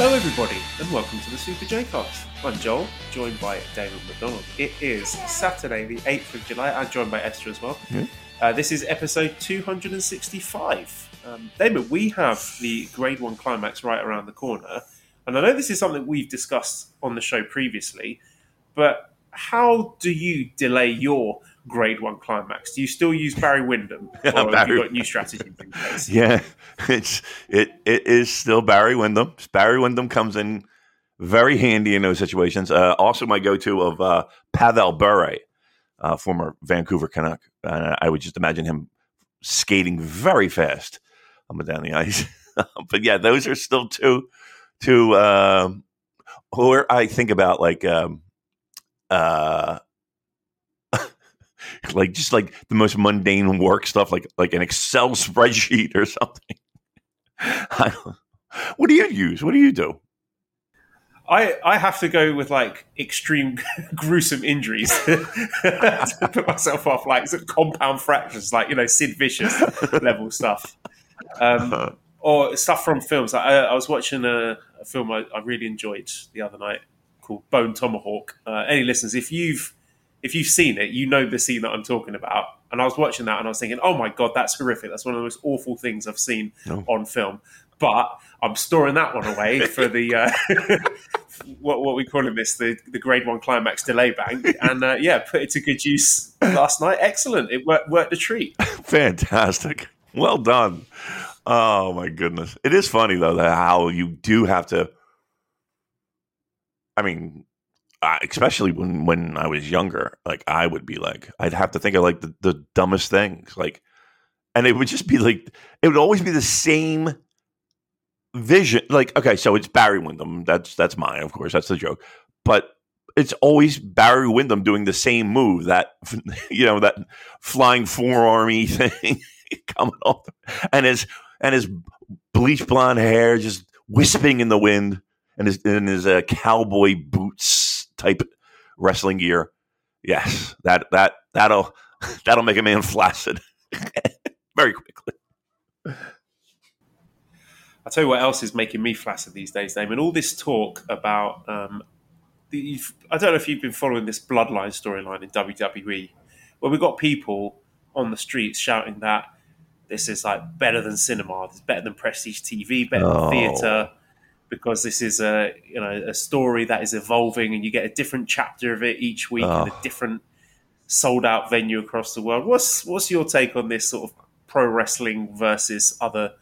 Hello, everybody, and welcome to the Super J Cast. I'm Joel, joined by Damon McDonald. It is Saturday, the 8th of July. I'm joined by Esther as well. Uh, this is episode 265. Um, Damon, we have the G1 climax right around the corner. And I know this is something we've discussed on the show previously, but how do you delay your G1 climax? Do you still use Barry Windham? Or have you got new strategies in place? Yeah, it's it it is still Barry Windham. Barry Windham comes in very handy in those situations. Uh, also, my go-to of uh, Pavel Bure, uh, former Vancouver Canuck. Uh, I would just imagine him skating very fast up and down the ice. but yeah, those are still two two. Um, or I think about like um, uh, like just like the most mundane work stuff, like like an Excel spreadsheet or something. What do you use? What do you do? I, I have to go with like extreme gruesome injuries to put myself off like some compound fractures, like you know Sid Vicious level stuff, um, or stuff from films. Like, I, I was watching a, a film I, I really enjoyed the other night called Bone Tomahawk. Uh, any listeners, if you've if you've seen it, you know the scene that I'm talking about. And I was watching that and I was thinking, oh my god, that's horrific. That's one of the most awful things I've seen No. on film. But I'm storing that one away for the uh, what what we calling this the the G1 climax delay bank, and uh, yeah, put it to good use last night. Excellent, it worked worked a treat. Fantastic. Well done. Oh my goodness. It is funny though that how you do have to. I mean, uh, especially when when I was younger, like I would be like, I'd have to think of like the, the dumbest things, like, and it would just be like, it would always be the same vision. Like, okay, so it's Barry Windham. That's that's mine, of course. That's the joke, but it's always Barry Windham doing the same move that you know that flying forearmy thing coming off, and his and his bleach blonde hair just wisping in the wind, and his in his uh, cowboy boots type wrestling gear. Yes, that that that'll that'll make a man flaccid very quickly. I'll tell you what else is making me flaccid these days, Damon. All this talk about um, the, you've- I don't know if you've been following this bloodline storyline in WWE, where we've got people on the streets shouting that this is like better than cinema, it's better than prestige TV, better Oh. than theatre, because this is a you know a story that is evolving, and you get a different chapter of it each week oh. in a Oh. different sold out venue across the world. What's what's your take on this sort of pro wrestling versus other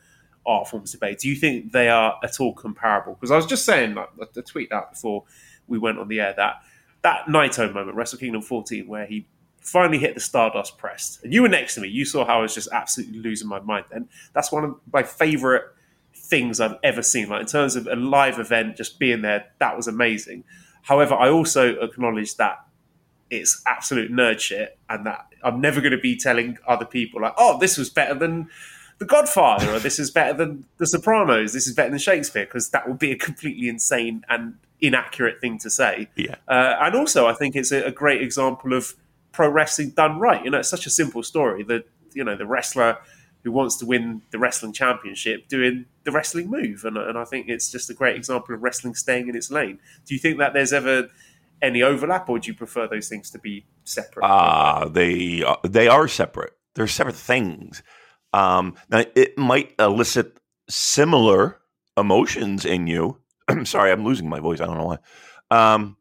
art forms debate? Do you think they are at all comparable? Because I was just saying, like, I tweet that before we went on the air that that Naito moment, Wrestle Kingdom 14, where he finally hit the Stardust press, and you were next to me. You saw how I was just absolutely losing my mind. Then that's one of my favorite things I've ever seen. Like in terms of a live event, just being there, that was amazing. However, I also acknowledge that it's absolute nerd shit, and that I'm never going to be telling other people like, "Oh, this was better than The Godfather," or "This is better than The Sopranos," "This is better than Shakespeare," because that would be a completely insane and inaccurate thing to say. Yeah. Uh, and also, I think it's a, a great example of pro wrestling done right. You know, it's such a simple story that you know the wrestler who wants to win the wrestling championship doing the wrestling move, and, and I think it's just a great example of wrestling staying in its lane. Do you think that there's ever any overlap, or do you prefer those things to be separate? Uh, they are- they are separate. They're separate things. Um, now it might elicit similar emotions in you. I'm sorry, I'm losing my voice. I don't know why. Um,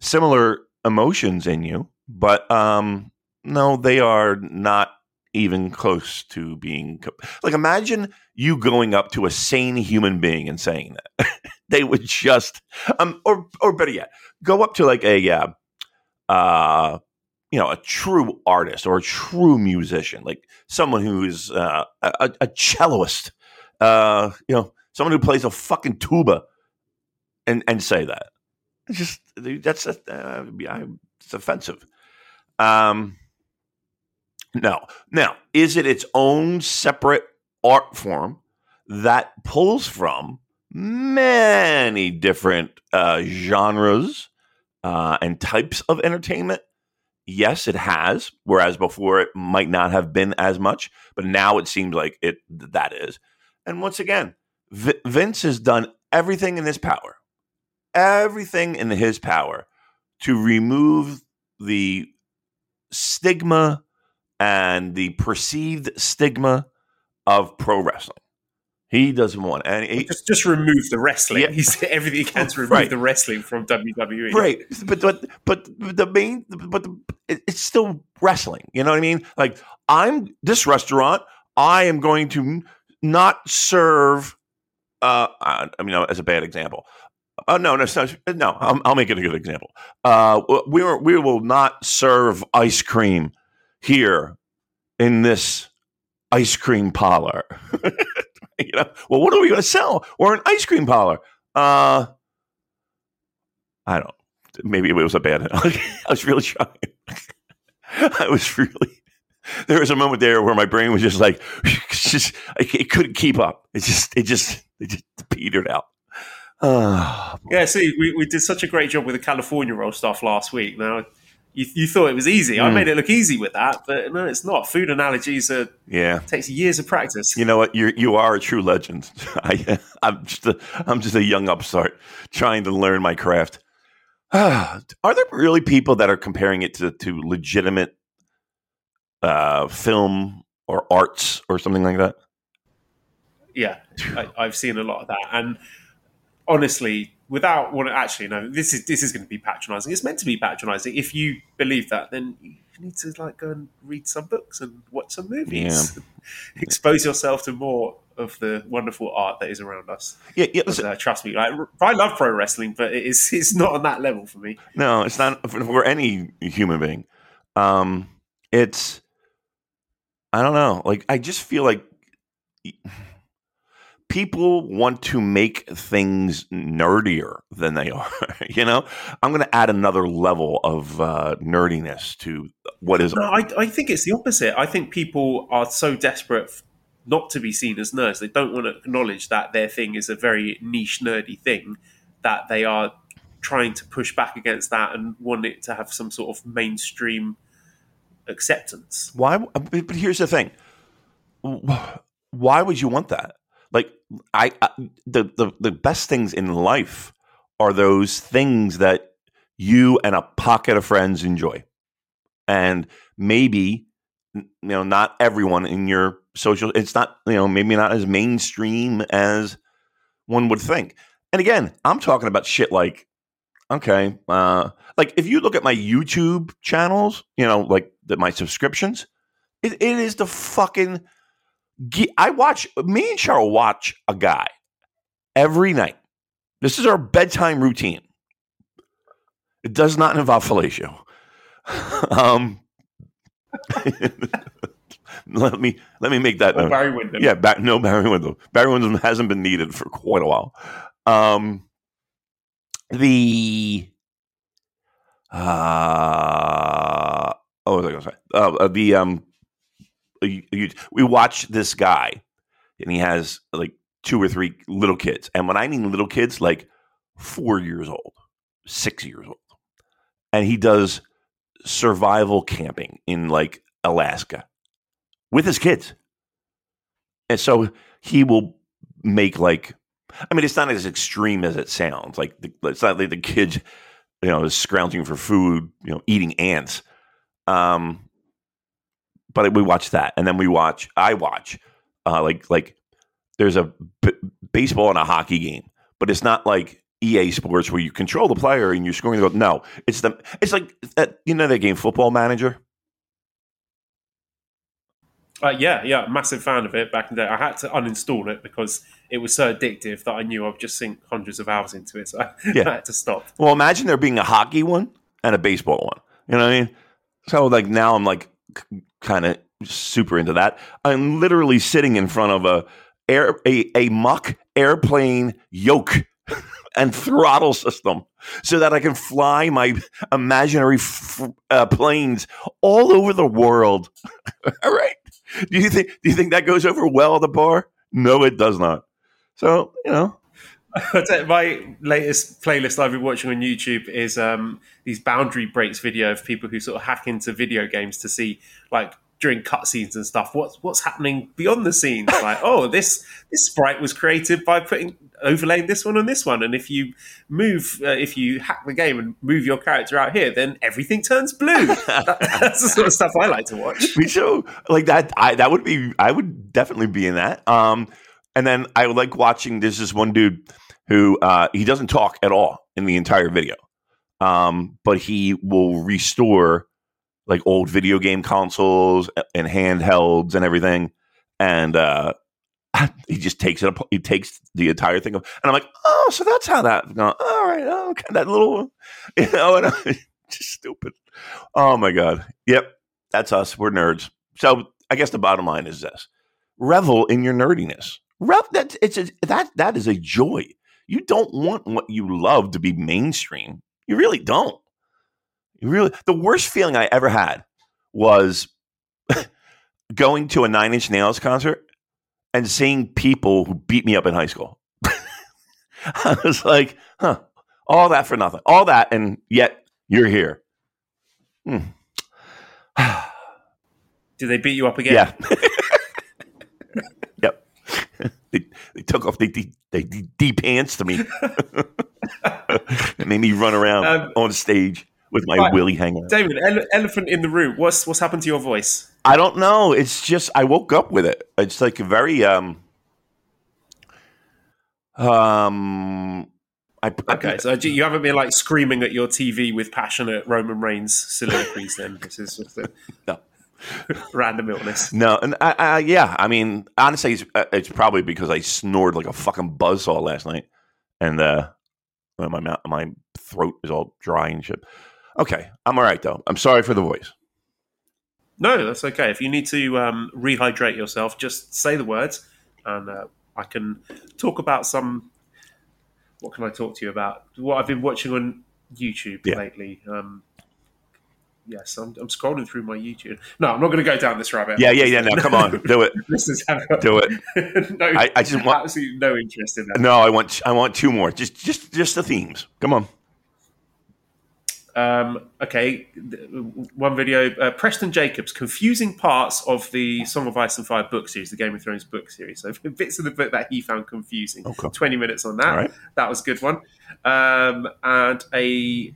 similar emotions in you, but um, no, they are not even close to being like. Imagine you going up to a sane human being and saying that. they would just, um, or or better yet, go up to like a uh, uh you know a true artist or a true musician like someone who's uh, a, a celloist uh you know someone who plays a fucking tuba and and say that it's just that's uh, it's offensive um no now is it its own separate art form that pulls from many different uh, genres uh, and types of entertainment. Yes, it has. Whereas before it might not have been as much, but now it seems like it that is. And once again, V- Vince has done everything in his power, everything in his power to remove the stigma and the perceived stigma of pro wrestling. He doesn't want any. he- just just remove the wrestling. Yeah. He's everything he can to remove Right. the wrestling from WWE. right but but but the main but the, it's still wrestling you know what i mean like i'm this restaurant i am going to not serve uh i I mean as a bad example uh, no, no, no, no. I'll, I'll make it a good example. Uh, we are, we will not serve ice cream here in this ice cream parlor. you know, well, what are we going to sell? We're an ice cream parlor. Uh, I don't. Maybe it was a bad. I was really trying. I was really. There was a moment there where my brain was just like, just it couldn't keep up. It just, it just, it just petered out. Ah, Yeah, see, we, we did such a great job with the California roll stuff last week. Now, you, you thought it was easy. I Mm. made it look easy with that, but no, it's not. Food analogies are, yeah. takes years of practice. You know what? You you are a true legend. I, I'm just a I'm just a young upstart trying to learn my craft. are there really people that are comparing it to to legitimate uh, film or arts or something like that? Yeah, I, I've seen a lot of that, and honestly, without to actually no, this is this is going to be patronising. It's meant to be patronising. If you believe that, then you need to like go and read some books and watch some movies. Expose yourself to more of the wonderful art that is around us. Yeah, yeah. uh, trust me, like, I love pro wrestling, but it is it's not on that level for me. no, it's not for, for any human being. Um, it's I don't know. Like I just feel like people want to make things nerdier than they are. you know, I'm going to add another level of uh, nerdiness to what is. No, I, I think it's the opposite. I think people are so desperate not to be seen as nerds. They don't want to acknowledge that their thing is a very niche, nerdy thing, that they are trying to push back against that and want it to have some sort of mainstream acceptance. Why? But but here's the thing. Why would you want that? I, I the, the the best things in life are those things that you and a pocket of friends enjoy, and maybe you know not everyone in your social. It's not you know maybe not as mainstream as one would think. And again, I'm talking about shit like okay, uh, like if you look at my YouTube channels, you know, like the, my subscriptions, it, it is the fucking. I watch me and Cheryl watch a guy every night. This is our bedtime routine. It does not involve fellatio. um, let me let me make that Or known. Barry Windham. Yeah, back, no Barry Windham. Barry Windham hasn't been needed for quite a while. Um, the uh, oh, what was I going to say? Uh, uh, the um, we watch this guy, and he has like two or three little kids, and when I mean little kids, like four years old, six years old, and he does survival camping in like Alaska with his kids. And so he will make like, I mean, it's not as extreme as it sounds. Like the, it's not like the kid, you know, is scrounging for food, you know, eating ants. Um, but we watch that, and then we watch. I watch, uh, like like there's a b- baseball and a hockey game, but it's not like EA Sports where you control the player and you're scoring the goal. No, it's the it's like that. You know that game, Football Manager. Uh, yeah, yeah, massive fan of it back in the day. I had to uninstall it because it was so addictive that I knew I'd just sink hundreds of hours into it. So I, Yeah. I had to stop. Well, imagine there being a hockey one and a baseball one. You know what I mean? So like now I'm like kind of super into that. I'm literally sitting in front of a air a, a muck airplane yoke and throttle system so that I can fly my imaginary f- uh, planes all over the world. all right. Do you think do you think that goes over well at the bar? No, it does not. So, you know, my latest playlist I've been watching on YouTube is um, these boundary breaks video of people who sort of hack into video games to see like during cutscenes and stuff what's what's happening beyond the scenes. Like, oh, this this sprite was created by putting overlaying this one on this one, and if you move, uh, if you hack the game and move your character out here, then everything turns blue. That- that's the sort of stuff I like to watch. Me too. Like that. I that would be. I would definitely be in that. Um, and then I like watching. There's this one dude who uh, he doesn't talk at all in the entire video, um, but he will restore like old video game consoles and handhelds and everything, and uh, he just takes it. Up, he takes the entire thing, up, and I'm like, oh, so that's how that. No, all right, oh, okay, that little, you know, and I, just stupid. Oh my god. Yep, that's us. We're nerds. So I guess the bottom line is this: revel in your nerdiness. Rev that it's a, that that is a joy. You don't want what you love to be mainstream. You really don't. You really. The worst feeling I ever had was going to a Nine Inch Nails concert and seeing people who beat me up in high school. I was like, huh, all that for nothing. All that, and yet you're here. Hmm. Do they beat you up again? Yeah. they, they took off they they, they de pants to me. it made me run around Um, on stage with my right. willy hanging out. Damon, ele- elephant in the room. What's what's happened to your voice? I don't know. It's just I woke up with it. It's like a very um um I, Okay, so you haven't been like screaming at your TV with passionate Roman Reigns soliloquies. Then this is just a No. random illness. No, and I, I, yeah, I mean, honestly, it's, uh, it's probably because I snored like a fucking buzzsaw last night, and uh, my mouth, my throat is all dry and shit. Okay, I'm all right though. I'm sorry for the voice. No, that's okay. If you need to um, rehydrate yourself, just say the words, and uh, I can talk about some. What can I talk to you about? What I've been watching on YouTube Yeah. lately. Um, yes, I'm, I'm scrolling through my YouTube. No, I'm not going to go down this rabbit. Yeah, yeah, yeah. No, come on, do it, Listeners have do it. no, I, I just want. absolutely no interest in that. No, I want. I want two more. Just, just, just the themes. Come on. Um, okay, one video. Uh, Preston Jacobs confusing parts of the Song of Ice and Fire book series, the Game of Thrones book series. So bits of the book that he found confusing. Okay. Twenty minutes on that. Right. That was a good one. Um, and a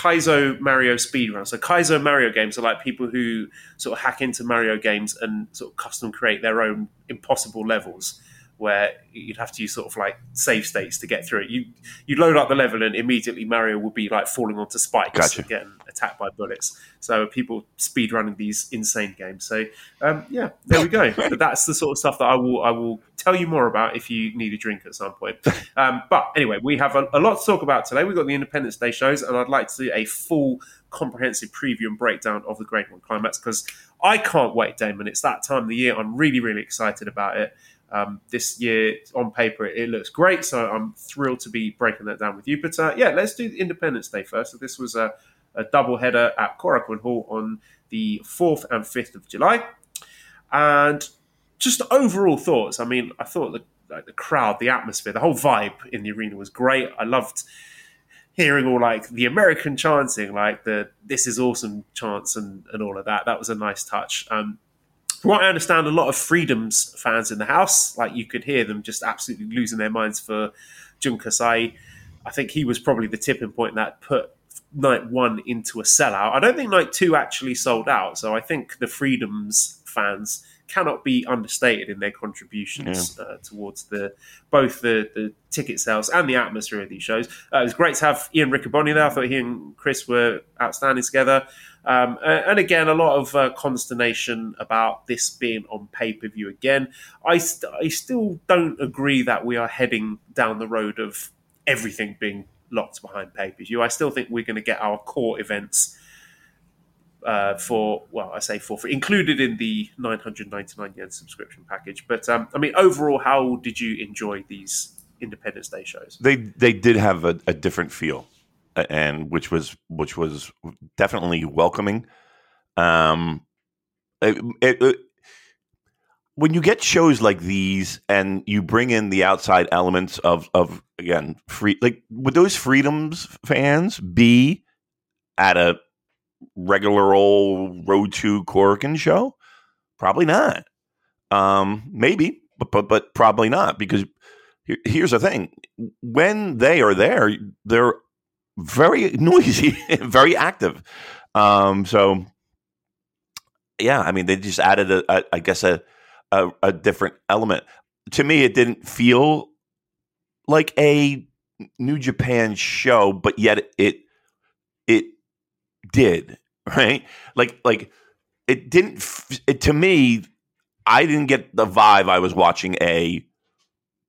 Kaizo Mario speedrun. So Kaizo Mario games are like people who sort of hack into Mario games and sort of custom create their own impossible levels where you'd have to use sort of like save states to get through it. You you load up the level and immediately Mario would be like falling onto spikes Gotcha. and getting attacked by bullets. So people speed running these insane games. So um, yeah, there we go. But that's the sort of stuff that I will I will tell you more about if you need a drink at some point. Um, but anyway, we have a, a lot to talk about today. We've got the Independence Day shows, and I'd like to do a full comprehensive preview and breakdown of the G1 Climax because I can't wait, Damon. It's that time of the year. I'm really, really excited about it. Um, this year, on paper, it, it, looks great, so I'm thrilled to be breaking that down with you. But uh, yeah, let's do Independence Day first. So this was a, a double header at Korakuen Hall on the 4th and 5th of July. And just overall thoughts. I mean, I thought the, like, the crowd, the atmosphere, the whole vibe in the arena was great. I loved hearing all like the American chanting, like the "This is awesome" chants and, and all of that. That was a nice touch. Um, from what I understand, a lot of Freedoms fans in the house, like you could hear them just absolutely losing their minds for Jun Kasai. I think he was probably the tipping point that put night one into a sellout. I don't think night two actually sold out, so I think the Freedoms fans cannot be understated in their contributions yeah. uh, towards the both the, the ticket sales and the atmosphere of these shows. Uh, it was great to have Ian Riccaboni there. I thought he and Chris were outstanding together. Um, and again, a lot of uh, consternation about this being on pay per view again. I, st- I still don't agree that we are heading down the road of everything being locked behind pay per view. I still think we're going to get our core events uh, for well, I say for free, included in the 999 yen subscription package. But um, I mean, overall, how did you enjoy these Independence Day shows? They they did have a, a different feel, and which was which was definitely welcoming. Um, it, it, it, when you get shows like these and you bring in the outside elements of of again free like would those freedoms fans be at a regular old Road to Korakuen show? Probably not. Um, maybe, but, but but probably not because here's the thing: when they are there, they're very noisy, very active. Um, so yeah, I mean, they just added a, a I guess a, a a different element. To me, it didn't feel like a New Japan show, but yet it did, right? Like like it didn't it, to me I didn't get the vibe I was watching a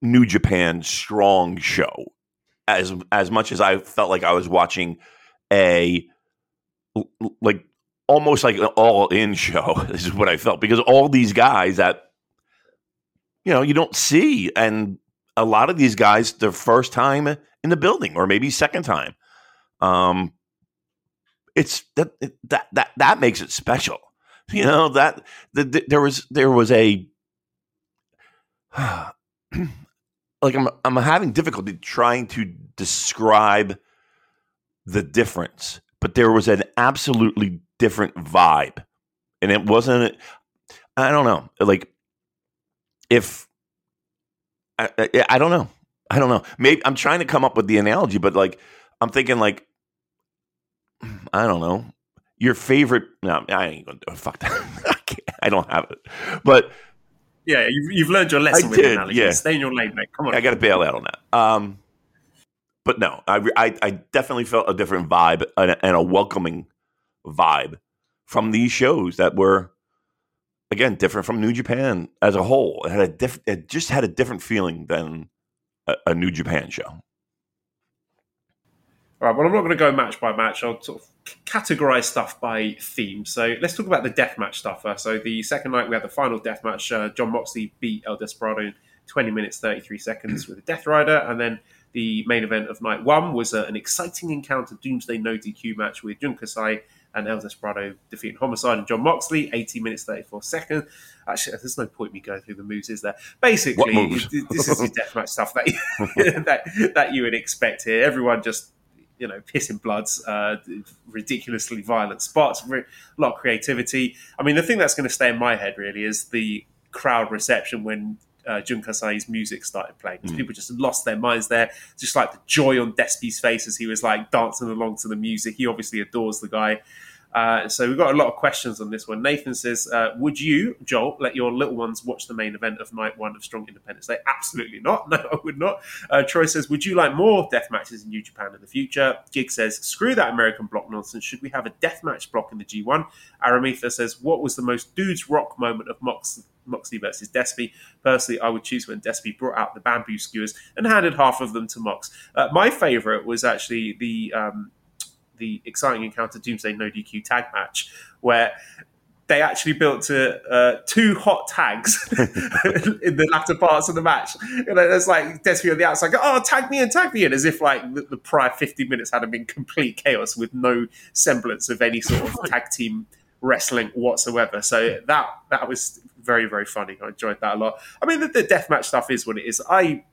New Japan strong show as as much as I felt like I was watching a like almost like an all in show. This is what I felt because all these guys that you know you don't see, and a lot of these guys their first time in the building or maybe second time. Um, it's that that that that makes it special. You know that the, the, there was there was a like I'm I'm having difficulty trying to describe the difference, but there was an absolutely different vibe, and it wasn't. I don't know, like if I, I, I don't know, I don't know. Maybe I'm trying to come up with the analogy, but like I'm thinking like I don't know, your favorite. No, I ain't gonna do it. Fuck that. I, I don't have it. But yeah, you've, you've learned your lesson I with did, analogies. yeah. Stay in your lane, mate. Come on. I got to bail out on that. Um, but no, I, I, I definitely felt a different vibe and a, and a welcoming vibe from these shows that were again different from New Japan as a whole. It had a diff- it just had a different feeling than a, a New Japan show. All right, well, I'm not going to go match by match. I'll sort of categorize stuff by theme. So let's talk about the death match stuff first. So the second night, we had the final death match. Uh, Jon Moxley beat El Desperado in 20 minutes, 33 seconds with a Death Rider. And then the main event of night one was uh, an exciting encounter Doomsday no DQ match with Jun Kasai and El Desperado defeating Homicide and Jon Moxley, 80 minutes, 34 seconds. Actually, there's no point me going through the moves, is there? Basically, this is the deathmatch stuff that, that, that you would expect here. Everyone just you know, pissing bloods, uh, ridiculously violent spots, a lot of creativity. I mean, the thing that's going to stay in my head really is the crowd reception when uh, Jun Kasai's music started playing. Mm. People just lost their minds there. Just like the joy on Despy's face as he was like dancing along to the music. He obviously adores the guy. Uh, so we've got a lot of questions on this one. Nathan says, uh, "Would you, Joel, let your little ones watch the main event of night one of Strong Independence Day?" Absolutely not. No, I would not. Uh, Troy says, "Would you like more death matches in New Japan in the future?" Gig says, "Screw that American block nonsense. Should we have a death match block in the G1?" Aramitha says, "What was the most dudes rock moment of Mox?" Moxley versus Despy. Personally, I would choose when Despy brought out the bamboo skewers and handed half of them to Mox. Uh, my favourite was actually the um, the exciting encounter Doomsday No DQ tag match, where they actually built uh, two hot tags in the latter parts of the match. You know, like Despy on the outside, oh, tag me and tag me in, as if like the, the prior 50 minutes had been complete chaos with no semblance of any sort of tag team wrestling whatsoever. So that that was very very funny. I enjoyed that a lot. I mean, the, the deathmatch stuff is what it is. I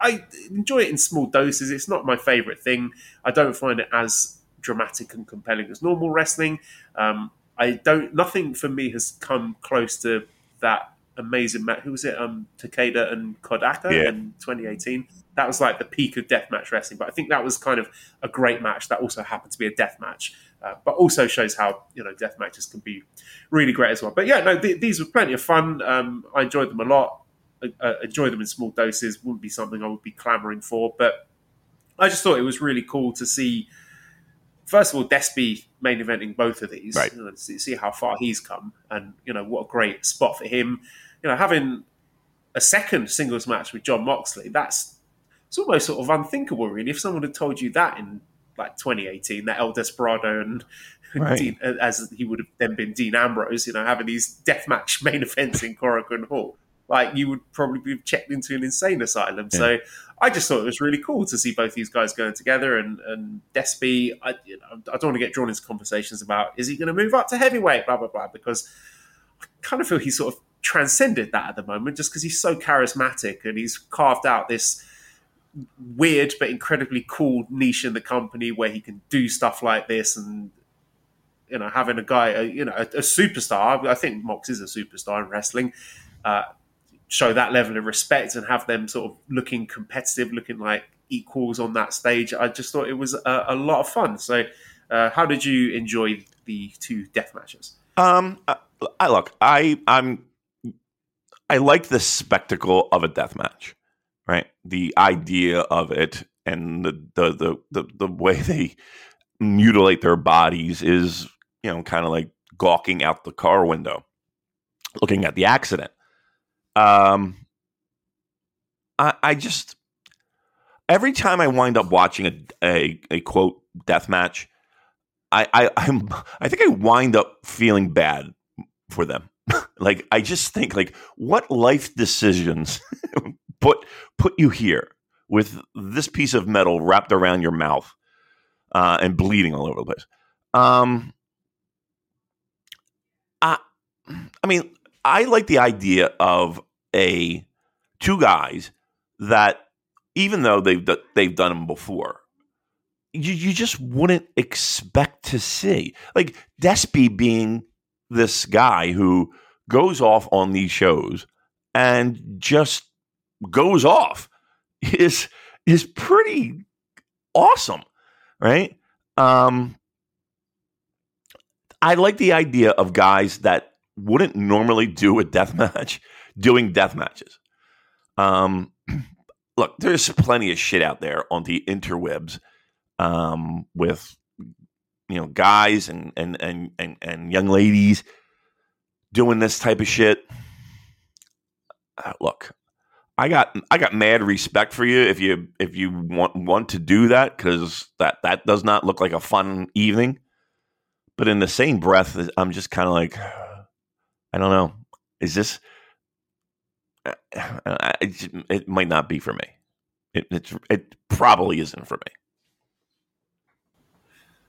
I enjoy it in small doses. It's not my favorite thing. I don't find it as dramatic and compelling as normal wrestling. Um, I don't. Nothing for me has come close to that amazing match. Who was it? Um, Takeda and Kodaka Yeah. in 2018. That was like the peak of deathmatch wrestling. But I think that was kind of a great match. That also happened to be a death match, uh, but also shows how you know death matches can be really great as well. But yeah, no, th- these were plenty of fun. Um, I enjoyed them a lot. I, I enjoy them in small doses. Wouldn't be something I would be clamoring for, but I just thought it was really cool to see. First of all, Despy main eventing both of these, Right. you know, see, see how far he's come, and you know what a great spot for him. You know, having a second singles match with Jon Moxley, that's it's almost sort of unthinkable, really. If someone had told you that in like 2018, that El Desperado and Right. Dean, as he would have then been Dean Ambrose, you know, having these deathmatch main events in Korakuen Hall, like you would probably be checked into an insane asylum. So I just thought it was really cool to see both these guys going together. And and Despy, I, you know, I don't want to get drawn into conversations about is he going to move up to heavyweight, blah blah blah, because I kind of feel he's sort of transcended that at the moment, just because he's so charismatic and he's carved out this weird but incredibly cool niche in the company where he can do stuff like this and you know having a guy a, you know a, a superstar i think mox is a superstar in wrestling uh, show that level of respect and have them sort of looking competitive looking like equals on that stage i just thought it was a, a lot of fun so uh, how did you enjoy the two death matches Um, I, I look, I I'm I like the spectacle of a death match, right? The idea of it and the the the the, the way they mutilate their bodies is, you know, kind of like gawking out the car window, looking at the accident. Um, I I just every time I wind up watching a a, a quote death match. I, I I'm I think I wind up feeling bad for them. like I just think like what life decisions put put you here with this piece of metal wrapped around your mouth uh, and bleeding all over the place. Um, I I mean I like the idea of a two guys that even though they've they've done them before you, you just wouldn't expect to see. Like Despy being this guy who goes off on these shows and just goes off is is pretty awesome, right? Um I like the idea of guys that wouldn't normally do a death match doing death matches. Um look, there's plenty of shit out there on the interwebs um, with you know guys and and and and, and young ladies doing this type of shit. Uh, look, I got I got mad respect for you if you if you want want to do that because that that does not look like a fun evening. But in the same breath, I'm just kind of like, I don't know, is this? uh, It, it might not be for me. It, it's it probably isn't for me.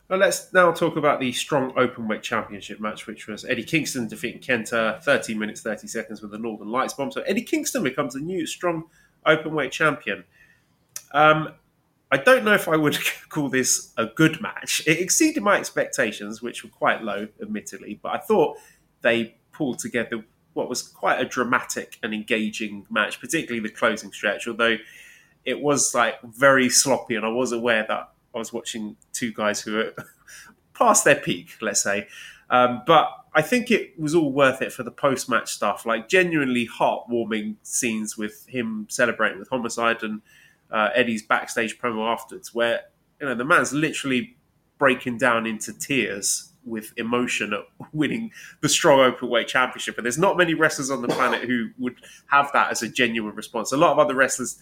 Well, let's now talk about the strong openweight championship match, which was Eddie Kingston defeating Kenta 13 minutes 30 seconds with the Northern Lights bomb. So Eddie Kingston becomes the new strong openweight champion. Um, I don't know if I would call this a good match. It exceeded my expectations, which were quite low, admittedly, but I thought they pulled together what was quite a dramatic and engaging match, particularly the closing stretch, although it was like very sloppy and I was aware that I was watching two guys who are past their peak, let's say. Um, but I think it was all worth it for the post match stuff, like genuinely heartwarming scenes with him celebrating with Homicide and uh, Eddie's backstage promo afterwards, where you know the man's literally breaking down into tears with emotion at winning the strong openweight championship. And there's not many wrestlers on the planet who would have that as a genuine response. A lot of other wrestlers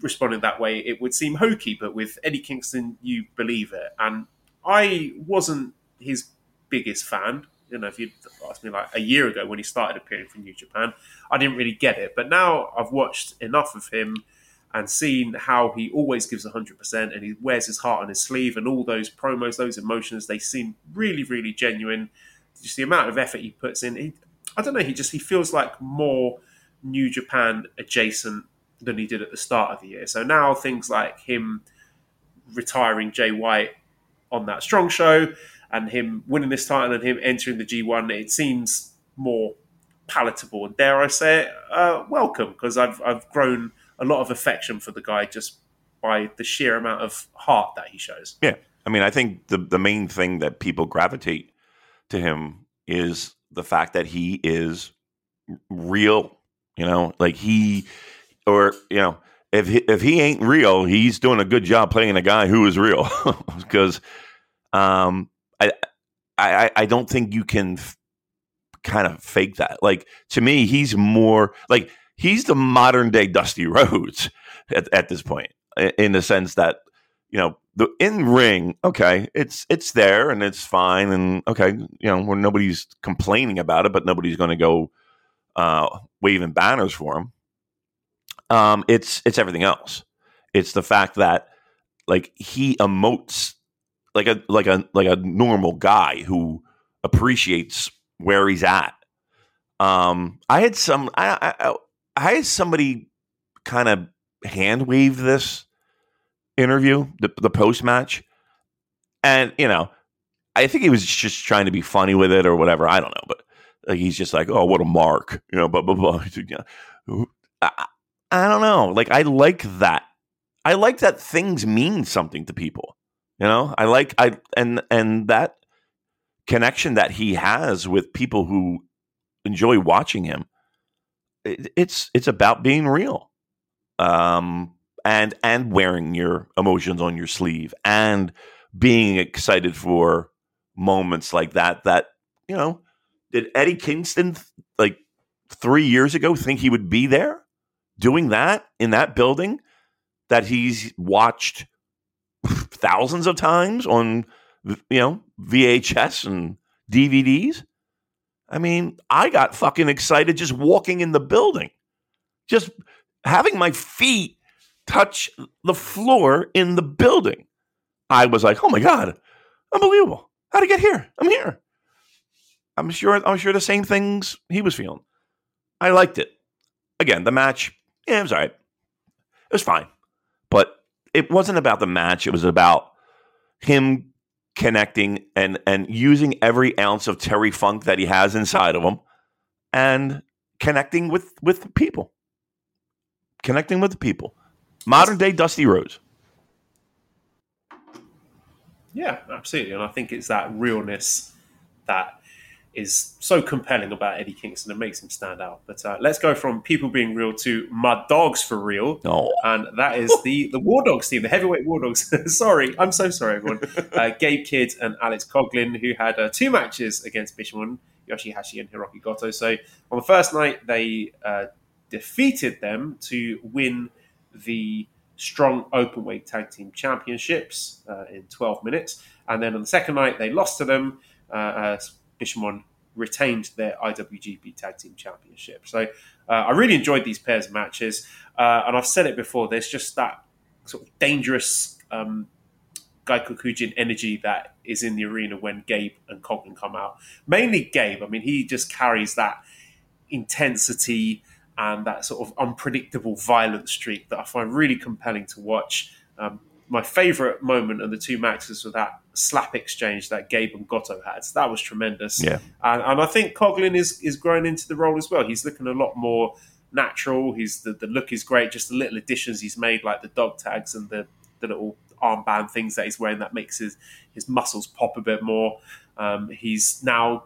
responded that way, it would seem hokey, but with Eddie Kingston, you believe it. And I wasn't his biggest fan. you know, if you'd asked me like a year ago when he started appearing for New Japan, I didn't really get it. But now I've watched enough of him and seen how he always gives 100% and he wears his heart on his sleeve and all those promos, those emotions, they seem really, really genuine. Just the amount of effort he puts in. He, I don't know, he just he feels like more New Japan adjacent than he did at the start of the year. So now things like him retiring Jay White on that strong show and him winning this title and him entering the G1, it seems more palatable and dare I say it, uh, welcome because I've I've grown a lot of affection for the guy just by the sheer amount of heart that he shows. Yeah, I mean, I think the the main thing that people gravitate to him is the fact that he is real. You know, like he or you know if he, if he ain't real, he's doing a good job playing a guy who is real. because um, I, I I don't think you can f- kind of fake that. Like to me, he's more like he's the modern day Dusty Rhodes at, at this point, in the sense that you know the in ring, okay, it's it's there and it's fine, and okay, you know where nobody's complaining about it, but nobody's going to go uh, waving banners for him. Um, it's it's everything else. It's the fact that like he emotes like a like a like a normal guy who appreciates where he's at. Um, I had some I I, I had somebody kind of hand wave this interview, the the post match, and you know, I think he was just trying to be funny with it or whatever. I don't know, but like, he's just like, oh, what a mark, you know, blah blah blah. I, I don't know. Like I like that. I like that things mean something to people. You know, I like I and and that connection that he has with people who enjoy watching him. It, it's it's about being real, um, and and wearing your emotions on your sleeve and being excited for moments like that. That you know, did Eddie Kingston like three years ago think he would be there? doing that in that building that he's watched thousands of times on you know VHS and DVDs. I mean, I got fucking excited just walking in the building. Just having my feet touch the floor in the building. I was like, "Oh my god, unbelievable! How to get here? I'm here." I'm sure. I'm sure the same things he was feeling. I liked it. Again, the match yeah, it was all right. It was fine. But it wasn't about the match. It was about him connecting and and using every ounce of Terry Funk that he has inside of him and connecting with with people. Connecting with the people. Modern day Dusty Rhodes. Yeah, absolutely. And I think it's that realness that is so compelling about Eddie Kingston and makes him stand out. But uh, let's go from people being real to Mud dogs for real. Oh. And that is the, the War Dogs team, the heavyweight War Dogs. sorry, I'm so sorry, everyone. Uh, Gabe Kidd and Alex Coughlin, who had uh, two matches against Bishamon, Yoshihashi, and Hiroki Goto. So on the first night, they uh, defeated them to win the strong openweight tag team championships uh, in 12 minutes. And then on the second night, they lost to them. Uh, Bishamon retained their IWGP Tag Team Championship. So uh, I really enjoyed these pairs of matches, uh, and I've said it before. There's just that sort of dangerous um, Gaikokujin energy that is in the arena when Gabe and Coughlin come out. Mainly Gabe. I mean, he just carries that intensity and that sort of unpredictable violent streak that I find really compelling to watch. Um, my favourite moment of the two matches was that slap exchange that Gabe and Goto had. So that was tremendous. Yeah. And, and I think Coughlin is is growing into the role as well. He's looking a lot more natural. He's the, the look is great. Just the little additions he's made, like the dog tags and the, the little armband things that he's wearing that makes his his muscles pop a bit more. Um, he's now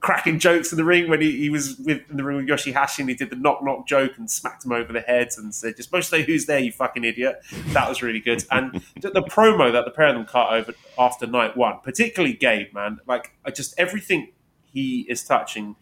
cracking jokes in the ring when he, he was with, in the ring with Yoshihashi and he did the knock knock joke and smacked him over the head and said, "Just supposed to say who's there, you fucking idiot." That was really good. And the, the, promo that the pair of them cut over after night one, particularly Gabe, man, like I just everything he is touching,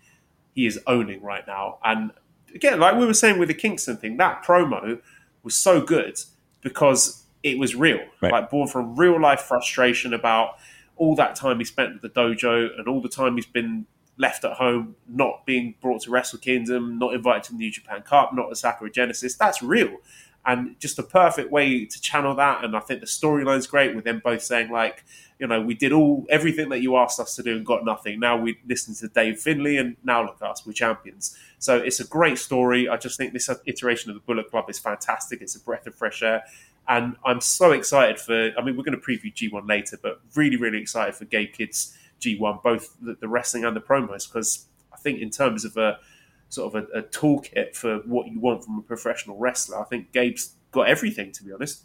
he is owning right now. And again, like we were saying with the Kingston thing, that promo was so good because it was real, right. like born from real life frustration about all that time he spent at the dojo and all the time he's been left at home, not being brought to Wrestle Kingdom, not invited to the New Japan Cup, not a Sakura Genesis. That's real. And just a perfect way to channel that. And I think the storyline's great with them both saying, like, you know, we did all everything that you asked us to do and got nothing. Now we listen to Dave Finlay, and now look at us, we're champions. So it's a great story. I just think this iteration of the Bullet Club is fantastic. It's a breath of fresh air. And I'm so excited for, I mean, we're going to preview G1 later, but really, really excited for Gabe Kidd's G1, both the, the wrestling and the promos, because I think in terms of a sort of a, a toolkit for what you want from a professional wrestler, I think Gabe's got everything, to be honest.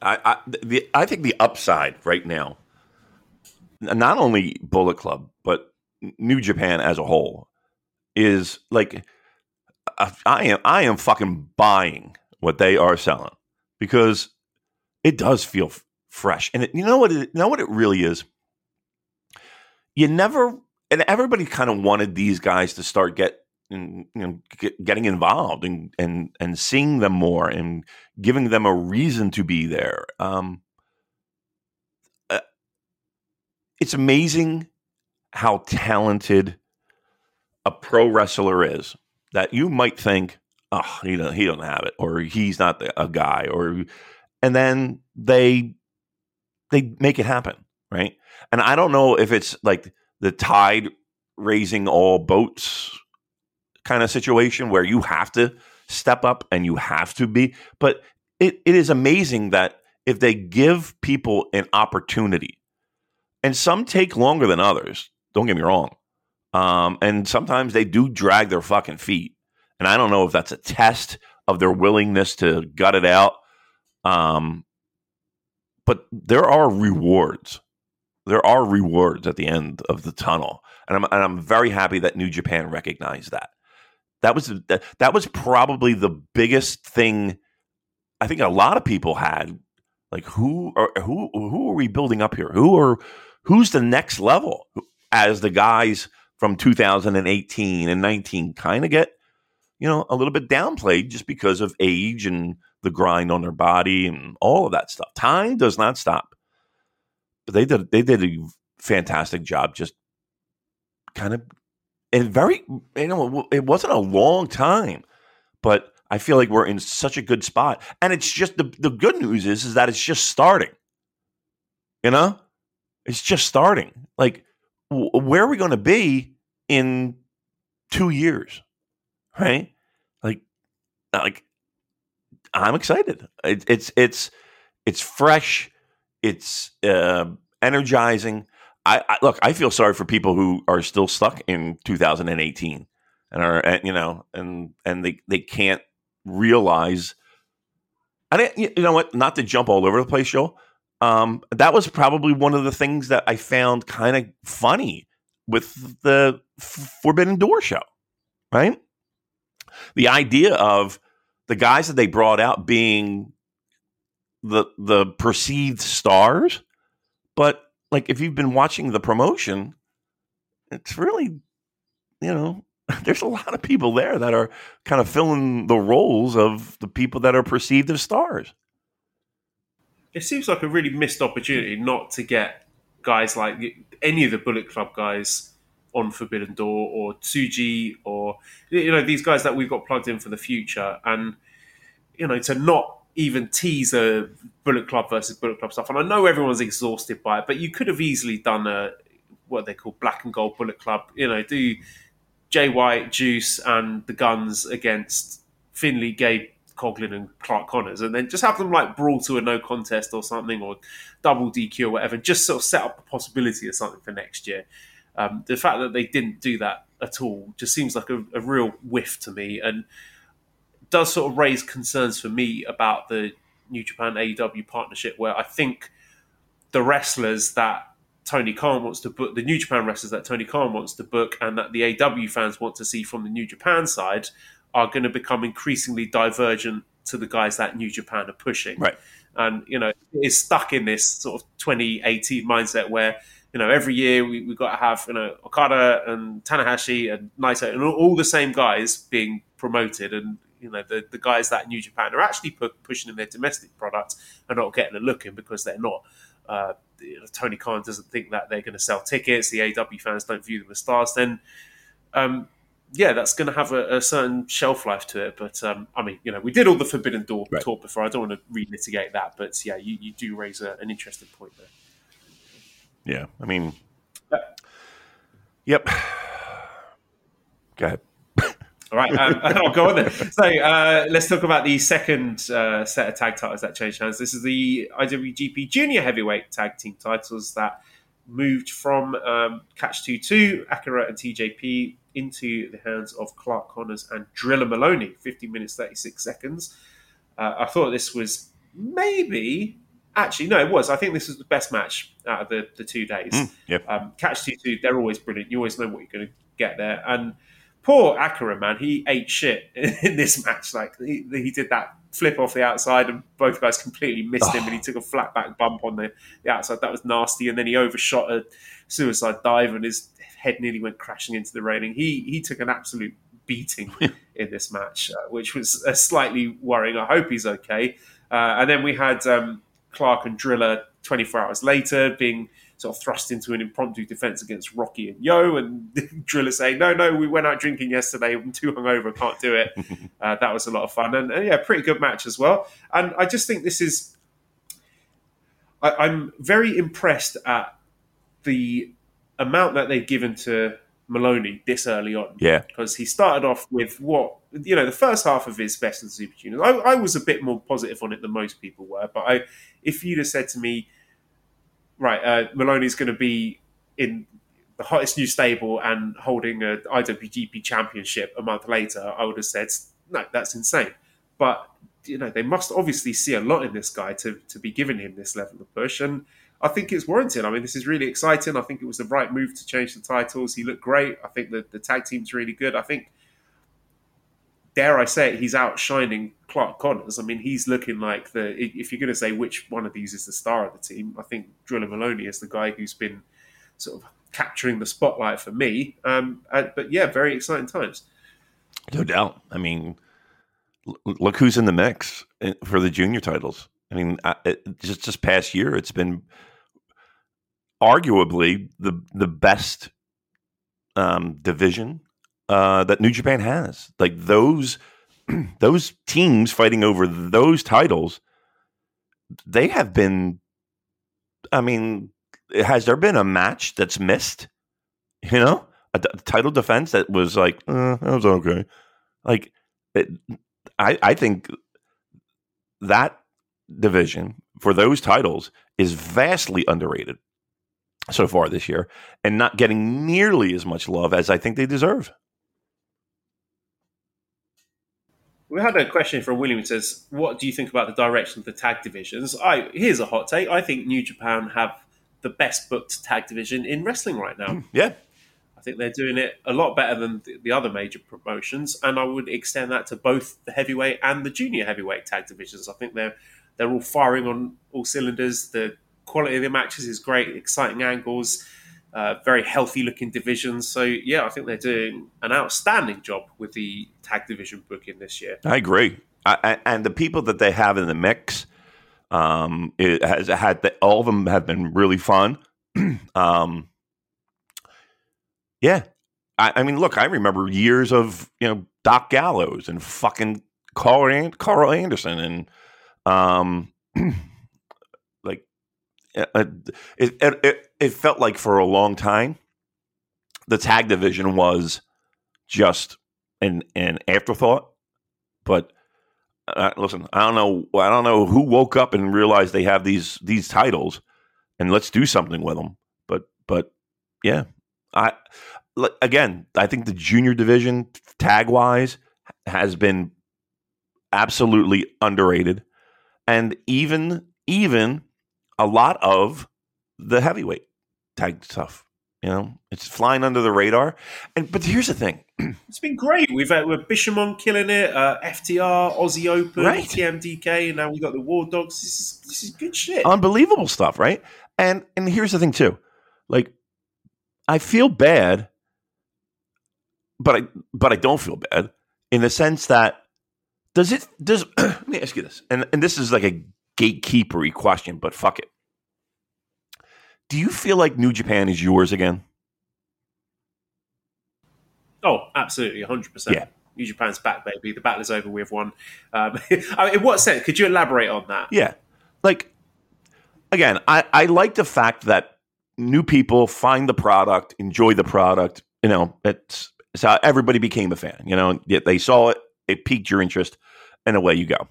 I, I, the, I think the upside right now not only Bullet Club but New Japan as a whole is like I am I am fucking buying what they are selling because it does feel f- fresh. And it, you know what it, you know what it really is? You never and everybody kind of wanted these guys to start get you know get, getting involved and and and seeing them more and giving them a reason to be there. Um it's amazing how talented a pro wrestler is that you might think, oh, he don't, he don't have it, or he's not a guy, or and then they they make it happen, right? And I don't know if it's like the tide raising all boats kind of situation where you have to step up and you have to be, but it, it is amazing that if they give people an opportunity and some take longer than others. Don't get me wrong. Um, and sometimes they do drag their fucking feet. And I don't know if that's a test of their willingness to gut it out. Um, but there are rewards. There are rewards at the end of the tunnel, and I'm and I'm very happy that New Japan recognized that. That was that, that was probably the biggest thing. I think a lot of people had like who are who who are we building up here? Who are who's the next level as the guys from 2018 and 19 kind of get you know a little bit downplayed just because of age and the grind on their body and all of that stuff. Time does not stop. But they did they did a fantastic job just kind of and very you know it wasn't a long time but i feel like we're in such a good spot. And it's just the, the good news is is that it's just starting. You know? It's just starting. Like, where are we going to be in two years? Right? Like, like I'm excited. It, it's it's it's fresh. It's uh, energizing. I, I, look. I feel sorry for people who are still stuck in 2018 and are you know and and they they can't realize. I didn't. You know what? Not to jump all over the place, Joe um, that was probably one of the things that I found kind of funny with the Forbidden Door show, right? The idea of the guys that they brought out being the the perceived stars, but like if you've been watching the promotion, it's really, you know, there's a lot of people there that are kind of filling the roles of the people that are perceived as stars. It seems like a really missed opportunity not to get guys like any of the Bullet Club guys on Forbidden Door or Tsuji or you know these guys that we've got plugged in for the future, and you know to not even tease a Bullet Club versus Bullet Club stuff. And I know everyone's exhausted by it, but you could have easily done a what they call Black and Gold Bullet Club. You know, do Jay White, Juice, and the Guns against Finlay, Gabe Coughlin, and Clark Connors, and then just have them like brawl to a no contest or something, or double DQ or whatever, just sort of set up the possibility of something for next year. Um, the fact that they didn't do that at all just seems like a, a real whiff to me, and does sort of raise concerns for me about the New Japan AEW partnership, where I think the wrestlers that Tony Khan wants to book, the New Japan wrestlers that Tony Khan wants to book, and that the AEW fans want to see from the New Japan side are going to become increasingly divergent to the guys that New Japan are pushing. Right. And, you know, is stuck in this sort of 2018 mindset where, you know, every year we, we've got to have, you know, Okada and Tanahashi and Naito and all, all the same guys being promoted. And, you know the, the guys that New Japan are actually pu- pushing in their domestic product are not getting a look in because they're not. Uh, Tony Khan doesn't think that they're going to sell tickets. The AEW fans don't view them as stars. Then, um, yeah, that's going to have a, a, certain shelf life to it. But um, I mean, you know, we did all the Forbidden Door right. talk before. I don't want to relitigate that, but yeah, you, you do raise a, an interesting point there. Yeah, I mean, uh, yep. Go ahead. All right, um, I'll go on then. So uh, let's talk about the second uh, set of tag titles that changed hands. This is the IWGP Junior Heavyweight Tag Team titles that moved from um, Catch 2 2, Akira and TJP, into the hands of Clark Connors and Drilla Moloney, 50 minutes, 36 seconds. Uh, I thought this was maybe, actually, no, it was. I think this was the best match out of the, the two days. Mm, yep. um, Catch 2 2, they're always brilliant. You always know what you're going to get there. And poor Akira, man, he ate shit in this match. Like he, he did that flip off the outside, and both guys completely missed him, and he took a flat back bump on the, the outside. That was nasty. And then he overshot a suicide dive, and his head nearly went crashing into the railing. He he took an absolute beating in this match, uh, which was uh, slightly worrying. I hope he's okay. Uh, and then we had um, Clark and Drilla 24 hours later being sort of thrust into an impromptu defense against Rocky and YOH, and Drilla saying, "No, no, we went out drinking yesterday. I'm too hungover, can't do it." uh, that was a lot of fun, and, and, yeah, pretty good match as well. And I just think this is. I, I'm very impressed at the amount that they've given to Moloney this early on. Yeah. Because he started off with what, you know, the first half of his best of the Super Juniors. I, I, was a bit more positive on it than most people were. But I, if you'd have said to me, right, uh, Moloney's going to be in the hottest new stable and holding a IWGP championship a month later, I would have said, no, that's insane. But you know, they must obviously see a lot in this guy to to be giving him this level of push, and I think it's warranted. I mean, this is really exciting. I think it was the right move to change the titles. He looked great. I think the tag team's really good. I think, dare I say it, he's outshining Clark Connors. I mean, he's looking like the. If you're going to say which one of these is the star of the team, I think Drilla Moloney is the guy who's been sort of capturing the spotlight for me. Um, but yeah, very exciting times. No doubt. I mean, look who's in the mix eh, for the junior titles. I mean, just this past year, it's been arguably the the best um, division uh, that New Japan has. Like those those teams fighting over those titles, they have been. I mean, has there been a match that's missed? You know, a, d- title defense that was like uh, that was okay. Like, it, I I think that division for those titles is vastly underrated so far this year and not getting nearly as much love as I think they deserve. We had a question from William. It says, "What do you think about the direction of the tag divisions?" I here's a hot take. I think New Japan have the best booked tag division in wrestling right now. Hmm, yeah, I think they're doing it a lot better than the other major promotions, and I would extend that to both the heavyweight and the junior heavyweight tag divisions. I think they're they're all firing on all cylinders. The quality of the matches is great, exciting angles, uh, very healthy looking divisions. So yeah, I think they're doing an outstanding job with the tag division booking this year. I agree, I, and the people that they have in the mix, um, it has had the, all of them have been really fun. um, yeah, I, I, mean, look, I remember years of you know Doc Gallows and fucking Karl, Karl Anderson and um, it, it, it felt like for a long time the tag division was just an an afterthought. But uh, listen, I don't know. I don't know who woke up and realized they have these these titles, and let's do something with them. But but yeah, I again, I think the junior division tag wise has been absolutely underrated and even even a lot of the heavyweight tag stuff. You know, it's flying under the radar. And but here's the thing: it's been great. We've had with Bishamon killing it, uh, FTR, Aussie Open, right. TMDK, and now we got the War Dogs. This is this is good shit. Unbelievable stuff, right? And and here's the thing too: like, I feel bad, but I but I don't feel bad in the sense that Does it? Does let me ask you this, and and this is like a gatekeepery question, but fuck it. Do you feel like New Japan is yours again? Oh, absolutely, hundred percent. Yeah. New Japan's back, baby. The battle is over. We have won. Um, I mean, in what sense? Could you elaborate on that? Yeah. Like, again, I, I like the fact that new people find the product, enjoy the product. You know, it's, it's how everybody became a fan. You know, they saw it, it piqued your interest, and away you go.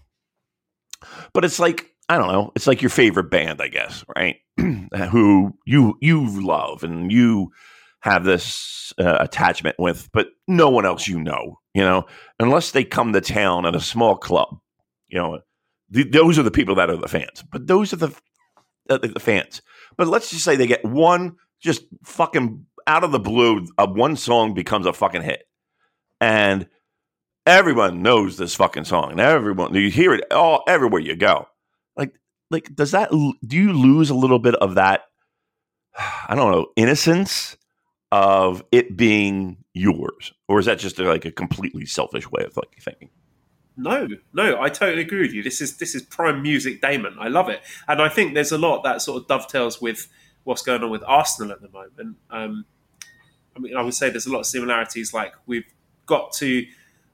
But it's like, I don't know, it's like your favorite band, I guess, right? Who you you love and you have this uh, attachment with, but no one else you know, you know, unless they come to town at a small club, you know, th- those are the people that are the fans. But those are the uh, the fans. But let's just say they get one just fucking out of the blue, uh, one song becomes a fucking hit, and everyone knows this fucking song, and everyone you hear it all everywhere you go. Like, does that do you lose a little bit of that? I don't know innocence of it being yours, or is that just like a completely selfish way of like thinking? No, no, I totally agree with you. This is this is prime music, Damon. I love it, and I think there's a lot that sort of dovetails with what's going on with Arsenal at the moment. Um, I mean, I would say there's a lot of similarities. Like we've got to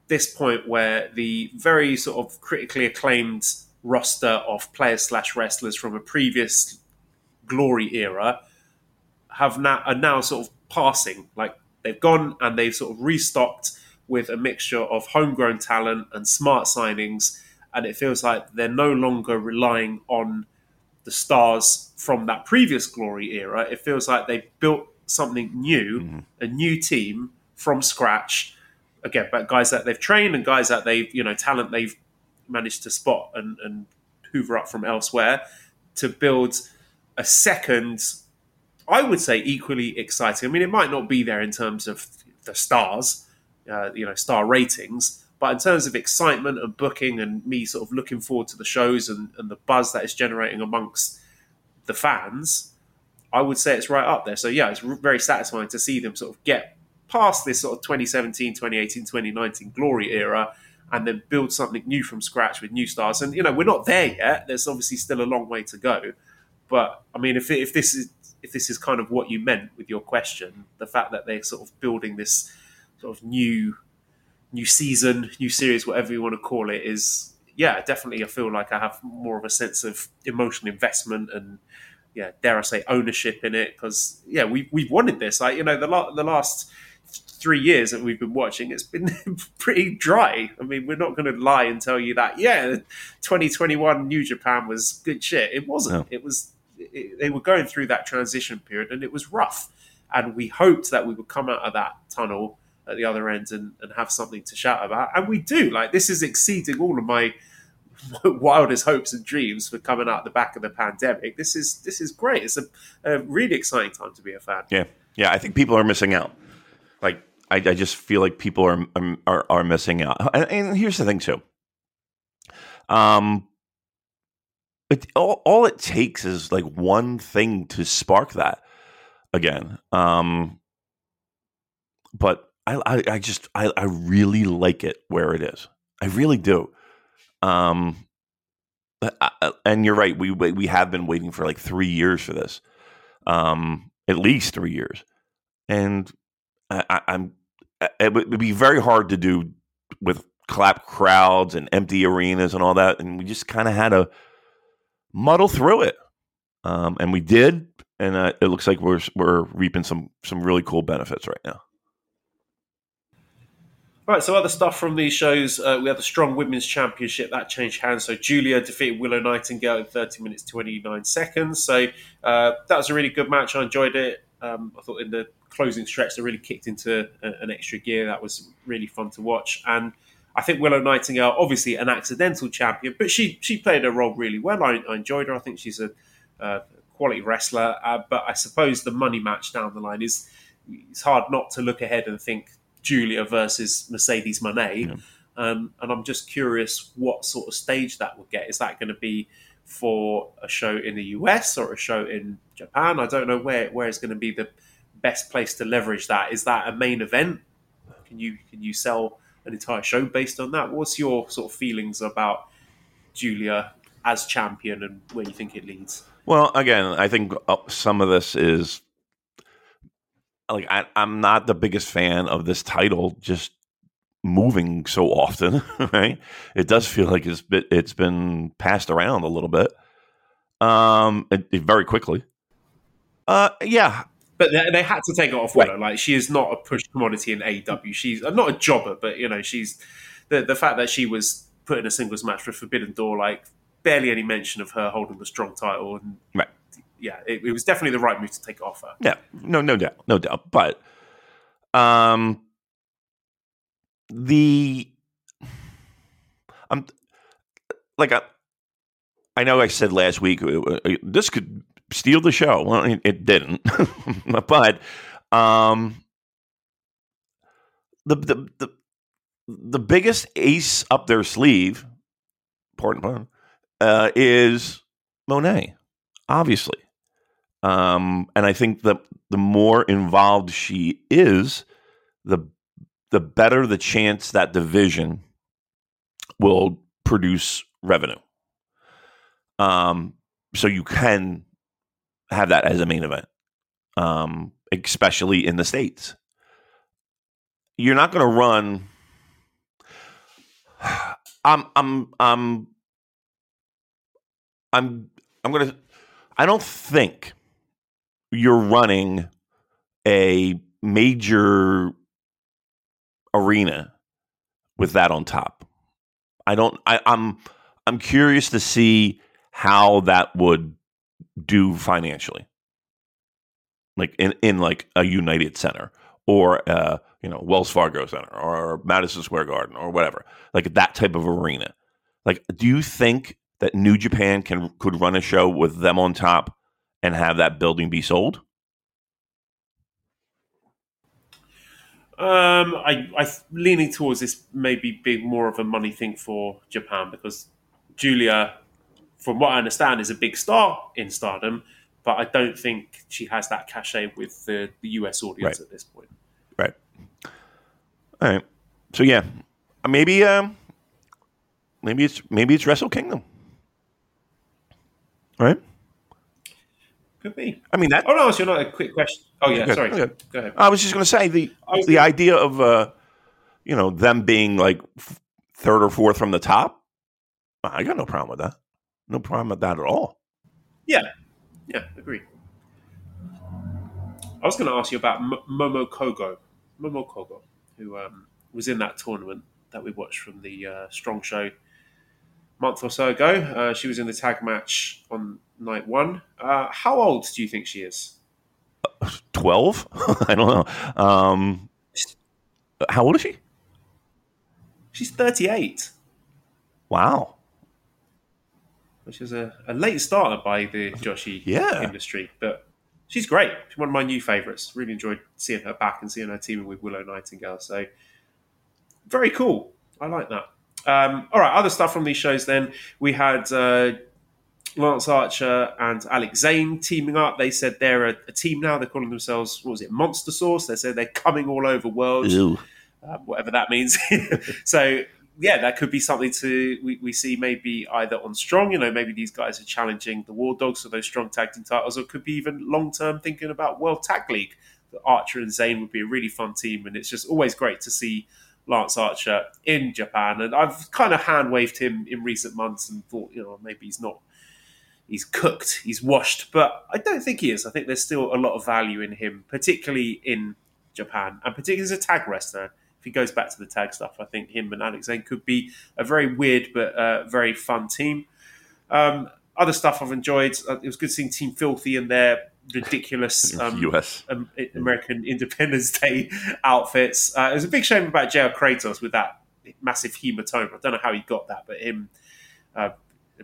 this point where the very sort of critically acclaimed roster of players slash wrestlers from a previous glory era have now are now sort of passing. Like they've gone and they've sort of restocked with a mixture of homegrown talent and smart signings, and it feels like they're no longer relying on the stars from that previous glory era. It feels like they've built something new, mm-hmm. a new team from scratch. Again, but guys that they've trained and guys that they've, you know, talent they've managed to spot and, and hoover up from elsewhere to build a second I would say equally exciting. I mean, it might not be there in terms of the stars, uh, you know, star ratings, but in terms of excitement and booking and me sort of looking forward to the shows and, and the buzz that it's generating amongst the fans, I would say it's right up there. So yeah, it's very satisfying to see them sort of get past this sort of 2017, 2018, 2019 glory era and then build something new from scratch with new stars. And you know, we're not there yet. There's obviously still a long way to go. But I mean, if if this is if this is kind of what you meant with your question, the fact that they're sort of building this sort of new new season, new series, whatever you want to call it, is yeah, definitely. I feel like I have more of a sense of emotional investment and yeah, dare I say, ownership in it because yeah, we we've wanted this. Like you know, the la- the last three years that we've been watching, it's been pretty dry. I mean, we're not going to lie and tell you that yeah, 2021 New Japan was good shit. It wasn't. No. It was it, they were going through that transition period and it was rough. And we hoped that we would come out of that tunnel at the other end and, and have something to shout about. And we do. Like, this is exceeding all of my wildest hopes and dreams for coming out the back of the pandemic. This is this is great. It's a, a, really exciting time to be a fan. Yeah, yeah. I think people are missing out. Like I, I just feel like people are are, are missing out. And, and, here's the thing too. Um, it, all, all it takes is like one thing to spark that again. Um, but I, I, I just I, I really like it where it is. I really do. Um, and you're right. We we have been waiting for like three years for this, um, at least three years, and I, am it would be very hard to do with clap crowds and empty arenas and all that, and we just kind of had to muddle through it. Um, and we did, and uh, it looks like we're we're reaping some some really cool benefits right now. Right, so other stuff from these shows, uh, we had the Strong Women's Championship that changed hands. So Julia defeated Willow Nightingale in 30 minutes 29 seconds. So uh, that was a really good match. I enjoyed it. Um, I thought in the closing stretch they really kicked into a, an extra gear. That was really fun to watch. And I think Willow Nightingale, obviously an accidental champion, but she she played her role really well. I, I enjoyed her. I think she's a, a quality wrestler. Uh, but I suppose the money match down the line is it's hard not to look ahead and think Julia versus Mercedes Moné. Yeah. Um, and I'm just curious what sort of stage that will get. Is that going to be for a show in the US or a show in Japan? I don't know where where is going to be the best place to leverage that. Is that a main event? Can you can you sell an entire show based on that. What's your sort of feelings about Julia as champion and where you think it leads? Well, again, I think uh, some of this is like I, I'm not the biggest fan of this title just moving so often, right? It does feel like it's been, it's been passed around a little bit, um, it, it very quickly. Uh, yeah, but they, they, had to take it off Willow. Right. Like she is not a push commodity in AEW. She's uh, not a jobber, but you know she's the the fact that she was put in a singles match for Forbidden Door, like barely any mention of her holding the strong title, and right. yeah, it, it was definitely the right move to take it off her. Yeah, no, no doubt, no doubt. But um, the I'm like I, I know I said last week uh, uh, this could steal the show. Well, it, it didn't, but um, the, the the the biggest ace up their sleeve, pardon pardon, uh, is Moné, obviously. Um, and I think that the more involved she is, the the better the chance that division will produce revenue. Um, so you can have that as a main event, um, especially in the states. You're not going to run. I'm I'm I'm I'm I'm going to. I don't think you're running a major arena with that on top. I don't. I, I'm I'm curious to see how that would do financially, like in in like a United Center or uh, you know Wells Fargo Center or Madison Square Garden or whatever, like that type of arena. Like, do you think that New Japan can could run a show with them on top and have that building be sold? Um, I, I leaning towards this maybe being more of a money thing for Japan because Julia, from what I understand, is a big star in Stardom, but I don't think she has that cachet with the, the US audience right. at this point. Right. All right. So yeah, maybe um, maybe it's maybe it's Wrestle Kingdom. Right. Could be. I mean that. Oh no, so not a quick question. Oh yeah, sorry. Okay. Go ahead. I was just going to say the the idea of uh, you know them being like third or fourth from the top. I got no problem with that. No problem with that at all. Yeah, yeah, agree. I was going to ask you about M- Momo Kohgo, Momo Kohgo, who um, was in that tournament that we watched from the uh, Strong Show month or so ago. Uh, she was in the tag match on night one. Uh, how old do you think she is? 12? I don't know. Um, how old is she? She's 38. Wow. Which is a, a late starter by the Joshi yeah. industry. But she's great. She's one of my new favourites. Really enjoyed seeing her back and seeing her teaming with Willow Nightingale. So, very cool. I like that. Um, all right, other stuff from these shows then. We had uh, Lance Archer and Alex Zayne teaming up. They said they're a, a, team now. They're calling themselves, what was it, Monster Sauce? They said they're coming all over the world, uh, whatever that means. so, yeah, that could be something to we, we see maybe either on Strong, you know, maybe these guys are challenging the War Dogs for those strong tag team titles, or it could be even long term thinking about World Tag League. Archer and Zayne would be a really fun team, and it's just always great to see Lance Archer in Japan. And I've kind of hand waved him in recent months and thought, you know, maybe he's not he's cooked, he's washed, but I don't think he is. I think there's still a lot of value in him, particularly in Japan, and particularly as a tag wrestler. If he goes back to the tag stuff, I think him and Alex Zayne could be a very weird but uh, very fun team. Um, other stuff I've enjoyed. Uh, it was good seeing Team Filthy in their ridiculous um, US um, American Independence Day outfits. Uh, it was a big shame about JR Kratos with that massive hematoma. I don't know how he got that, but him uh,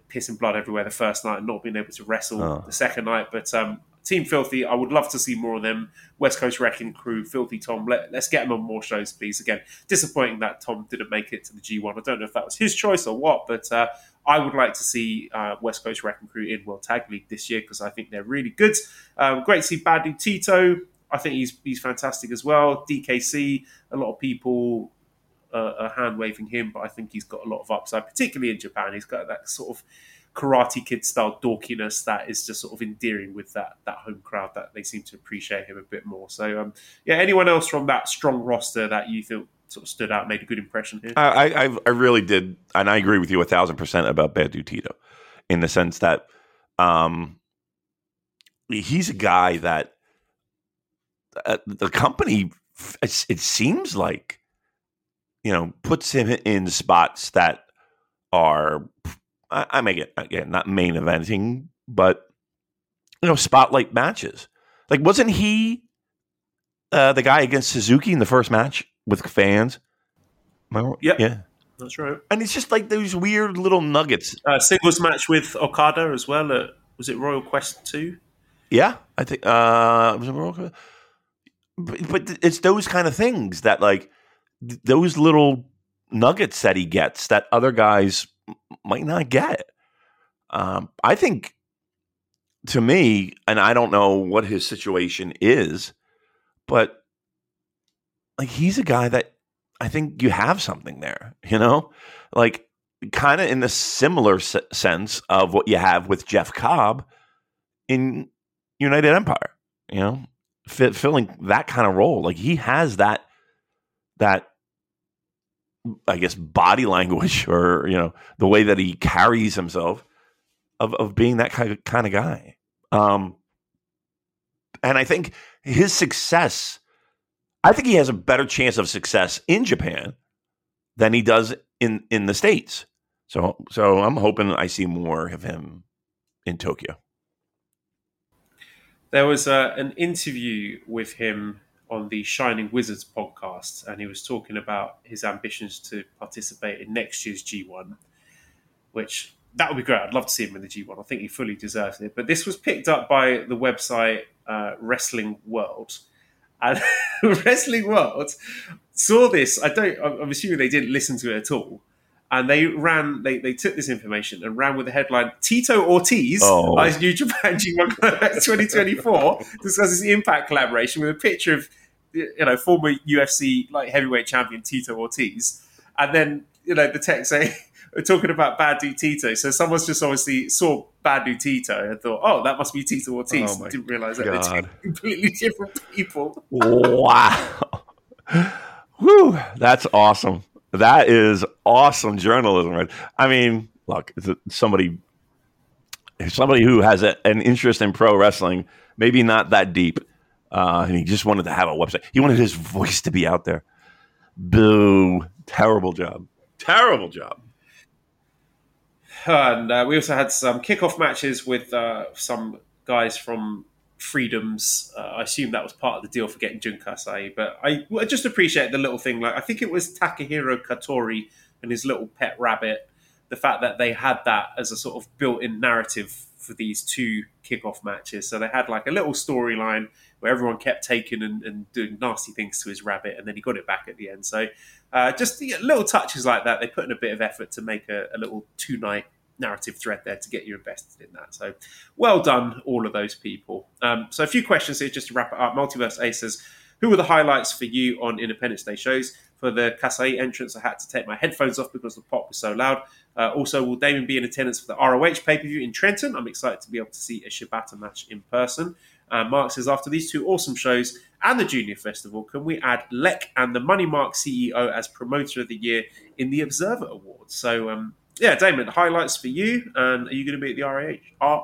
pissing blood everywhere the first night and not being able to wrestle oh. the second night. But um, Team Filthy, I would love to see more of them. West Coast Wrecking Crew, Filthy Tom, let, us get them on more shows, please. Again, disappointing that Tom didn't make it to the G1. I don't know if that was his choice or what, but uh, I would like to see uh, West Coast Wrecking Crew in World Tag League this year because I think they're really good. Um, great to see Bad Dude Tito. I think he's he's fantastic as well. DKC, a lot of people uh, a hand waving him, but I think he's got a lot of upside, particularly in Japan. He's got that sort of Karate Kid style dorkiness that is just sort of endearing with that that home crowd that they seem to appreciate him a bit more. So um, yeah, anyone else from that strong roster that you think sort of stood out, made a good impression here? I, I, I really did, and I agree with you a thousand percent about Bad Dude Tito, in the sense that um, he's a guy that uh, the company, it seems like, you know, puts him in spots that are, I, I make it again not main eventing, but you know, spotlight matches. Like, wasn't he uh, the guy against Suzuki in the first match with fans? Yep. Yeah. That's right. And it's just like those weird little nuggets. Uh, singles match with Okada as well. At, was it Royal Quest two? Yeah, I think uh was it Morocco? But, but it's those kind of things that like th- those little nuggets that he gets that other guys might not get. Um, I think to me, and I don't know what his situation is, but like he's a guy that I think you have something there, you know, like kind of in the similar s- sense of what you have with Jeff Cobb in United Empire, you know, fi- filling that kind of role. Like he has that that I guess body language or you know the way that he carries himself of of being that kind of kind of guy. Um, and I think his success, I think he has a better chance of success in Japan than he does in in the states. So so I'm hoping I see more of him in Tokyo. There was uh, an interview with him on the Shining Wizards podcast, and he was talking about his ambitions to participate in next year's G1, which that would be great. I'd love to see him in the G1. I think he fully deserves it. But this was picked up by the website uh, Wrestling World, and Wrestling World saw this. I don't. I'm I'm assuming they didn't listen to it at all. And they ran, they, they took this information and ran with the headline Tito Ortiz, Oh. Eyes New Japan G1 Climax 2024, discusses the Impact collaboration with a picture of, you know, former UFC like heavyweight champion Tito Ortiz. And then, you know, the text saying, we're talking about Bad Dude Tito. So someone's just obviously saw Bad Dude Tito and thought, oh, that must be Tito Ortiz. Oh Didn't realize that they're two completely different people. Wow. Whew, that's awesome. That is awesome journalism, right? I mean, look, somebody somebody who has a, an interest in pro wrestling, maybe not that deep, uh, and he just wanted to have a website. He wanted his voice to be out there. Boo! Terrible job. Terrible job. And uh, we also had some kickoff matches with uh, some guys from Freedoms. Uh, I assume that was part of the deal for getting Jun Kasai, but I, I just appreciate the little thing. Like I think it was Takahiro Katori and his little pet rabbit. The fact that they had that as a sort of built-in narrative for these two kickoff matches. So they had like a little storyline where everyone kept taking and, and doing nasty things to his rabbit, and then he got it back at the end. So uh, just yeah, little touches like that. They put in a bit of effort to make a, a little two-night narrative thread there to get you invested in that. So well done, all of those people. Um, so a few questions here just to wrap it up. Multiverse Aces, who were the highlights for you on Independence Day shows? For the Kasai entrance, I had to take my headphones off because the pop was so loud. Uh, also, will Damon be in attendance for the ROH pay per view in Trenton? I'm excited to be able to see a Shibata match in person. Uh, Mark says, after these two awesome shows and the Junior Festival, can we add Lek and the Money Mark CEO as Promoter of the Year in the Observer Awards? So, um, yeah, Damon, highlights for you, and are you going to be at the ROH,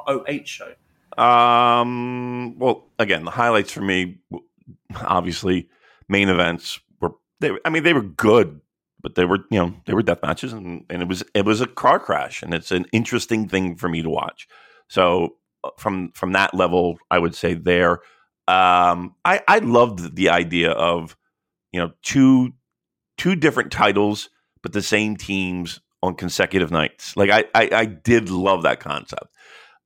ROH show? Um. Well, again, the highlights for me, obviously, main events were. They, I mean, they were good, but they were, you know, they were death matches, and, and it was it was a car crash, and it's an interesting thing for me to watch. So uh, from from that level, I would say there. Um, I I loved the idea of, you know, two two different titles, but the same teams on consecutive nights. Like I I, I did love that concept.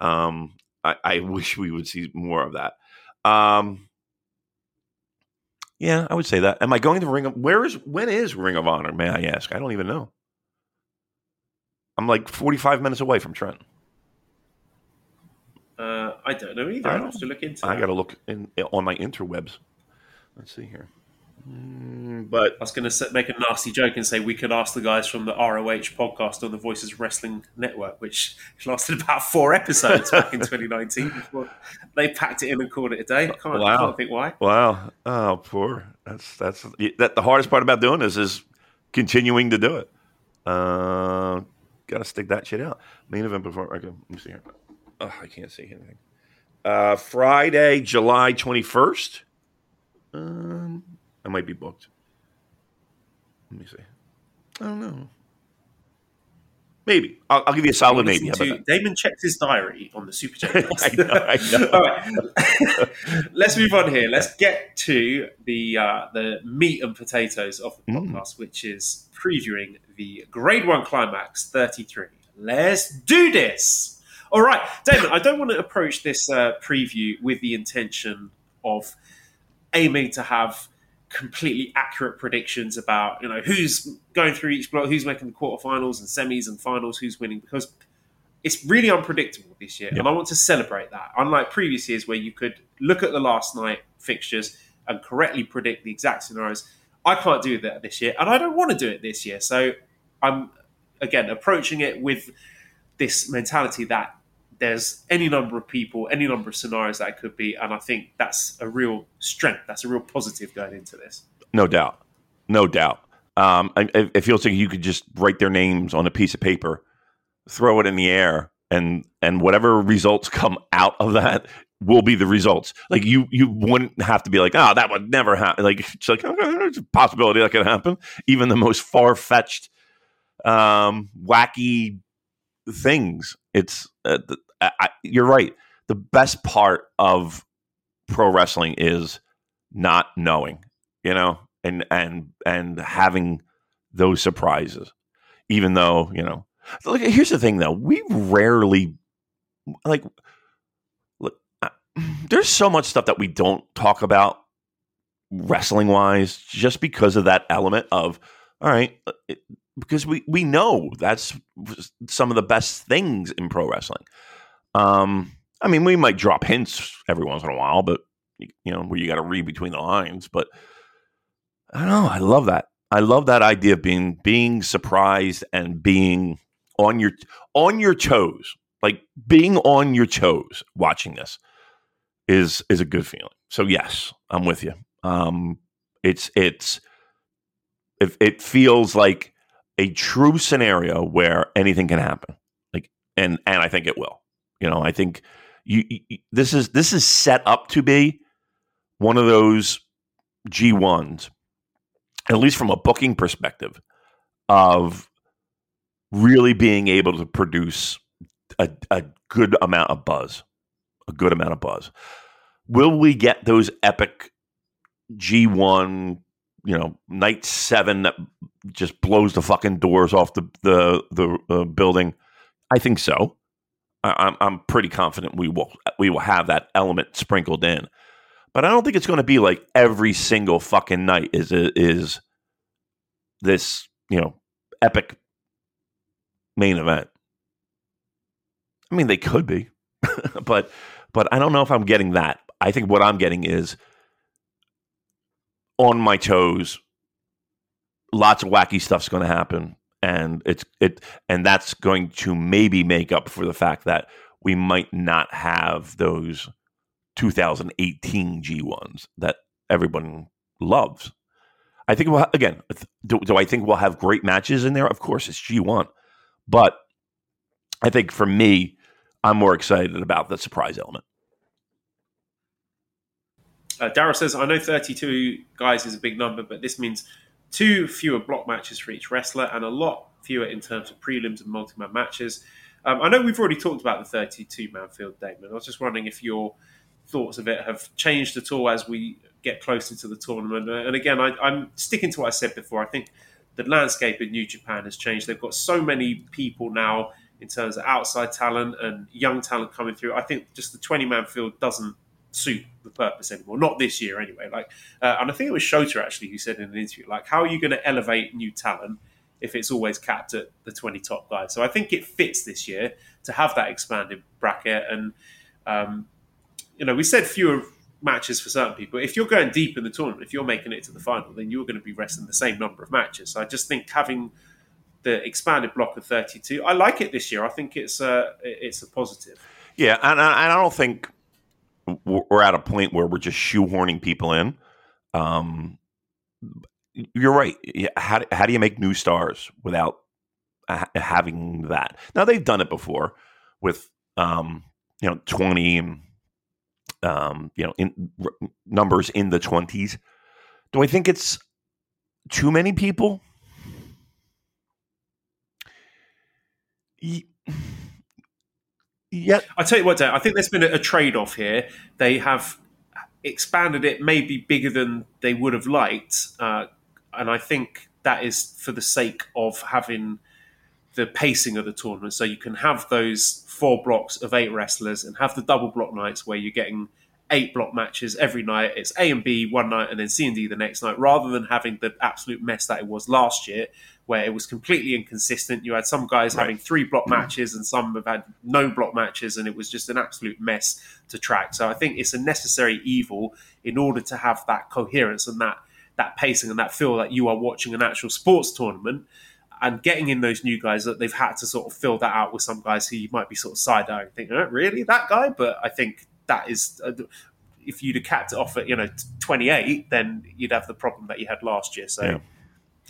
Um, I, I wish we would see more of that. Um, yeah, I would say that. Am I going to Ring of Where is when is Ring of Honor? May I ask? I don't even know. I'm like 45 minutes away from Trent. Uh, I don't know either. I don't- have to look into I got to look in on my interwebs. Let's see here. Mm, but I was going to make a nasty joke and say we could ask the guys from the ROH podcast on the Voices Wrestling Network, which lasted about four episodes back in 2019 before they packed it in and called it a day. I can't, Wow. can't think why. wow, oh poor. That's that's that. The hardest part about doing this is continuing to do it. Uh, Got to stick that shit out. Main event before. Okay, let me see here. Oh, I can't see anything. Uh, Friday, July twenty first. Um, I might be booked. Let me see. I don't know. Maybe I'll, I'll give you a solid maybe. How to- Damon checks his diary on the Super J. I know, I know. All right, let's move on here. Let's get to the uh, the meat and potatoes of the Mm. podcast, which is previewing the Grade One Climax 33. Let's do this. All right, Damon. I don't want to approach this uh, preview with the intention of aiming to have completely accurate predictions about you know who's going through each block, who's making the quarterfinals and semis and finals, who's winning because it's really unpredictable this year, Yep. and I want to celebrate that. Unlike previous years where you could look at the last night fixtures and correctly predict the exact scenarios, I can't do that this year, and I don't want to do it this year. So I'm again approaching it with this mentality that there's any number of people, any number of scenarios that it could be, and I think that's a real strength. That's a real positive going into this. No doubt, no doubt. Um, I, I- it feels like you could just write their names on a piece of paper, throw it in the air, and and whatever results come out of that will be the results. Like you, you wouldn't have to be like, oh, that would never happen. Like it's like there's a possibility that could happen. Even the most far fetched, um, wacky things. It's uh, I, you're right. The best part of pro wrestling is not knowing, you know, and and and having those surprises. Even though you know, look. Here's the thing, though. We rarely like. Look, there's so much stuff that we don't talk about wrestling wise, just because of that element of all right. uh, It, because we we know that's some of the best things in pro wrestling. Um, I mean, we might drop hints every once in a while, but you know, where you got to read between the lines. But I don't know. I love that. I love that idea of being being surprised and being on your on your toes. Like being on your toes watching this is is a good feeling. So yes, I'm with you. Um, it's it's it, it feels like a true scenario where anything can happen. Like and and I think it will. You know, I think you, you this is this is set up to be one of those G1s, at least from a booking perspective, of really being able to produce a, a good amount of buzz. A good amount of buzz. Will we get those epic G1, you know, night seven that just blows the fucking doors off the the the uh, building? I think so. I, I'm I'm pretty confident we will we will have that element sprinkled in, but I don't think it's going to be like every single fucking night is is this you know epic main event. I mean, they could be, but but I don't know if I'm getting that. I think what I'm getting is on my toes. Lots of wacky stuff's going to happen, and it's it, and that's going to maybe make up for the fact that we might not have those 2018 G1s that everyone loves. I think we'll again. Do, do I think we'll have great matches in there? Of course, it's G1, but I think for me, I'm more excited about the surprise element. Uh, Darrell says, I know 32 guys is a big number, but this means two fewer block matches for each wrestler and a lot fewer in terms of prelims and multi man matches. Um, I know we've already talked about the 32 man field, Damon. I was just wondering if your thoughts of it have changed at all as we get closer to the tournament. Uh, And again, I, I'm sticking to what I said before. I think the landscape in New Japan has changed. They've got so many people now in terms of outside talent and young talent coming through. I think just the 20 man field doesn't suit the purpose anymore. Not this year, anyway. Like, uh, and I think it was Shota actually who said in an interview, like, how are you going to elevate new talent if it's always capped at the twenty top guys? So I think it fits this year to have that expanded bracket. And um, you know, we said fewer matches for certain people. If you're going deep in the tournament, if you're making it to the final, then you're going to be wrestling the same number of matches. So I just think having the expanded block of 32, I like it this year. I think it's a it's a positive. Yeah, and and I don't think we're at a point where we're just shoehorning people in. Um, you're right. How, how do you make new stars without having that? Now they've done it before with um, you know twenty and um, you know in r- numbers in the twenties. Do I think it's too many people? Yeah, I tell you what, Dan, I think there's been a, a trade off here. They have expanded it maybe bigger than they would have liked, uh, and I think that is for the sake of having the pacing of the tournament. So you can have those four blocks of eight wrestlers and have the double block nights where you're getting eight block matches every night. It's A and B one night and then C and D the next night, rather than having the absolute mess that it was last year, where it was completely inconsistent. You had some guys right. having three block matches and some have had no block matches, and it was just an absolute mess to track. So I think it's a necessary evil in order to have that coherence and that that pacing and that feel that you are watching an actual sports tournament. And getting in those new guys that they've had to sort of fill that out with some guys who you might be sort of side eyeing, thinking, oh, "Really, that guy?" But I think that is uh, if you'd have capped it off at you know 28, then you'd have the problem that you had last year. So, yeah,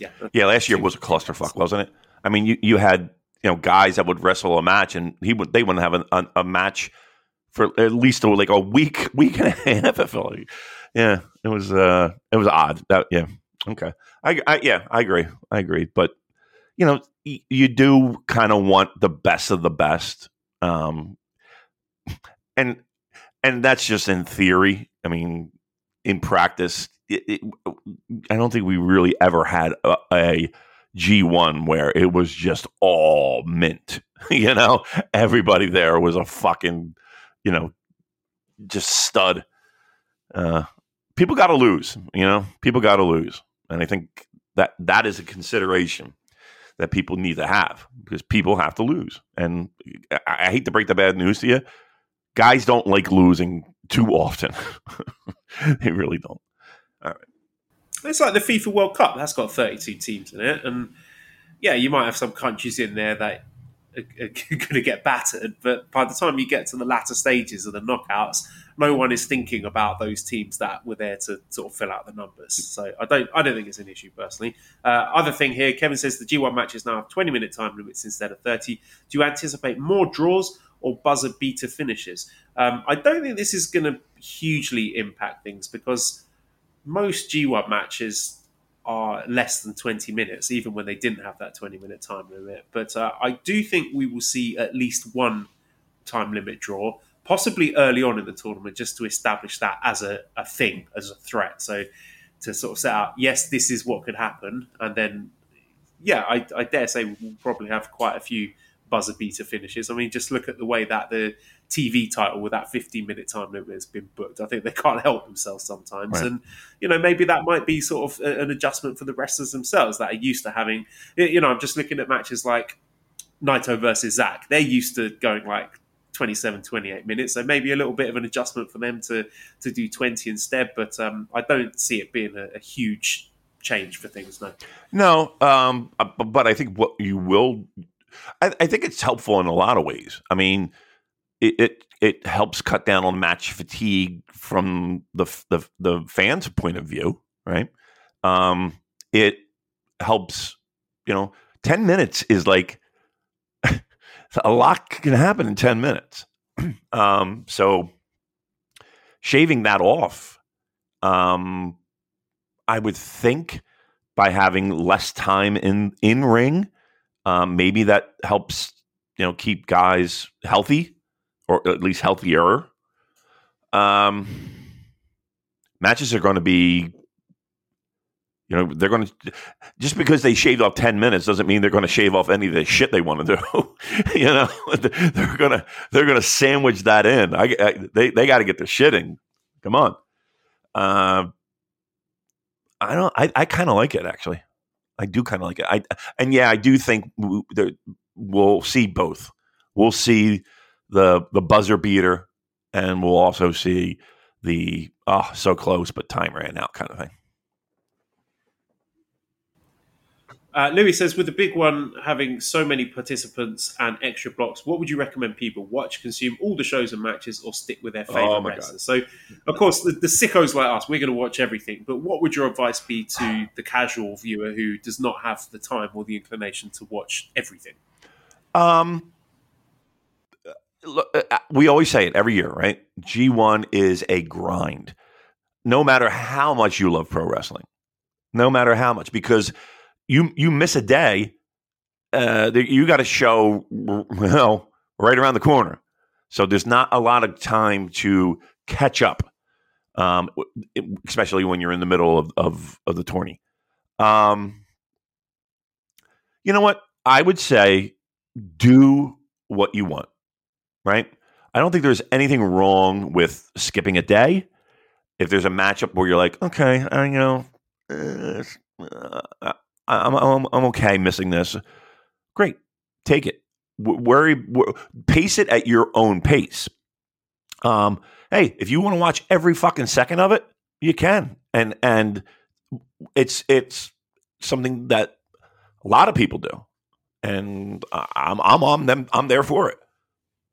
yeah, yeah last year was a clusterfuck, wasn't it? I mean, you you had you know guys that would wrestle a match, and he would they wouldn't have a, a, a match for at least like a week, week and a half. I felt like, yeah, it was uh, it was odd. That yeah, okay, I, I yeah, I agree, I agree, but you know, y- you do kind of want the best of the best, um, and and that's just in theory. I mean, in practice, it, it, I don't think we really ever had a, a G1 where it was just all mint. you know, everybody there was a fucking, you know, just stud. Uh, people got to lose. You know, people got to lose, and I think that that is a consideration that people need to have because people have to lose. And I, I hate to break the bad news to you guys don't like losing too often. they really don't. All right. It's like the FIFA World Cup. That's got 32 teams in it. And yeah, you might have some countries in there that are, are going to get battered. But by the time you get to the latter stages of the knockouts, no one is thinking about those teams that were there to sort of fill out the numbers. So I don't, I don't think it's an issue personally. Uh, other thing here, Kevin says the G1 matches now have 20 minute time limits instead of 30. Do you anticipate more draws or buzzer beater finishes. Um, I don't think this is going to hugely impact things because most G1 matches are less than 20 minutes, even when they didn't have that 20 minute time limit. But uh, I do think we will see at least one time limit draw, possibly early on in the tournament, just to establish that as a, a thing, as a threat. So to sort of set out, yes, this is what could happen. And then, yeah, I, I dare say we'll probably have quite a few buzzer beater finishes. I mean, just look at the way that the TV title with that 15 minute time limit has been booked. I think they can't help themselves sometimes. Right. And, you know, maybe that might be sort of an adjustment for the wrestlers themselves that are used to having, you know, I'm just looking at matches like Naito versus Zack. They're used to going like 27, 28 minutes. So maybe a little bit of an adjustment for them to, to do 20 instead. But um, I don't see it being a, a huge change for things. No, no. Um, uh, but I think what you will I, I, think it's helpful in a lot of ways. I mean, it, it, it helps cut down on match fatigue from the the, the fans' point of view, right? Um, it helps. You know, ten minutes is like a lot can happen in ten minutes. um, so shaving that off, um, I would think by having less time in in ring um, maybe that helps, you know, keep guys healthy or at least healthier. Um, matches are going to be, you know, they're going to just because they shaved off ten minutes doesn't mean they're going to shave off any of the shit they want to do. you know, they're gonna they're gonna sandwich that in. I, I they they got to get their shitting. Come on. Uh, I don't. I, I kind of like it actually. I do kind of like it. I and yeah, I do think we'll see both. We'll see the the buzzer beater, and we'll also see the oh so close but time ran out kind of thing. Uh, Louis says, with the big one having so many participants and extra blocks, what would you recommend people watch, consume all the shows and matches, or stick with their favorite Oh my wrestlers? So, of course, the, the sickos like us, we're going to watch everything. But what would your advice be to the casual viewer who does not have the time or the inclination to watch everything? Um, we always say it every year, right? G1 is a grind. No matter how much you love pro wrestling, no matter how much, because you you miss a day, uh, you got a show well right around the corner. So there's not a lot of time to catch up, um, especially when you're in the middle of of, of the tourney. Um, you know what? I would say do what you want, right? I don't think there's anything wrong with skipping a day. If there's a matchup where you're like, okay, I you know, uh, I'm, I'm I'm okay missing this. Great, take it. W- Worry, w- pace it at your own pace. Um, hey, if you want to watch every fucking second of it, you can, and and it's it's something that a lot of people do, and I'm I'm on them. I'm there for it.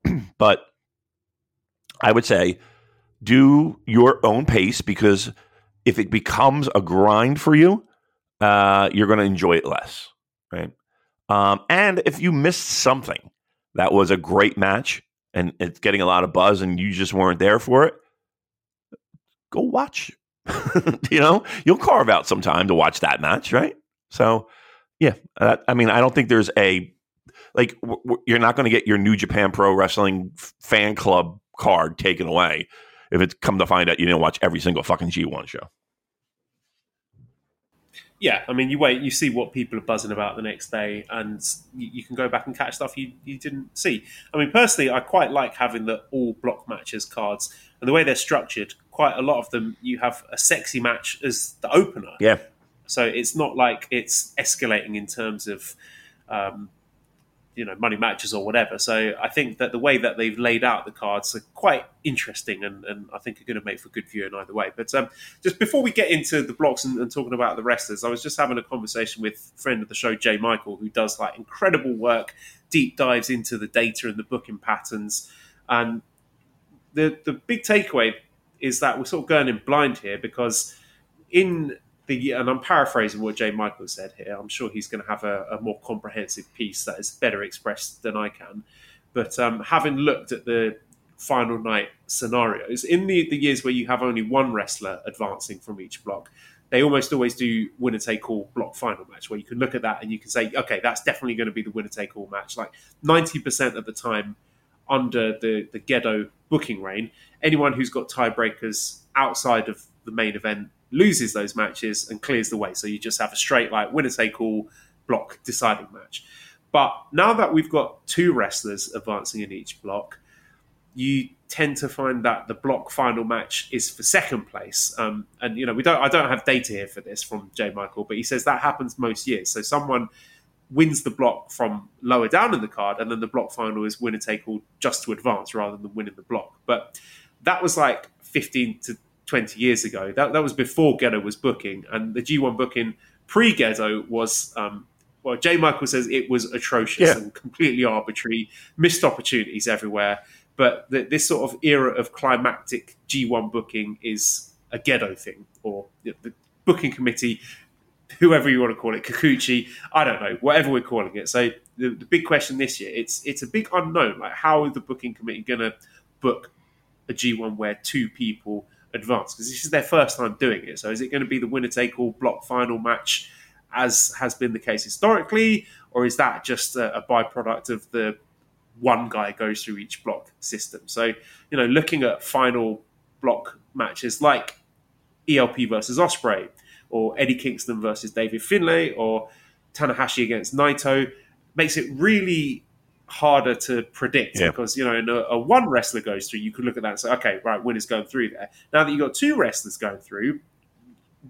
but I would say do your own pace because if it becomes a grind for you, uh, you're going to enjoy it less, right? Um, and if you missed something that was a great match and it's getting a lot of buzz and you just weren't there for it, go watch. you know, you'll carve out some time to watch that match, right? So, yeah, uh, I mean, I don't think there's a like w- w- you're not going to get your New Japan Pro Wrestling f- fan club card taken away if it's come to find out you didn't watch every single fucking G1 show. Yeah, I mean, you wait, you see what people are buzzing about the next day, and you, you can go back and catch stuff you, you didn't see. I mean, personally, I quite like having the all block matches cards, and the way they're structured. Quite a lot of them, you have a sexy match as the opener. Yeah. So it's not like it's escalating in terms of, um, you know, money matches or whatever. So I think that the way that they've laid out the cards are quite interesting, and, and I think are going to make for good viewing either way. But um, just before we get into the blocks and, and talking about the wrestlers, I was just having a conversation with friend of the show, Jay Michael, who does like incredible work, deep dives into the data and the booking patterns, and the the big takeaway is that we're sort of going in blind here because in the and I'm paraphrasing what Jay Michael said here. I'm sure he's going to have a, a more comprehensive piece that is better expressed than I can. But um, having looked at the final night scenarios in the, the years where you have only one wrestler advancing from each block, they almost always do winner take all block final match where you can look at that and you can say, okay, that's definitely going to be the winner take all match. Like 90% of the time under the, the Gedo booking reign, anyone who's got tiebreakers outside of the main event loses those matches and clears the way. So you just have a straight like winner take all block deciding match. But now that we've got two wrestlers advancing in each block, you tend to find that the block final match is for second place. Um, and you know, we don't I don't have data here for this from Jay Michael, but he says that happens most years. So someone wins the block from lower down in the card, and then the block final is winner take all just to advance rather than winning the block. But that was like 15 to 20 years ago. That, that was before Gedo was booking, and the G1 booking pre Gedo was. Um, well, Jay Michael says it was atrocious Yeah. and completely arbitrary, missed opportunities everywhere. But the, this sort of era of climactic G1 booking is a Gedo thing, or the the booking committee, whoever you want to call it, Kikuchi, I don't know, whatever we're calling it. So the, the big question this year, it's it's a big unknown. Like, how is the booking committee going to book a G1 where two people advance? Because this is their first time doing it. So is it going to be the winner take all block final match, as has been the case historically, or is that just a, a byproduct of the one guy goes through each block system? So you know, looking at final block matches like ELP versus Osprey, or Eddie Kingston versus David Finlay, or Tanahashi against Naito, makes it really harder to predict Yeah. because you know, in a, a one wrestler goes through, you could look at that and say, okay, right, winner's going through there. Now that you've got two wrestlers going through,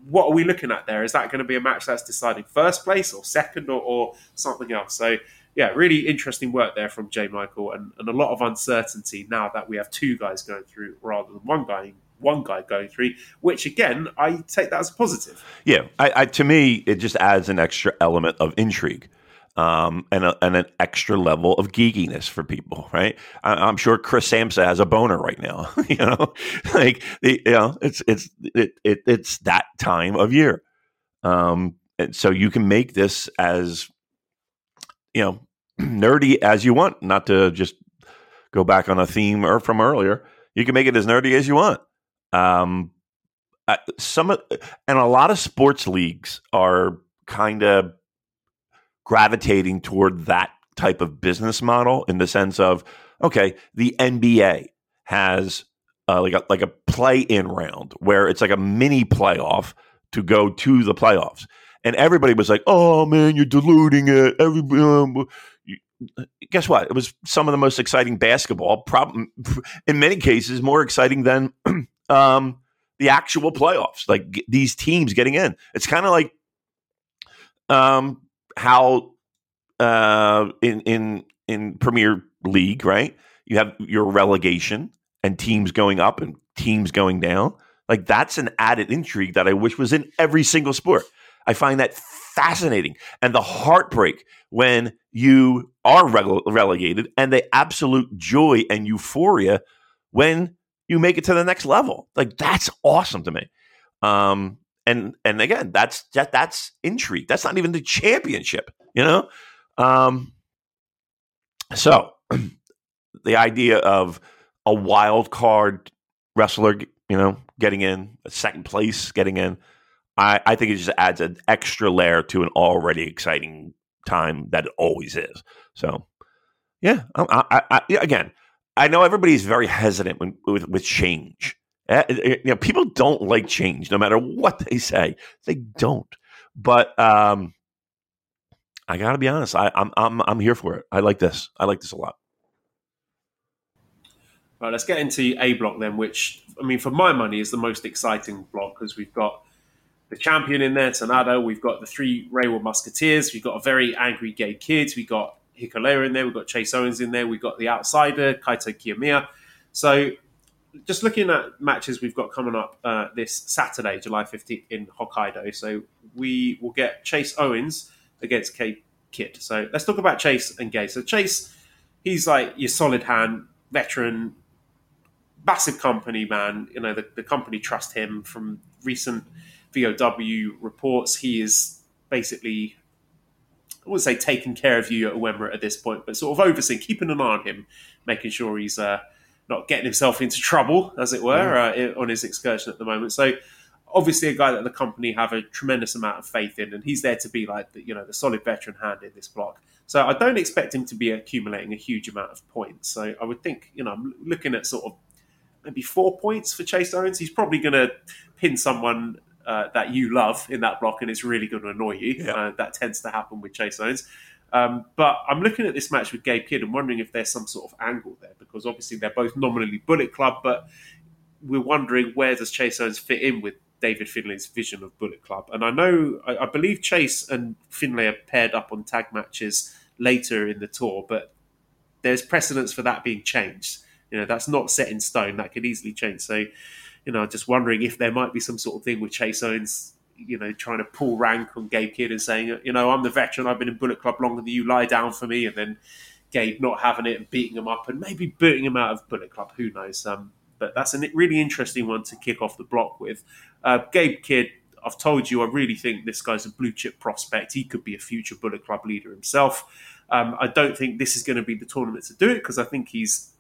what are we looking at there? Is that going to be a match that's deciding first place or second or, or something else? So, yeah, really interesting work there from Jay Michael and, and a lot of uncertainty now that we have two guys going through rather than one guy one guy going through, which again, I take that as a positive. Yeah, I, I, to me, it just adds an extra element of intrigue. Um, and, a, and an extra level of geekiness for people, right? I, am sure Chris Samsa has a boner right now. you know, like the, you know, it's it's it, it, it's that time of year, um, and so you can make this as you know nerdy as you want. Not to just go back on a theme or from earlier, you can make it as nerdy as you want. Um, some and a lot of sports leagues are kind of gravitating toward that type of business model in the sense of okay, the NBA has uh, like a like a play in round where it's like a mini playoff to go to the playoffs, and everybody was like, "Oh man, you're diluting it." Every um, guess what? It was some of the most exciting basketball, problem in many cases more exciting than um, the actual playoffs. Like g- these teams getting in. It's kind of like um, how uh, in in in Premier League, right? You have your relegation and teams going up and teams going down. Like that's an added intrigue that I wish was in every single sport. I find that fascinating. And the heartbreak when you are rele- relegated and the absolute joy and euphoria when you make it to the next level. Like that's awesome to me. Um, and and again, that's that that's intrigue. That's not even the championship, you know. Um, so the idea of a wild card wrestler, you know, getting in, a second place getting in, I, I think it just adds an extra layer to an already exciting time that it always is. So, yeah, I, I, I, again, I know everybody's very hesitant when, with, with change. Uh, you know, people don't like change, no matter what they say. They don't. But um, I got to be honest. I, I'm I'm I'm here for it. I like this. I like this a lot. Right, let's get into A block then, which I mean, for my money, is the most exciting block because we've got the champion in there, Sanada. We've got the three Reiwa Musketeers. We've got a very angry Gabe Kidd. We've got Hikuleo in there. We've got Chase Owens in there. We've got the outsider, Kaito Kiyomiya. So just looking at matches we've got coming up uh, this Saturday, July 15th in Hokkaido. So we will get Chase Owens against Gabe Kidd. So let's talk about Chase and Gabe. So Chase, he's like your solid hand, veteran, massive company man. You know, the, the company trust him from recent – VOW reports he is basically, I wouldn't say taking care of you at at this point, but sort of overseeing, keeping an eye on him, making sure he's uh, not getting himself into trouble, as it were, uh, on his excursion at the moment. So obviously a guy that the company have a tremendous amount of faith in, and he's there to be like the, you know the solid veteran hand in this block. So I don't expect him to be accumulating a huge amount of points. So I would think you know I'm looking at sort of maybe four points for Chase Owens. He's probably going to pin someone uh, that you love in that block, and it's really going to annoy you. Yeah. Uh, that tends to happen with Chase Owens. Um, but I'm looking at this match with Gabe Kidd and wondering if there's some sort of angle there because obviously they're both nominally Bullet Club, but we're wondering where does Chase Owens fit in with David Finlay's vision of Bullet Club. And I know, I, I believe Chase and Finlay are paired up on tag matches later in the tour, but there's precedence for that being changed. You know, that's not set in stone. That could easily change. So you know, just wondering if there might be some sort of thing with Chase Owens, you know, trying to pull rank on Gabe Kidd and saying, you know, I'm the veteran, I've been in Bullet Club longer than you, lie down for me, and then Gabe not having it and beating him up and maybe booting him out of Bullet Club. Who knows? Um, but that's a really interesting one to kick off the block with. Uh, Gabe Kidd, I've told you, I really think this guy's a blue chip prospect. He could be a future Bullet Club leader himself. Um, I don't think this is going to be the tournament to do it because I think he's,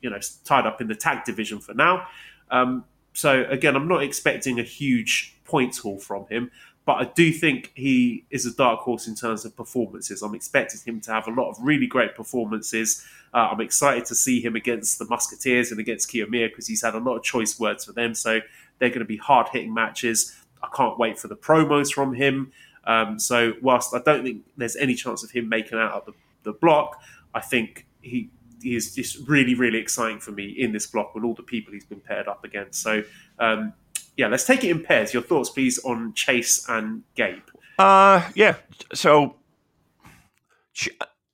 you know, tied up in the tag division for now. Um, so again, I'm not expecting a huge points haul from him, but I do think he is a dark horse in terms of performances. I'm expecting him to have a lot of really great performances. Uh, I'm excited to see him against the Musketeers and against Kiyomiya because he's had a lot of choice words for them. So they're going to be hard hitting matches. I can't wait for the promos from him. Um, so whilst I don't think there's any chance of him making out of the, the block, I think he is just really, really exciting for me in this block with all the people he's been paired up against. So, um, yeah, let's take it in pairs. Your thoughts, please, on Chase and Gabe. Uh, yeah. So,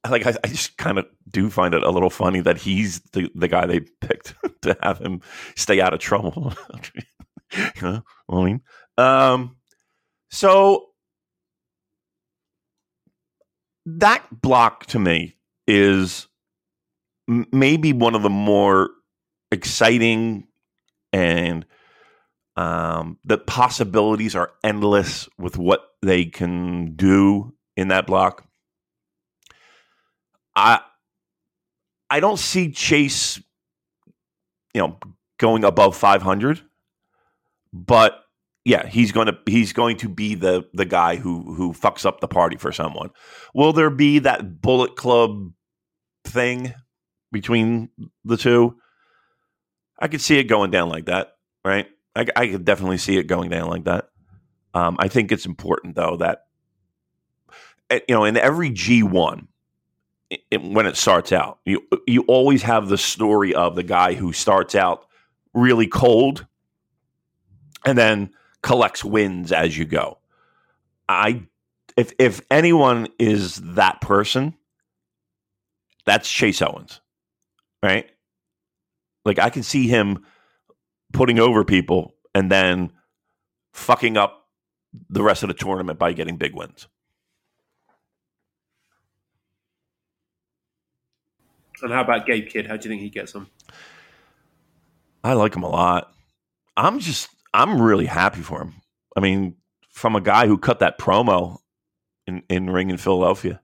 like I, I just kind of do find it a little funny that he's the, the guy they picked to have him stay out of trouble. you know what I mean? Um, so that block to me is maybe one of the more exciting and um, the possibilities are endless with what they can do in that block. I I don't see Chase, you know, going above 500, but yeah, he's going to he's going to be the the guy who who fucks up the party for someone. Will there be that Bullet Club thing between the two? I could see it going down like that, right? I, I could definitely see it going down like that. Um, I think it's important though that eh, you know in every G one when it starts out, you you always have the story of the guy who starts out really cold and then collects wins as you go. I if if anyone is that person, that's Chase Owens. Right? Like I can see him putting over people and then fucking up the rest of the tournament by getting big wins. And how about Gabe Kidd? How do you think he gets them? I like him a lot. I'm just I'm really happy for him. I mean, from a guy who cut that promo in, in ring in Philadelphia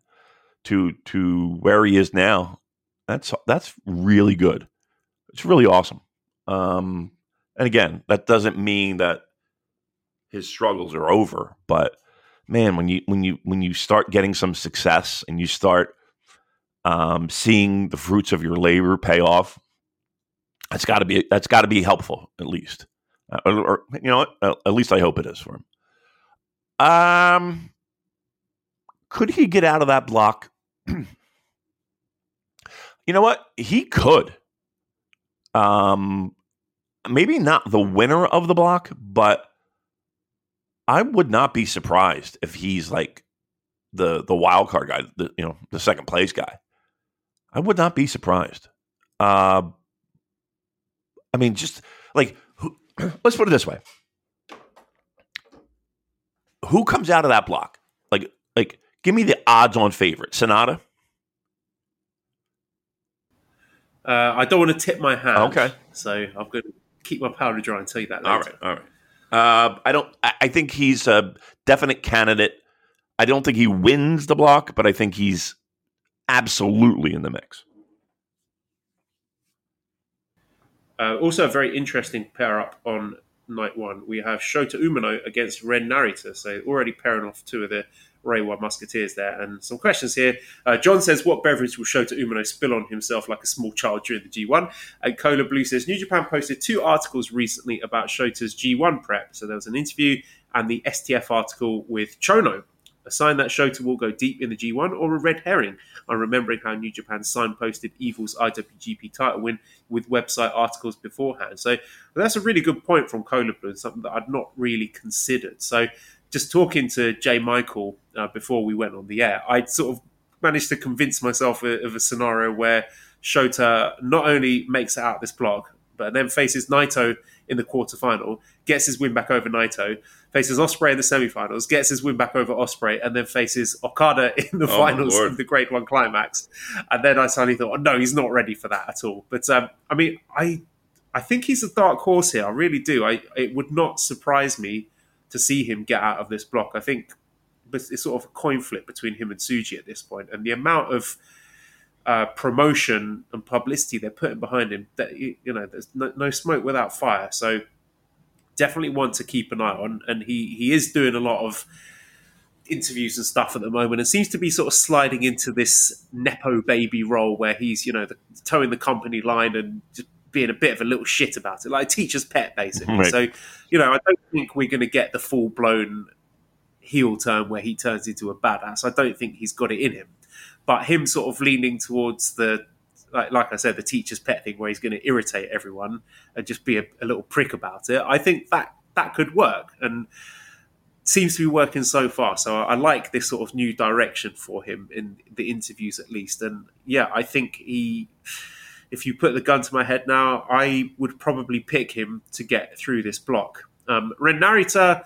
to to where he is now, that's that's really good. It's really awesome. Um, and again, that doesn't mean that his struggles are over, but man, when you when you when you start getting some success and you start um, seeing the fruits of your labor pay off, that's got to be that's got to be helpful at least. Uh, or, or, you know, uh, at least I hope it is for him. Um, could he get out of that block? you know what? He could. Um, maybe not the winner of the block, but I would not be surprised if he's like the the wild card guy, the you know the second place guy. I would not be surprised. Uh, I mean, just like who, let's put it this way: who comes out of that block? Like, like, give me the odds-on favorite. Sanada. Uh, I don't want to tip my hand. Okay. So I'm going to keep my powder dry and tell you that later. All right, all right. Uh, I don't. I, think he's a definite candidate. I don't think he wins the block, but I think he's absolutely in the mix. Uh, also, a very interesting pair up on night one. We have Shota Umino against Ren Narita. So already pairing off two of the Reiwa Musketeers there. And some questions here. Uh, John says, What beverage will Shota Umino spill on himself like a small child during the G1? And Cola Blue says, New Japan posted two articles recently about Shota's G1 prep. So there was an interview and the STF article with Chono a sign that Shota will go deep in the G1 or a red herring. I'm remembering how New Japan signposted Evil's IWGP title win with website articles beforehand. So that's a really good point from Kola Blue, something that I'd not really considered. So just talking to Jay Michael uh, before we went on the air, I sort of managed to convince myself of a scenario where Shota not only makes it out this block, but then faces Naito in the quarterfinal, gets his win back over Naito, faces Osprey in the semifinals, gets his win back over Osprey, and then faces Okada in the Oh, finals of the G1 Climax. And then I suddenly thought, oh, no, he's not ready for that at all. But um, I mean, I I think he's a dark horse here. I really do. I it would not surprise me to see him get out of this block. I think it's sort of a coin flip between him and Tsuji at this point, and the amount of uh, promotion and publicity they're putting behind him. That you know, there's no, no smoke without fire. So definitely one to keep an eye on. And he he is doing a lot of interviews and stuff at the moment, and seems to be sort of sliding into this nepo baby role where he's you know the, towing the company line and just being a bit of a little shit about it, like a teacher's pet basically. Right. So you know, I don't think we're going to get the full blown heel turn where he turns into a badass. I don't think he's got it in him. But him sort of leaning towards the like, like I said, the teacher's pet thing where he's going to irritate everyone and just be a, a little prick about it. I think that that could work. And seems to be working so far. So I, I like this sort of new direction for him in the interviews, at least. And yeah, I think he. If you put the gun to my head now, I would probably pick him to get through this block. Um, Ren Narita,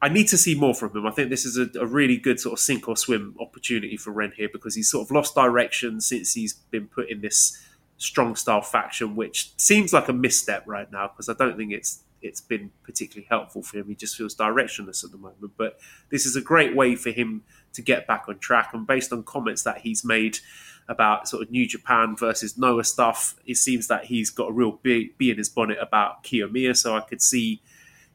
I need to see more from him. I think this is a, a, really good sort of sink or swim opportunity for Ren here because he's sort of lost direction since he's been put in this strong style faction, which seems like a misstep right now because I don't think it's it's been particularly helpful for him. He just feels directionless at the moment. But this is a great way for him to get back on track. And based on comments that he's made about sort of New Japan versus Noah stuff, it seems that he's got a real bee, in his bonnet about Kiyomiya. So I could see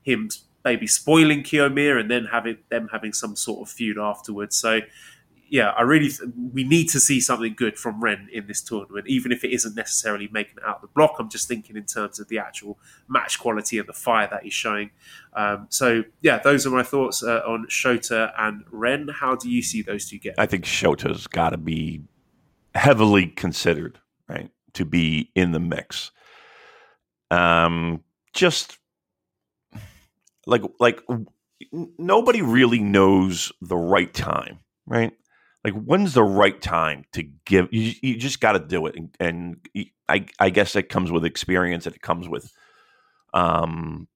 him maybe spoiling Kiyomiya and then having them having some sort of feud afterwards. So yeah, I really th- we need to see something good from Ren in this tournament, even if it isn't necessarily making it out the block. I'm just thinking in terms of the actual match quality and the fire that he's showing. Um, so yeah, those are my thoughts uh, on Shota and Ren. How do you see those two get? I think Shota's got to be heavily considered, right, to be in the mix. Um, just like like nobody really knows the right time, right? Like when's the right time to give you, you just got to do it and, and, I, I guess it comes with experience and it comes with um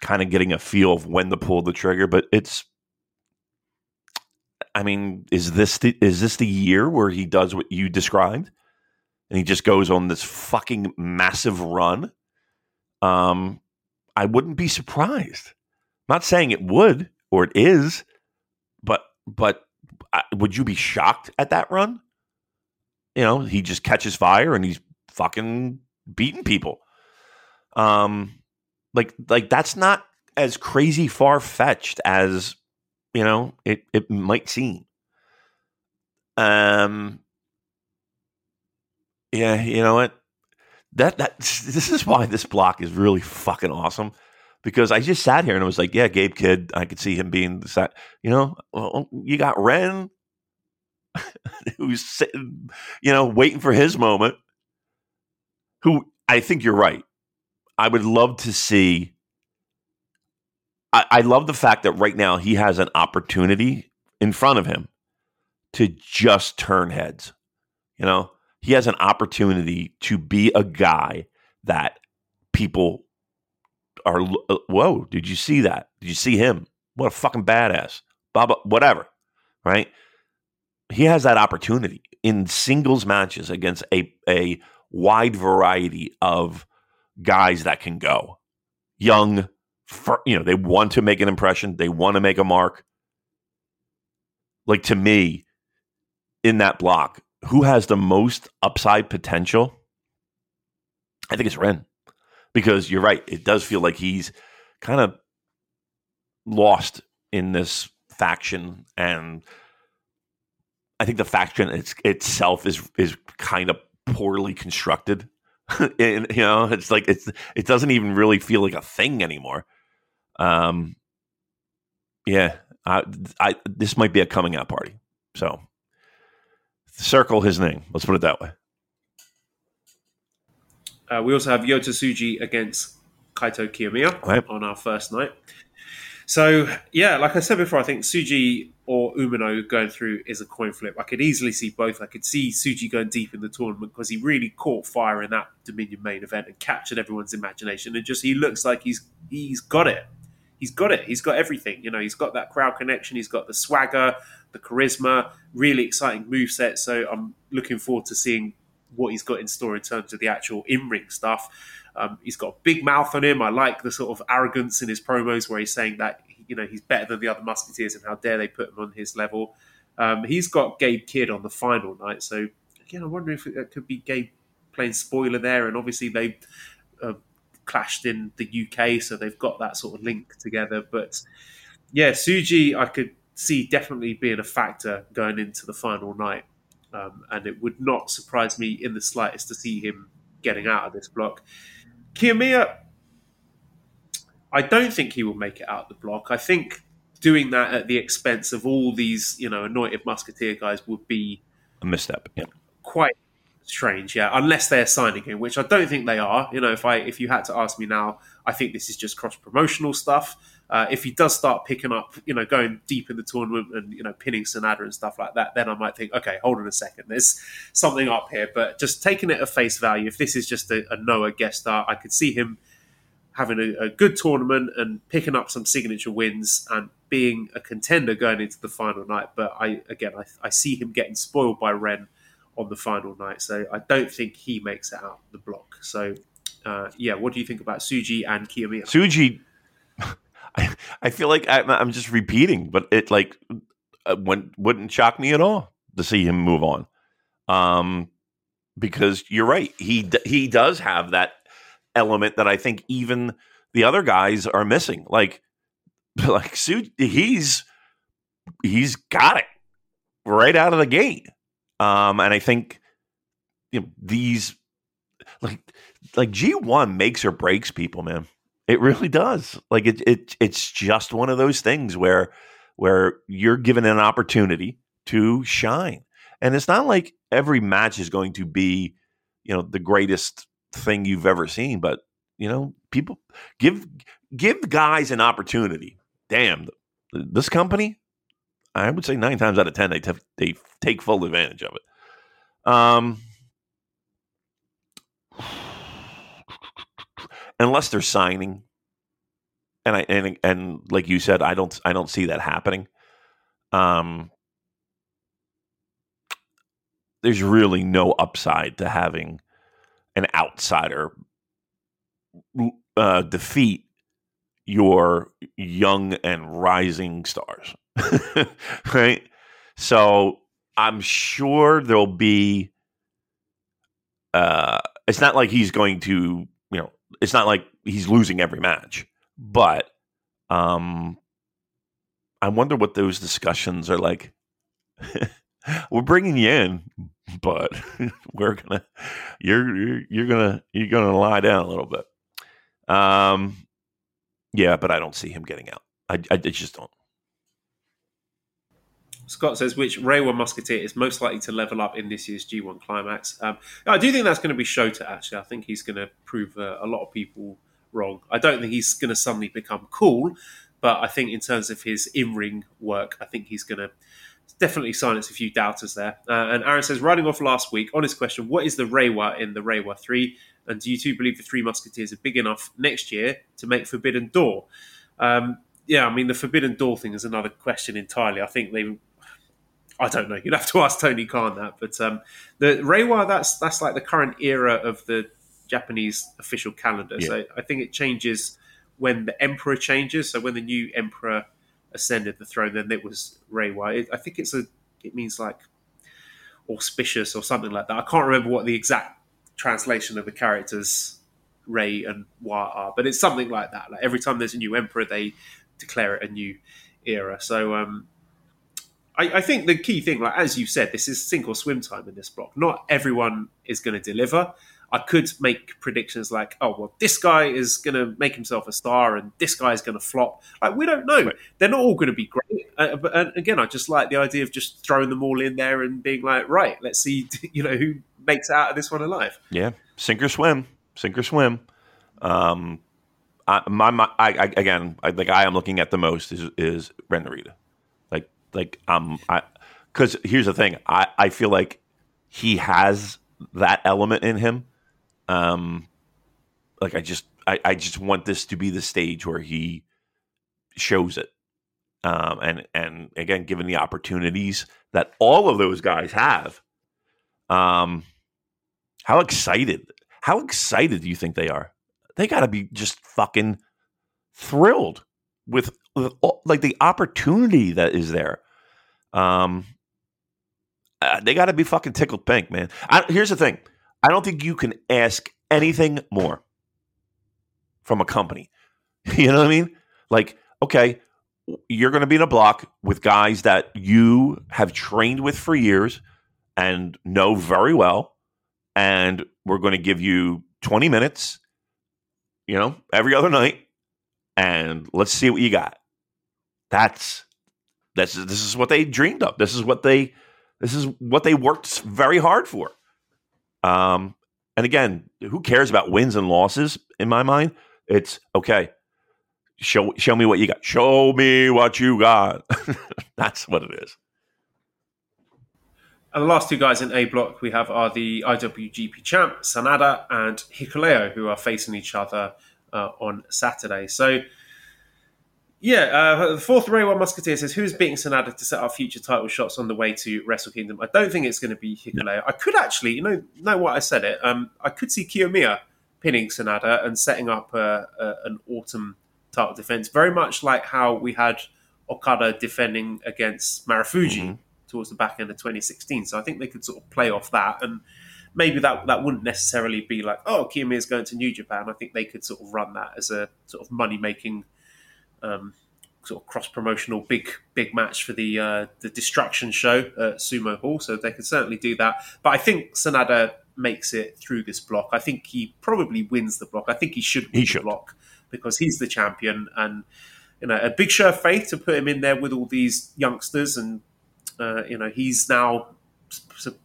kind of getting a feel of when to pull the trigger but it's i mean is this the is this the year where he does what you described? And he just goes on this fucking massive run? Um i wouldn't be surprised. I'm not saying it would or it is but but would you be shocked at that run? You know, he just catches fire and he's fucking beating people. Um, like like that's not as crazy far fetched as you know it it might seem. Um, yeah, you know what? That that this is why this block is really fucking awesome because I just sat here and I was like, yeah, Gabe Kidd, I could see him being the. You know, well, you got Ren, who's sitting, you know, waiting for his moment. Who I think you're right. I would love to see. I, I love the fact that right now he has an opportunity in front of him to just turn heads. You know, he has an opportunity to be a guy that people are uh, whoa, did you see that? Did you see him? What a fucking badass. Baba, whatever. Right? He has that opportunity in singles matches against a a wide variety of guys that can go. Young, for, you know, they want to make an impression, they want to make a mark. Like to me, in that block, who has the most upside potential? I think it's Ren because you're right. It does feel like he's kind of lost in this faction, and I think the faction it's, itself is is kind of poorly constructed. and, you know, it's like it's it doesn't even really feel like a thing anymore. Um, yeah, I, I this might be a coming out party. So, circle his name. Let's put it that way. Uh, we also have Yota Tsuji against Kaito Kiyomiya right. on our first night. So yeah, like I said before, I think Tsuji or Umino going through is a coin flip. I could easily see both. I could see Tsuji going deep in the tournament because he really caught fire in that Dominion main event and captured everyone's imagination. And just he looks like he's he's got it. He's got it. He's got everything. You know, he's got that crowd connection. He's got the swagger, the charisma, really exciting move set. So I'm looking forward to seeing what he's got in store in terms of the actual in ring stuff. Um, he's got a big mouth on him. I like the sort of arrogance in his promos where he's saying that you know he's better than the other Musketeers and how dare they put him on his level. Um, he's got Gabe Kidd on the final night, so again, I wonder if it could be Gabe playing spoiler there. And obviously they uh, clashed in the UK, so they've got that sort of link together. But yeah, Tsuji, I could see definitely being a factor going into the final night. Um, and it would not surprise me in the slightest to see him getting out of this block. Kiyomiya, I don't think he will make it out of the block. I think doing that at the expense of all these, you know, anointed musketeer guys would be a misstep. Yeah. Quite strange, yeah. Unless they're signing him, which I don't think they are. You know, if I if you had to ask me now, I think this is just cross promotional stuff. Uh, if he does start picking up, you know, going deep in the tournament and you know pinning Sanada and stuff like that, then I might think, okay, hold on a second, there's something up here. But just taking it at face value, if this is just a, a Noah guest star, I could see him having a, a, good tournament and picking up some signature wins and being a contender going into the final night. But I again, I, I see him getting spoiled by Ren on the final night, so I don't think he makes it out the block. So. Uh, yeah, what do you think about Tsuji and Kiyomiya? Tsuji I, I feel like I'm, I'm just repeating, but it like uh, wouldn't wouldn't shock me at all to see him move on. Um, because you're right, he he does have that element that I think even the other guys are missing. Like like he's he's got it right out of the gate. Um, and I think you know, these like like G one makes or breaks people, man. It really does. Like it, it it's just one of those things where where you're given an opportunity to shine. And it's not like every match is going to be, you know, the greatest thing you've ever seen, but you know, people give give guys an opportunity. Damn, this company, I would say nine times out of ten they t- they take full advantage of it. Um, unless they're signing. And I and and like you said, I don't I don't see that happening. Um, there's really no upside to having an outsider uh, defeat your young and rising stars, right? So I'm sure there'll be. Uh, it's not like he's going to it's not like he's losing every match, but um, I wonder what those discussions are like. we're bringing you in, but we're gonna you're, you're you're gonna you're gonna lie down a little bit. Um, yeah, but I don't see him getting out. I, I just don't. Scott says, which Reiwa Musketeer is most likely to level up in this year's G1 Climax? Um, I do think that's going to be Shota, actually. I think he's going to prove uh, a lot of people wrong. I don't think he's going to suddenly become cool, but I think in terms of his in ring work, I think he's going to definitely silence a few doubters there. Uh, and Aaron says, riding off last week, honest question, what is the Reiwa in the Reiwa 3? And do you two believe the Three Musketeers are big enough next year to make Forbidden Door? Um, yeah, I mean, the Forbidden Door thing is another question entirely. I think they I don't know. You'd have to ask Tony Khan that. But um, the Reiwa, that's that's like the current era of the Japanese official calendar. Yeah. So I think it changes when the emperor changes. So when the new emperor ascended the throne, then it was Reiwa. It, I think it's a. It means like auspicious or something like that. I can't remember what the exact translation of the characters Rei and Wa are, but it's something like that. Like every time there's a new emperor, they declare it a new era. So um, I, I, think the key thing, like as you said, this is sink or swim time in this block. Not everyone is going to deliver. I could make predictions like, oh well, this guy is going to make himself a star, and this guy is going to flop. Like we don't know. They're not all going to be great. Uh, but and again, I just like the idea of just throwing them all in there and being like, right, let's see, you know, who makes out of this one alive. Yeah, sink or swim, sink or swim. Um, I, my, my I, I, again, I, the guy I'm looking at the most is is Ren Narita. Like um, I because here's the thing, I I feel like he has that element in him. Um, like I just I, I just want this to be the stage where he shows it. Um, and and again, given the opportunities that all of those guys have, um, how excited, how excited do you think they are? They got to be just fucking thrilled with, with like the opportunity that is there. Um, uh, they got to be fucking tickled pink, man. I, here's the thing: I don't think you can ask anything more from a company. you know what I mean? Like, okay, you're going to be in a block with guys that you have trained with for years and know very well, and we're going to give you 20 minutes, you know, every other night, and let's see what you got. That's this is this is what they dreamed of. This is what they this is what they worked very hard for. Um, and again, who cares about wins and losses? In my mind, it's okay. Show show me what you got. Show me what you got. That's what it is. And the last two guys in A block we have are the IWGP champ Sanada and Hikuleo, who are facing each other uh, on Saturday. So, yeah, uh, the fourth Reiwa Musketeer says, "Who's beating Sanada to set up future title shots on the way to Wrestle Kingdom?" I don't think it's going to be Hikuleo. I could actually, you know, know what I said it. Um, I could see Kiyomiya pinning Sanada and setting up a, a, an autumn title defense, very much like how we had Okada defending against Marufuji. Mm-hmm towards the back end of 2016. So I think they could sort of play off that, and maybe that that wouldn't necessarily be like, oh, Kiyomiya is going to New Japan. I think they could sort of run that as a sort of money making. Um, sort of cross promotional big big match for the uh, the destruction show at Sumo Hall, so they can certainly do that. But I think Sanada makes it through this block. I think he probably wins the block. I think he should win he should. the block because he's the champion and you know a big show of faith to put him in there with all these youngsters and uh, you know, he's now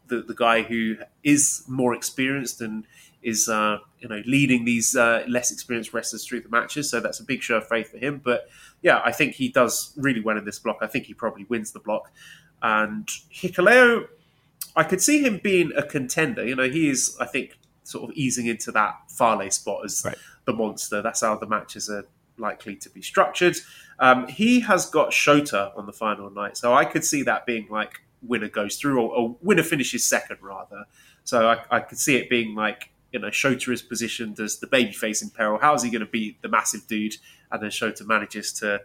the, the, guy who is more experienced and is uh, you know leading these uh, less experienced wrestlers through the matches. So that's a big show of faith for him. But yeah, I think he does really well in this block. I think he probably wins the block. And Hikuleo, I could see him being a contender. You know, he is I think sort of easing into that Fale spot as right. the monster. That's how the matches are likely to be structured. Um, he has got Shota on the final night, so I could see that being like winner goes through or, or winner finishes second rather. So I, I, could see it being like you know Shota is positioned as the babyface in peril. How is he going to beat the massive dude? And then Shota manages to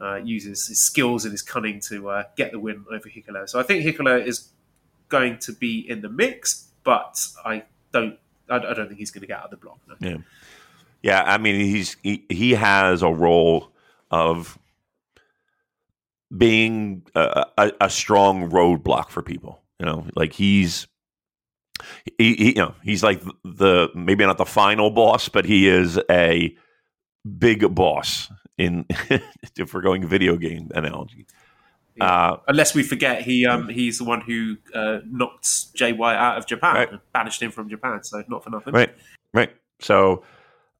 uh, use his, skills and his cunning to uh, get the win over Hikuleo. So I think Hikuleo is going to be in the mix, but I don't. I, I don't think he's going to get out of the block. No. Yeah. Yeah, I mean he's he, he has a role of being a, a, a, strong roadblock for people. You know, like he's he, he, you know he's like the maybe not the final boss, but he is a big boss in if we're going video game analogy. Yeah. Uh, Unless we forget, he um, he's the one who uh, knocked White out of Japan, right. banished him from Japan. So not for nothing, right? Right. So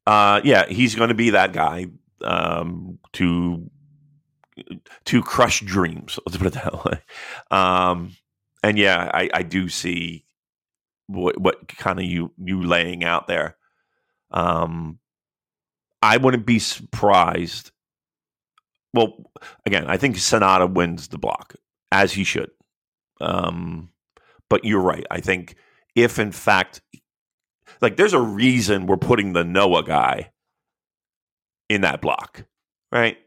uh, yeah, he's going to be that guy um, to to crush dreams. Let's put it that way. Um, and yeah, I, I do see what, what kind of you you laying out there. Um, I wouldn't be surprised. Well, again, I think Sanada wins the block as he should. Um, but you're right. I think if in fact like there's a reason we're putting the Noah guy in that block, right?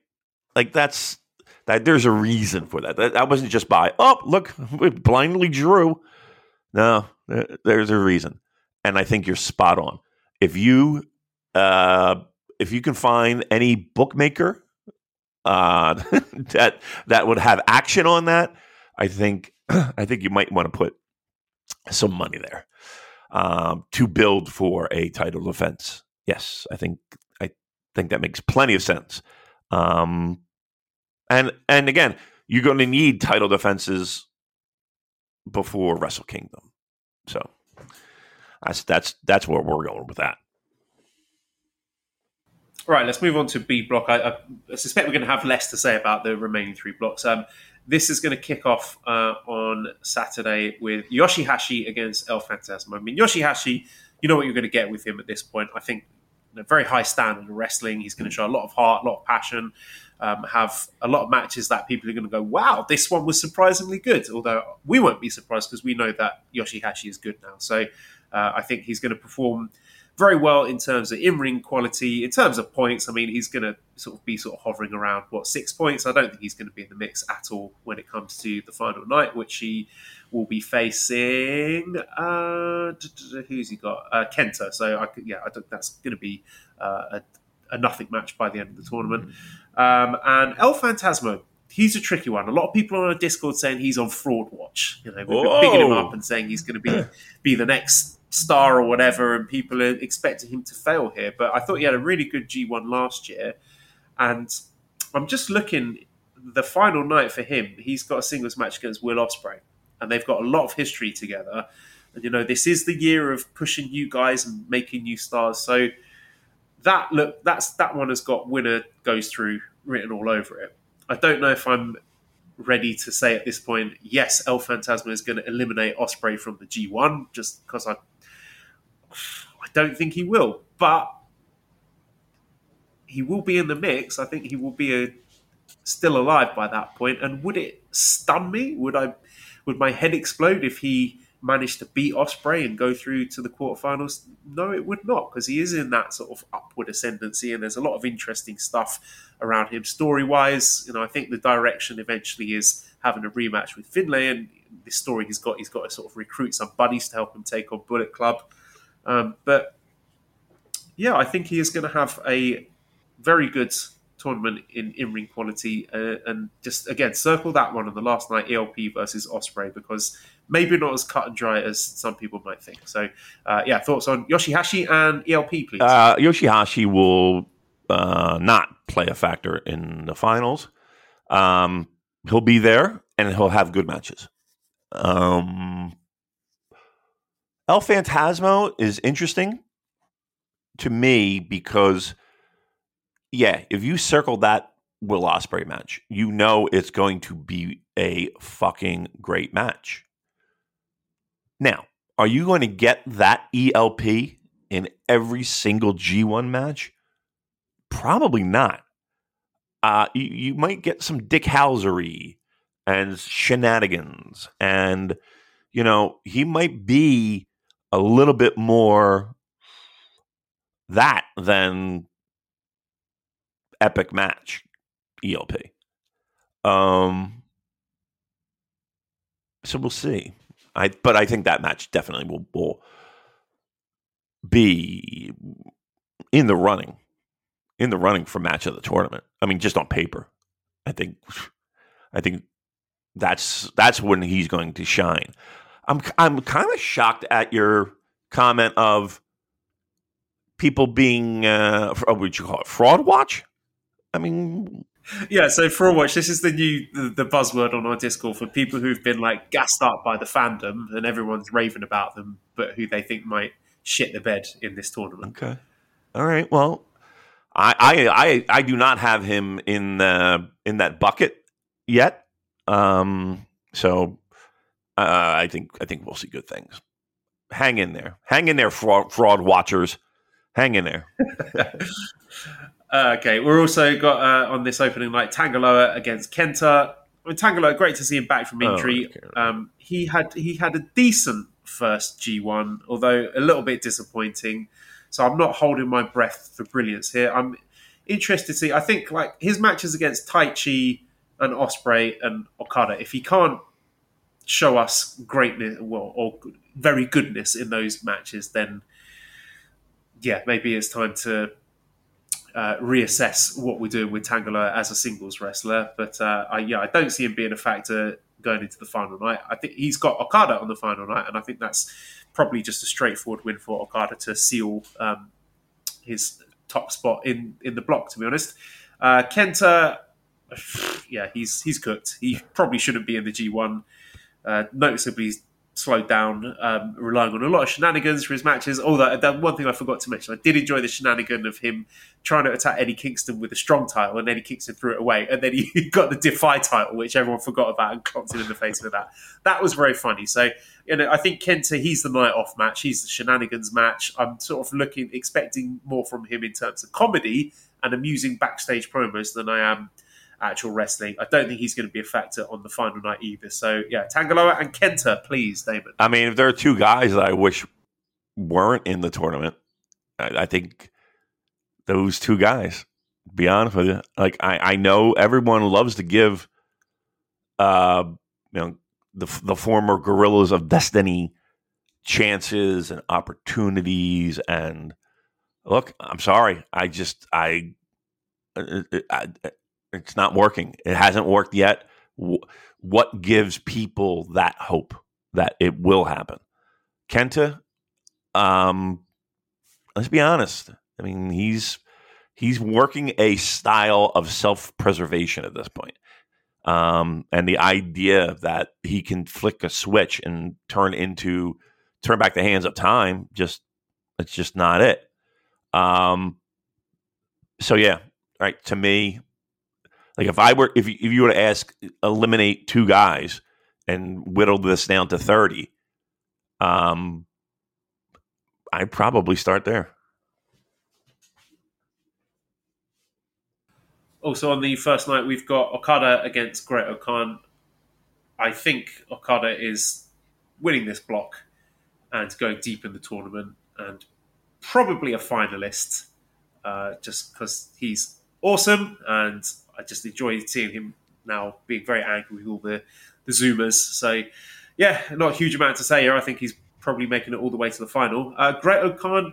Like that's that. There's a reason for that. That, that wasn't just by oh look blindly drew. No, there's a reason, and I think you're spot on. If you uh, if you can find any bookmaker uh, that that would have action on that, I think I think you might want to put some money there um, to build for a title defense. Yes, I think I think that makes plenty of sense. Um, and and again, you're going to need title defenses before Wrestle Kingdom. So that's that's that's where we're going with that. Right, let's move on to B block. I, I, suspect we're going to have less to say about the remaining three blocks. Um, this is going to kick off uh, on Saturday with Yoshihashi against El Phantasmo. I mean, Yoshihashi, you know what you're going to get with him at this point. I think a very high standard of wrestling. He's going to show a lot of heart, a lot of passion, um, have a lot of matches that people are going to go, wow, this one was surprisingly good. Although we won't be surprised because we know that Yoshihashi is good now. So uh, I think he's going to perform very well in terms of in ring quality. In terms of points, I mean, he's going to sort of be sort of hovering around what six points. I don't think he's going to be in the mix at all when it comes to the final night, which he will be facing. Uh, who's he got? Uh, Kenta. So I yeah, I think that's going to be uh, a, a, nothing match by the end of the tournament. Um, and El Phantasmo, he's a tricky one. A lot of people on a Discord saying he's on fraud watch. You know, we're picking him up and saying he's going to be be the next star or whatever, and people are expecting him to fail here. But I thought he had a really good G1 last year, and I'm just looking the final night for him. He's got a singles match against Will Ospreay, and they've got a lot of history together. And, you know, this is the year of pushing you guys and making new stars. So that look, that's that one has got winner goes through written all over it. I don't know if I'm ready to say at this point, yes, El Phantasmo is going to eliminate Ospreay from the G1, just because I, I don't think he will, but he will be in the mix. I think he will be a, still alive by that point. And would it stun me? Would I? Would my head explode if he managed to beat Ospreay and go through to the quarterfinals? No, it would not, because he is in that sort of upward ascendancy, and there's a lot of interesting stuff around him story wise. You know, I think the direction eventually is having a rematch with Finlay, and this story he's got, he's got to sort of recruit some buddies to help him take on Bullet Club. Um, but yeah, I think he is going to have a very good tournament in in ring quality, uh, and just again circle that one on the last night ELP versus Ospreay because maybe not as cut and dry as some people might think. So, uh, yeah, thoughts on Yoshihashi and ELP, please. Uh, Yoshihashi will uh, not play a factor in the finals. Um, he'll be there and he'll have good matches. Um, El Phantasmo is interesting to me because, yeah, if you circle that Will Ospreay match, you know it's going to be a fucking great match. Now, are you going to get that ELP in every single G1 match? Probably not. Uh, you, you might get some dick housery and shenanigans, and you know he might be a little bit more that than epic match ELP. Um, so we'll see. I but I think that match definitely will, will be in the running, in the running for match of the tournament. I mean, just on paper, I think, I think that's that's when he's going to shine. I'm I'm kind of shocked at your comment of people being uh, what would you call it fraud watch. I mean, yeah, so for a watch, this is the new the, the, buzzword on our Discord for people who've been like gassed up by the fandom and everyone's raving about them, but who they think might shit the bed in this tournament. Okay, all right. Well, I I I, I do not have him in the in that bucket yet. Um, so uh, I think I think we'll see good things. Hang in there, hang in there, fraud, fraud watchers. Hang in there. Uh, okay, we're also got uh, on this opening night Tanga Loa against Kenta. I mean, Tanga Loa, great to see him back from oh, injury. Oh, okay. um, he had he had a decent first G1, although a little bit disappointing. So I'm not holding my breath for brilliance here. I'm interested to see. I think like his matches against Taichi and Ospreay and Okada, if he can't show us greatness well, or very goodness in those matches, then yeah, maybe it's time to uh, reassess what we're doing with Tanga Loa as a singles wrestler. But uh, I, yeah, I don't see him being a factor going into the final night. I think he's got Okada on the final night, and I think that's probably just a straightforward win for Okada to seal um, his top spot in in the block. To be honest, uh, Kenta, yeah, he's he's cooked. He probably shouldn't be in the G one. Uh, noticeably slowed down, um, relying on a lot of shenanigans for his matches. Although that one thing I forgot to mention, I did enjoy the shenanigan of him trying to attack Eddie Kingston with a strong title, and Eddie Kingston threw it away, and then he got the Defy title, which everyone forgot about, and clocked him in the face with that. That was very funny. So you know, I think Kenta, he's the night off match. He's the shenanigans match. I'm sort of looking, expecting more from him in terms of comedy and amusing backstage promos than I am actual wrestling. I don't think he's going to be a factor on the final night either. So yeah, Tanga Loa and Kenta, please, David. I mean, if there are two guys that I wish weren't in the tournament, I, I think those two guys. Be honest with you, like I, I know everyone loves to give, uh, you know, the the former Guerrillas of Destiny chances and opportunities and look i'm sorry i just i, uh, uh, I, I it's not working. It hasn't worked yet. What gives people that hope that it will happen? Kenta, um, let's be honest. I mean, he's he's working a style of self preservation at this point. Um, and the idea that he can flick a switch and turn into turn back the hands of time. Just it's just not it. Um. So yeah, right. To me, like if I were if you, if you were to ask eliminate two guys and whittle this down to thirty, um, I'd probably start there. Also on the first night, we've got Okada against Great-O-Khan. I think Okada is winning this block and going deep in the tournament and probably a finalist uh, just because he's awesome and I just enjoy seeing him now being very angry with all the, the Zoomers. So, yeah, not a huge amount to say here. I think he's probably making it all the way to the final. Uh, Great-O-Khan,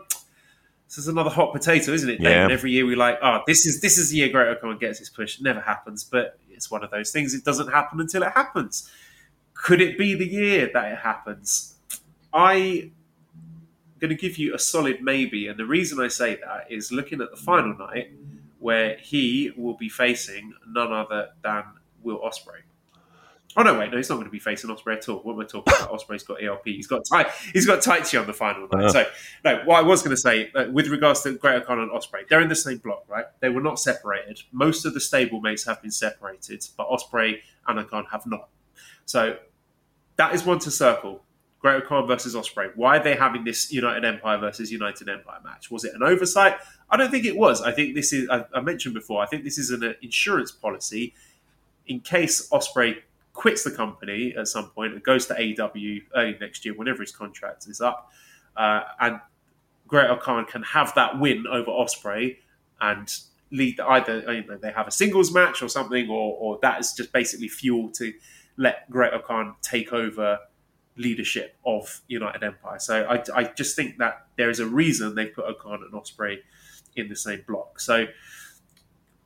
this is another hot potato, isn't it? Yeah. Every year we like, oh, this is this is the year Great-O-Khan gets his push. It never happens, but it's one of those things. It doesn't happen until it happens. Could it be the year that it happens? I'm going to give you a solid maybe, and the reason I say that is looking at the final night where he will be facing none other than Will Ospreay. Oh no, wait, no, he's not going to be facing Ospreay at all. What am I talking about? Ospreay's got ELP. He's got Ty, he's got Taichi on the final night. Uh-huh. So no, what I was going to say uh, with regards to Great-O-Khan and Ospreay, they're in the same block, right? They were not separated. Most of the stable mates have been separated, but Ospreay and O-Khan have not. So that is one to circle. Great-O-Khan versus Ospreay. Why are they having this United Empire versus United Empire match? Was it an oversight? I don't think it was. I think this is. I, I mentioned before. I think this is an insurance policy in case Ospreay quits the company at some point and goes to AEW early next year, whenever his contract is up, uh, and Great-O-Khan can have that win over Ospreay and lead either you know, they have a singles match or something, or, or that is just basically fuel to let Great-O-Khan take over leadership of United Empire. So I, I just think that there is a reason they put O-Khan and Ospreay in the same block. So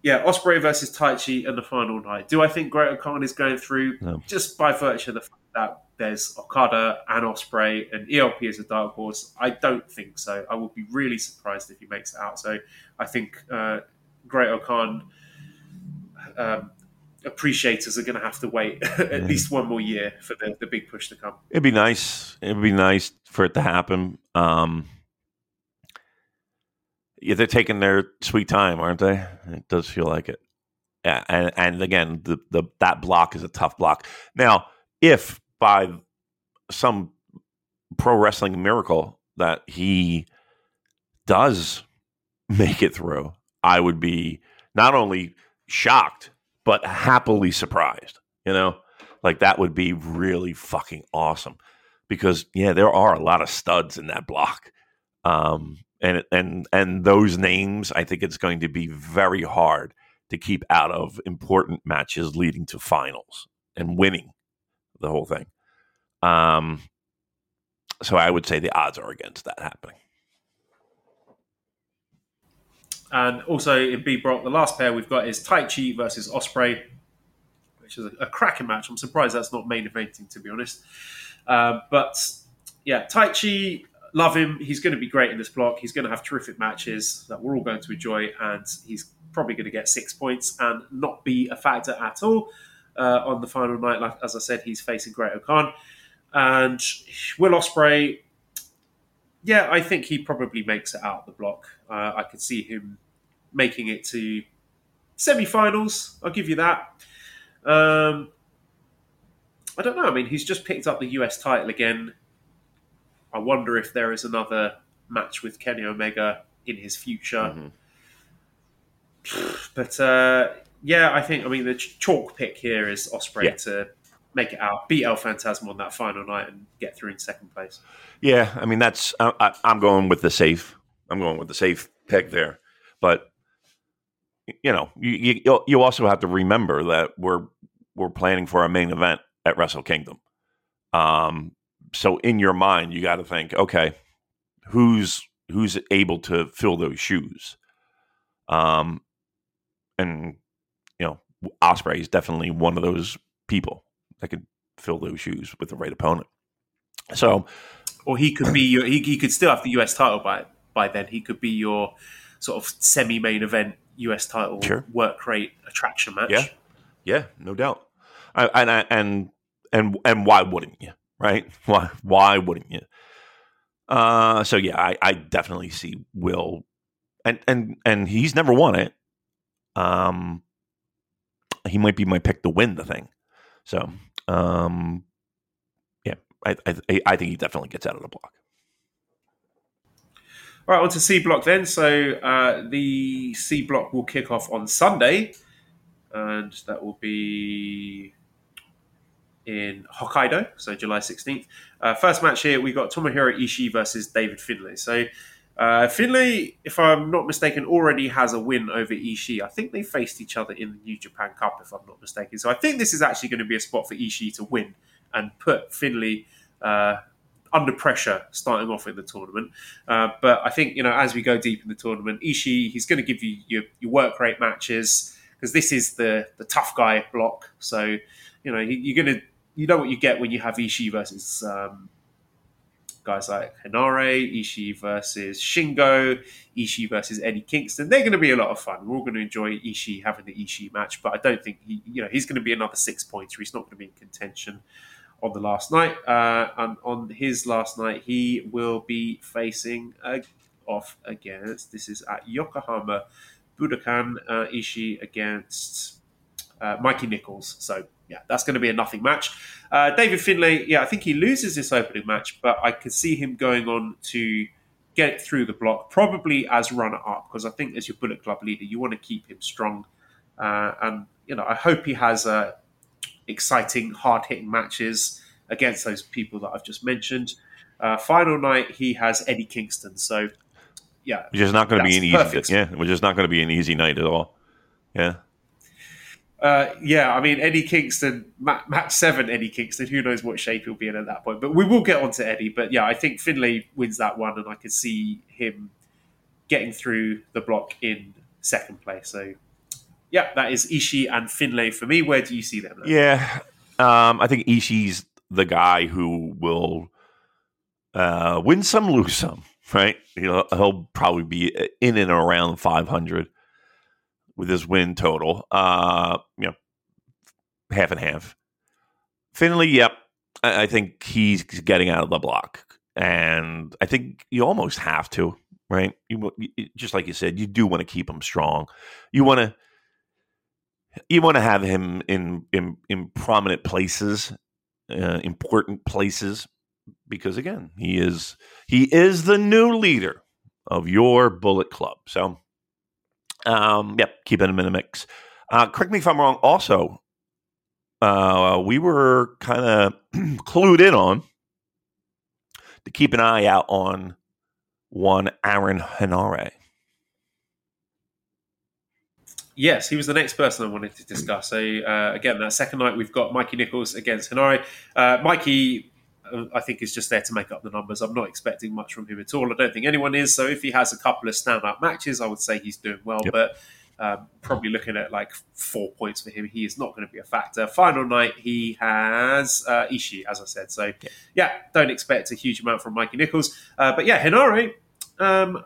yeah, Ospreay versus Taichi in the final night. Do I think Great-O-Khan is going through No. just by virtue of the fact that there's Okada and Ospreay and ELP is a dark horse? I don't think so. I would be really surprised if he makes it out. So I think uh, Great-O-Khan um, appreciators are going to have to wait at Yeah. least one more year for the, the big push to come. It'd be nice. It'd be nice for it to happen. Um, yeah, they're taking their sweet time, aren't they? It does feel like it. Yeah, and and again, the, the that block is a tough block. Now, if by some pro wrestling miracle that he does make it through, I would be not only shocked but happily surprised. You know, like that would be really fucking awesome because yeah, there are a lot of studs in that block. Um, and and and those names, I think it's going to be very hard to keep out of important matches leading to finals and winning the whole thing. Um, so I would say the odds are against that happening. And also in B Brock, the last pair we've got is Taichi versus Ospreay, which is a, a cracking match. I'm surprised that's not main eventing, to be honest. Uh, but yeah, Taichi, love him. He's going to be great in this block. He's going to have terrific matches that we're all going to enjoy, and he's probably going to get six points and not be a factor at all uh, on the final night. Like as I said, he's facing Great-O-Khan and Will Ospreay. Yeah, I think he probably makes it out of the block. Uh, I could see him making it to semi-finals. I'll give you that. Um, I don't know. I mean, he's just picked up the US title again. I wonder if there is another match with Kenny Omega in his future. Mhm. But uh, yeah, I think I mean the chalk pick here is Ospreay Yeah. to make it out, beat El Phantasm on that final night, and get through in second place. Yeah, I mean that's I, I, I'm going with the safe. I'm going with the safe pick there, but you know, you you you'll- also have to remember that we're we're planning for a main event at Wrestle Kingdom. Um, so in your mind, you got to think, okay, who's who's able to fill those shoes? Um, and you know, Ospreay is definitely one of those people that could fill those shoes with the right opponent. So Or he could be he, he could still have the US title by by then. He could be your sort of semi main event US title Sure. work rate attraction match. Yeah. Yeah, no doubt. I, and I- and and and why wouldn't you? Right? Why why wouldn't you? Uh, so yeah, I, I definitely see Will, and and and he's never won it. Um, he might be my pick to win the thing. So, um, yeah, I I, I think he definitely gets out of the block. All right, on to C block then. So uh, the C block will kick off on Sunday, and that will be in Hokkaido, so July 16th. Uh, first match here, we got Tomohiro Ishii versus David Finlay. So uh, Finlay, if I'm not mistaken, already has a win over Ishii. I think they faced each other in the New Japan Cup, if I'm not mistaken. So I think this is actually going to be a spot for Ishii to win and put Finlay uh, under pressure starting off in the tournament. Uh, but I think, you know, as we go deep in the tournament, Ishii, he's going to give you your, your work rate matches because this is the, the tough guy block. So, you know, you're going to you know what you get when you have Ishii versus um, guys like Henare, Ishii versus Shingo, Ishii versus Eddie Kingston. They're going to be a lot of fun. We're all going to enjoy Ishii having the Ishii match, but I don't think he, you know, he's going to be another six pointer. He's not going to be in contention on the last night. Uh, and on his last night, he will be facing uh, off against. This is at Yokohama Budokan uh, Ishii against uh, Mikey Nicholls. So yeah, that's going to be a nothing match. Uh, David Finlay, yeah, I think he loses this opening match, but I could see him going on to get through the block, probably as runner up, because I think as your Bullet Club leader, you want to keep him strong. Uh, and, you know, I hope he has uh, exciting, hard hitting matches against those people that I've just mentioned. Uh, final night, he has Eddie Kingston. So, yeah. Which is not going to be an easy, yeah, which is not going to be an easy night at all. Yeah. Uh, yeah, I mean Eddie Kingston, match seven, Eddie Kingston. Who knows what shape he'll be in at that point? But we will get on to Eddie. But yeah, I think Finlay wins that one, and I can see him getting through the block in second place. So yeah, that is Ishii and Finlay for me. Where do you see them? Yeah, um, I think Ishii's the guy who will uh, win some, lose some. Right? He'll, he'll probably be in and around 500 with his win total. Uh, you know, half and half. Finlay, yep. I, I think he's getting out of the block, and I think you almost have to, right? You just like you said, you do want to keep him strong. You want to you want to have him in in in prominent places, uh, important places, because again, he is he is the new leader of your Bullet Club. So um, yep, keeping him in the mix. Uh, correct me if I'm wrong. Also, uh, we were kind of clued in on to keep an eye out on one Aaron Henare. Yes, he was the next person I wanted to discuss. So uh, again, that second night we've got Mikey Nicholls against Henare. Uh, Mikey I think is just there to make up the numbers. I'm not expecting much from him at all. I don't think anyone is. So if he has a couple of standout matches, I would say he's doing well. Yep. But um, probably looking at like four points for him, he is not going to be a factor. Final night, he has uh, Ishii, as I said. So yeah, yeah don't expect a huge amount from Mikey Nicholls. Uh, but yeah, Henare. Um,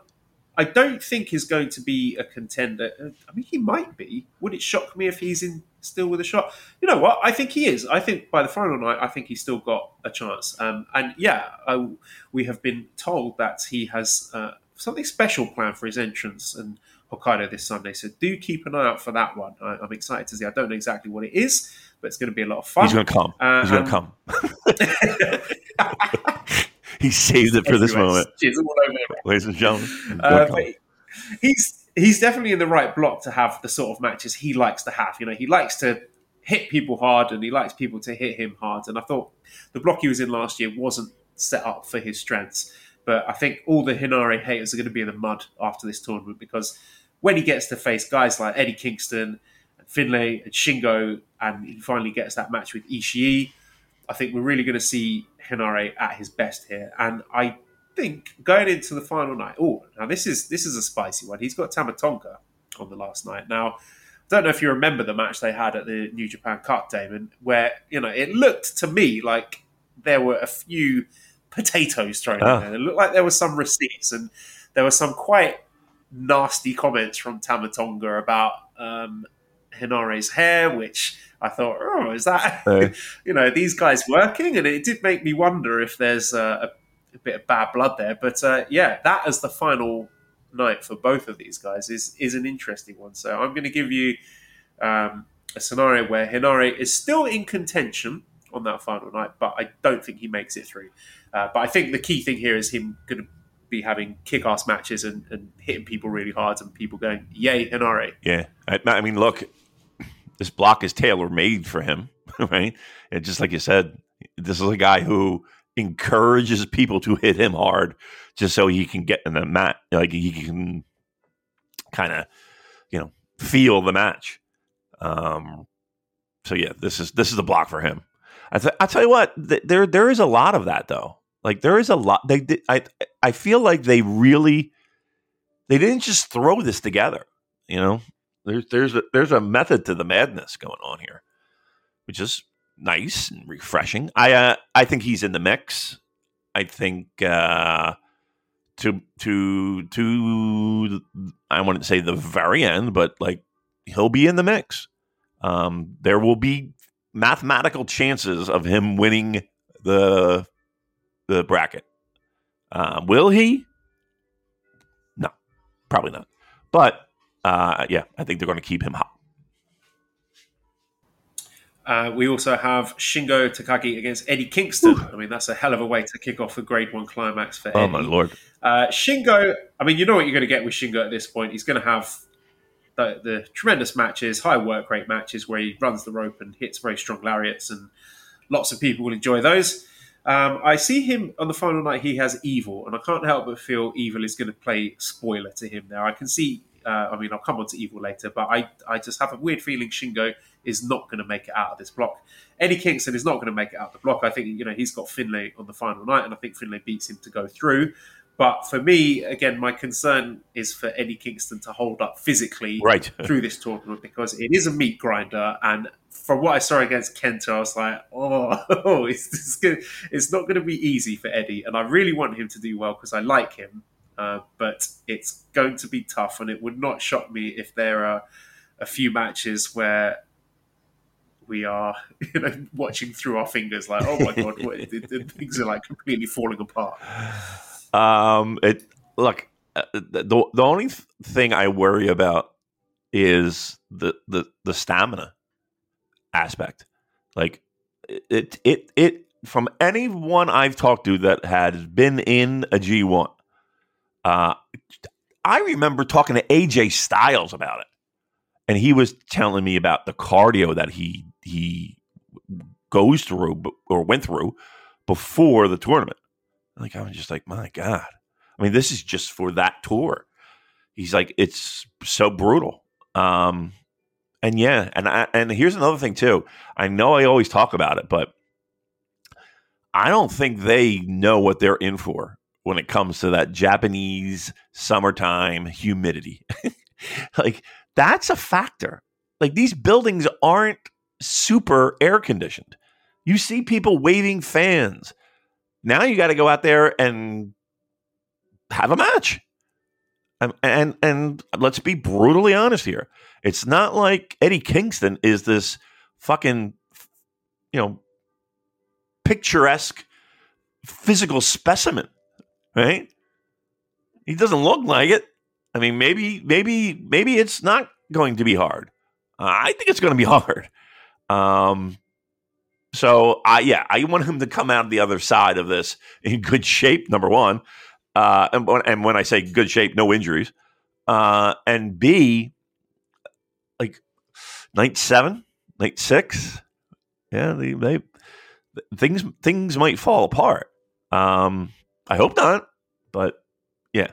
I don't think is going to be a contender. I mean, he might be. Would it shock me if he's in still with a shot? You know what? I think he is. I think by the final night, I think he's still got a chance. Um, and yeah, I, we have been told that he has uh, something special planned for his entrance and Hokkaido this Sunday. So do keep an eye out for that one. I, am excited to see. I don't know exactly what it is, but it's going to be a lot of fun. He's going to come. Uh, he's going to come. he saved it for this moment. Ladies and gentlemen, uh, he's he's definitely in the right block to have the sort of matches he likes to have. You know, he likes to hit people hard and he likes people to hit him hard. And I thought the block he was in last year wasn't set up for his strengths. But I think all the Henare haters are going to be in the mud after this tournament because when he gets to face guys like Eddie Kingston and Finlay and Shingo, and he finally gets that match with Ishii, I think we're really going to see Henare at his best here. And I think going into the final night, oh, now this is this is a spicy one. He's got Tama Tonga on the last night. Now, I don't know if you remember the match they had at the New Japan Cup, Damon, where you know it looked to me like there were a few potatoes thrown in there. It looked like there were some receipts and there were some quite nasty comments from Tama Tonga about um, Henare's hair, which I thought, oh, is that you know these guys working? And it did make me wonder if there's a, a bit of bad blood there. But uh, yeah, that as the final night for both of these guys is is an interesting one. So I'm going to give you um, a scenario where Henare is still in contention on that final night, but I don't think he makes it through. Uh, but I think the key thing here is him going to be having kick-ass matches and, and, hitting people really hard and people going, yay, Henare. Yeah. I, I mean, look, this block is tailor-made for him, right? And just like you said, this is a guy who encourages people to hit him hard just so he can get in the mat. Like he can kind of, you know, feel the match. Um, so yeah, this is this is the block for him. I, th- I tell you what, th- there there is a lot of that though. Like there is a lot. They, they, I I feel like they really they didn't just throw this together. You know, there's there's a, there's a method to the madness going on here, which is nice and refreshing. I uh, I think he's in the mix. I think uh, to to to I wouldn't say the very end, but like he'll be in the mix. Um, there will be mathematical chances of him winning the the bracket. Uh, will he? No, probably not. But uh, yeah, I think they're going to keep him hot. Uh, we also have Shingo Takagi against Eddie Kingston. I mean, that's a hell of a way to kick off a G1 Climax for Eddie. Oh my lord! Uh, Shingo. I mean, you know what you're going to get with Shingo at this point. He's going to have the, the, tremendous matches, high work rate matches where he runs the rope and hits very strong lariats, and lots of people will enjoy those. Um, I see him on the final night. He has evil, and I can't help but feel evil is going to play spoiler to him there. I can see. Uh, I mean, I'll come on to evil later, but I, I just have a weird feeling Shingo is not going to make it out of this block. Eddie Kingston is not going to make it out of the block. I think you know he's got Finlay on the final night, and I think Finlay beats him to go through. But for me, again, my concern is for Eddie Kingston to hold up physically right. through this tournament because it is a meat grinder. And from what I saw against Kenta, I was like, oh, oh it's, good. it's not going to be easy for Eddie. And I really want him to do well because I like him. Uh, but it's going to be tough. And it would not shock me if there are a few matches where we are you know, watching through our fingers like, oh my God, what, things are like completely falling apart. Um, it look uh, the the only thing I worry about is the the the stamina aspect. Like it it it from anyone I've talked to that has been in a G one, uh, I remember talking to AJ Styles about it, and he was telling me about the cardio that he he goes through or went through before the tournament. Like I was just like, my God. I mean, this is just for that tour. He's like, it's so brutal. Um, and yeah, and I, and here's another thing too. I know I always talk about it, but I don't think they know what they're in for when it comes to that Japanese summertime humidity. like that's a factor. Like these buildings aren't super air conditioned. You see people waving fans. Now you got to go out there and have a match. And, and and let's be brutally honest here. It's not like Eddie Kingston is this fucking you know picturesque physical specimen, right? He doesn't look like it. I mean, maybe maybe maybe it's not going to be hard. Uh, I think it's going to be hard. Um, so I yeah, I want him to come out the other side of this in good shape. Number one, uh, and, and when I say good shape, no injuries, uh, and B, like night seven, night six, yeah, they, they things things might fall apart. Um, I hope not, but yeah.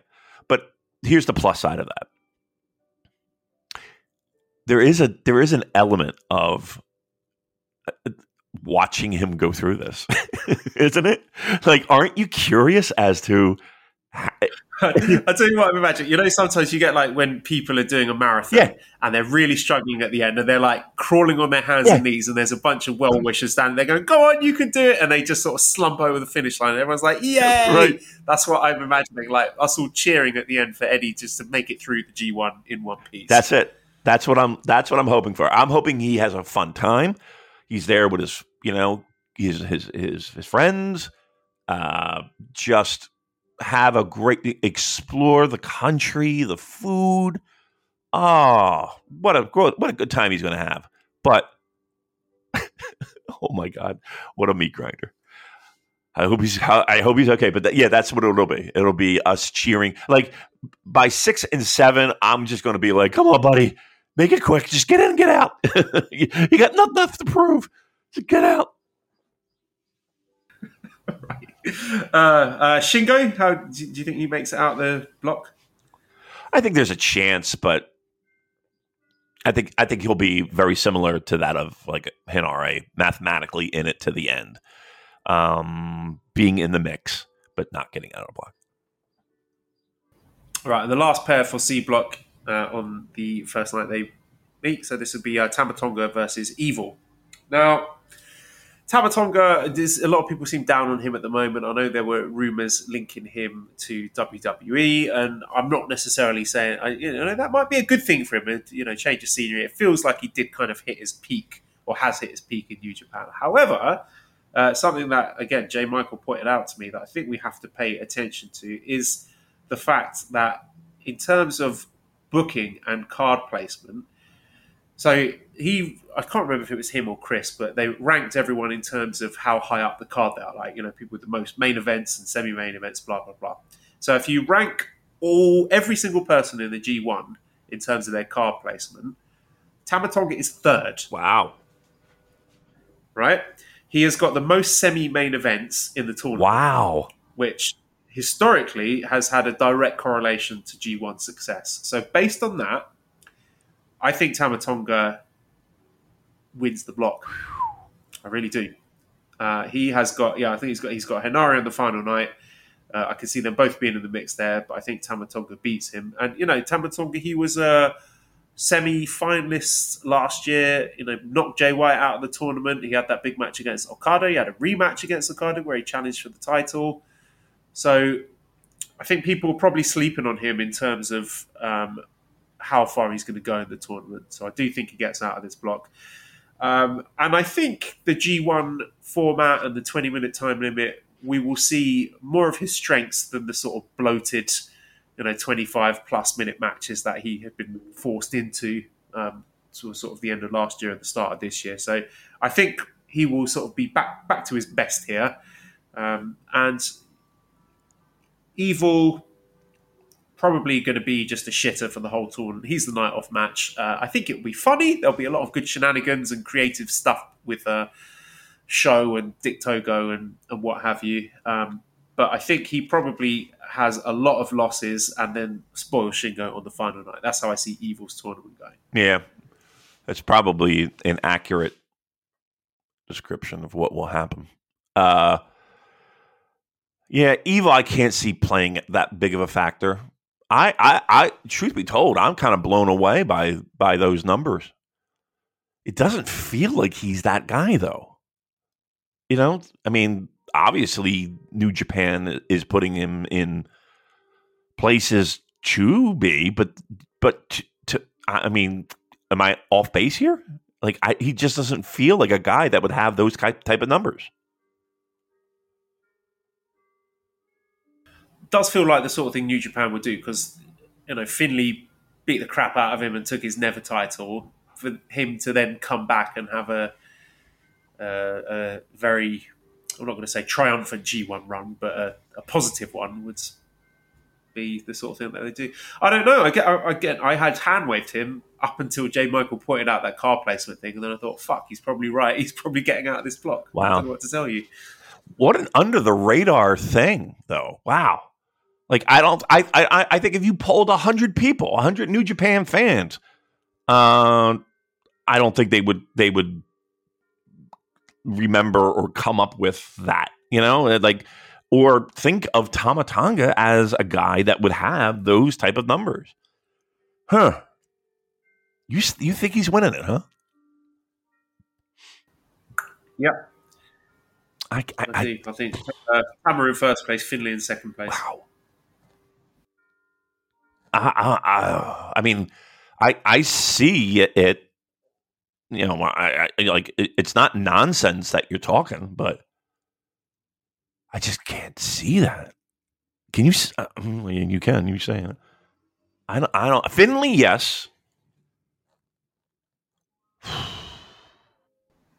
But here's the plus side of that. There is a there is an element of uh, watching him go through this, isn't it? Like, aren't you curious as to? I'll tell you what I'm imagining. You know, sometimes you get like when people are doing a marathon yeah. and they're really struggling at the end and they're like crawling on their hands yeah. and knees and there's a bunch of well wishers standing there going, Go on, you can do it. And they just sort of slump over the finish line and everyone's like, Yay! Right. That's what I'm imagining. Like us all cheering at the end for Eddie just to make it through the G1 in one piece. That's it. That's what I'm that's what I'm hoping for. I'm hoping he has a fun time. He's there with his, you know, his his his, his friends, uh, just have a great explore the country, the food. Oh, what a what a good time he's going to have. But oh my god, what a meat grinder! I hope he's I hope he's okay. But th- yeah, that's what it'll be. It'll be us cheering. Like by six and seven, I'm just going to be like, "Come on, buddy, make it quick. Just get in and get out. you, got nothing left to prove. Just get out." Right. Uh, uh, Shingo, how do you think he makes it out the block? I think there's a chance, but I think I think he'll be very similar to that of like Henare, mathematically in it to the end, um, being in the mix but not getting out of block. Right, and the last pair for C block uh, on the first night they meet. So this would be uh, Tama Tonga versus Evil. Now, Tama Tonga, there's a lot of people seem down on him at the moment. I know there were rumors linking him to WWE, and I'm not necessarily saying I, you know that might be a good thing for him. You know, change of scenery. It feels like he did kind of hit his peak or has hit his peak in New Japan. However, uh, something that again Jay Michael pointed out to me that I think we have to pay attention to is the fact that in terms of booking and card placement, so he, I can't remember if it was him or Chris, but they ranked everyone in terms of how high up the card they are. Like, you know, people with the most main events and semi main events, blah, blah, blah. So if you rank all, every single person in the G1 in terms of their card placement, Tama Tonga is third. Wow. Right? He has got the most semi main events in the tournament. Wow. Which historically has had a direct correlation to G1 success. So based on that, I think Tama Tonga wins the block. I really do. Uh, he has got, yeah, I think he's got he's got Henare on the final night. Uh, I can see them both being in the mix there, but I think Tama Tonga beats him. And you know, Tama Tonga, he was a semi-finalist last year. You know, knocked Jay White out of the tournament. He had that big match against Okada. He had a rematch against Okada where he challenged for the title. So I think people are probably sleeping on him in terms of um, how far he's going to go in the tournament. So I do think he gets out of this block. Um, and I think the G1 format and the 20 minute time limit, we will see more of his strengths than the sort of bloated, you know, 25 plus minute matches that he had been forced into um, sort of the end of last year and the start of this year. So I think he will sort of be back back to his best here. Um, and Evil probably going to be just a shitter for the whole tournament. He's the night off match. Uh, I think it will be funny. There'll be a lot of good shenanigans and creative stuff with uh, Sho and Dick Togo and, and what have you. Um, but I think he probably has a lot of losses and then spoils Shingo on the final night. That's how I see Evil's tournament going. Yeah, that's probably an accurate description of what will happen. Uh, yeah, Evil, I can't see playing that big of a factor. I, I, I, truth be told, I'm kind of blown away by by those numbers. It doesn't feel like he's that guy, though. You know, I mean, obviously, New Japan is putting him in places to be, but but to, to I mean, am I off base here? Like, I, he just doesn't feel like a guy that would have those type of numbers. Does feel like the sort of thing New Japan would do because you know Finlay beat the crap out of him and took his NEVER title. For him to then come back and have a, a very, I'm not going to say triumphant G1 run, but a, a, positive one would be the sort of thing that they do. I don't know. I Again, again, I had hand waved him up until Jay Michael pointed out that car placement thing, and then I thought, fuck, he's probably right. He's probably getting out of this block. Wow. I don't know what to tell you. What an under the radar thing, though. Wow. Like I don't, I, I, I think if you polled hundred people, hundred New Japan fans, uh, I don't think they would, they would remember or come up with that. You know, like or think of Tama Tonga as a guy that would have those type of numbers. Huh? You you think he's winning it, huh? Yeah. I, I, I think I think uh, in first place, Finlay in second place. Wow. I, I, I mean, I I see it. You know, I, I like it, it's not nonsense that you're talking, but I just can't see that. Can you? Uh, mm, you can. You saying it? I don't. I don't. Finlay, yes.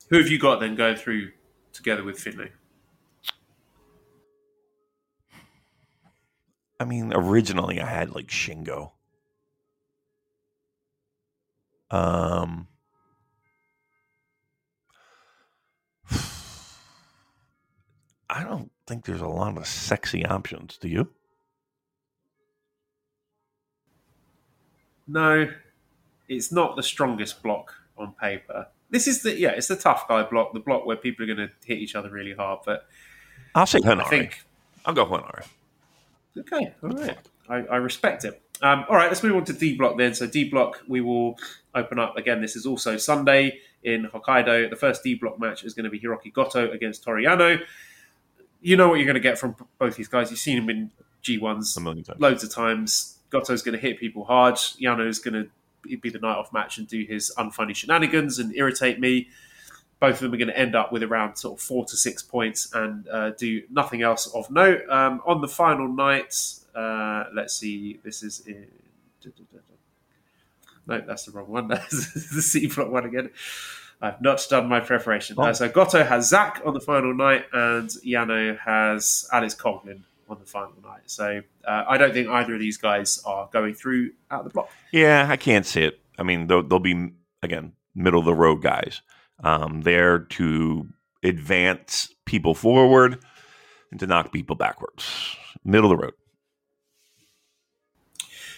Who have you got then going through together with Finlay? I mean, originally I had like Shingo. Um, I don't think there's a lot of sexy options. Do you? No, it's not the strongest block on paper. This is the yeah, it's the tough guy block, the block where people are going to hit each other really hard. But I'll say I think I'll go Henare. Okay, all right. I, I respect it. Um, all right, let's move on to D block then. So D block, we will open up again. This is also Sunday in Hokkaido. The first D block match is going to be Hiroki Goto against Toru Yano. You know what you're going to get from both these guys. You've seen them in G1s A million times. loads of times. Goto's going to hit people hard. Yano's going to be the night off match and do his unfunny shenanigans and irritate me. Both of them are going to end up with around sort of four to six points and uh, do nothing else of note. Um, on the final night, uh, let's see, this is in. No, that's the wrong one. That's the C block one again. I've not done my preparation. Uh, so Goto has Zack on the final night, and Yano has Alex Coughlin on the final night. So uh, I don't think either of these guys are going through out of the block. Yeah, I can't see it. I mean, they'll, they'll be again middle of the road guys. Um, there to advance people forward and to knock people backwards. Middle of the road.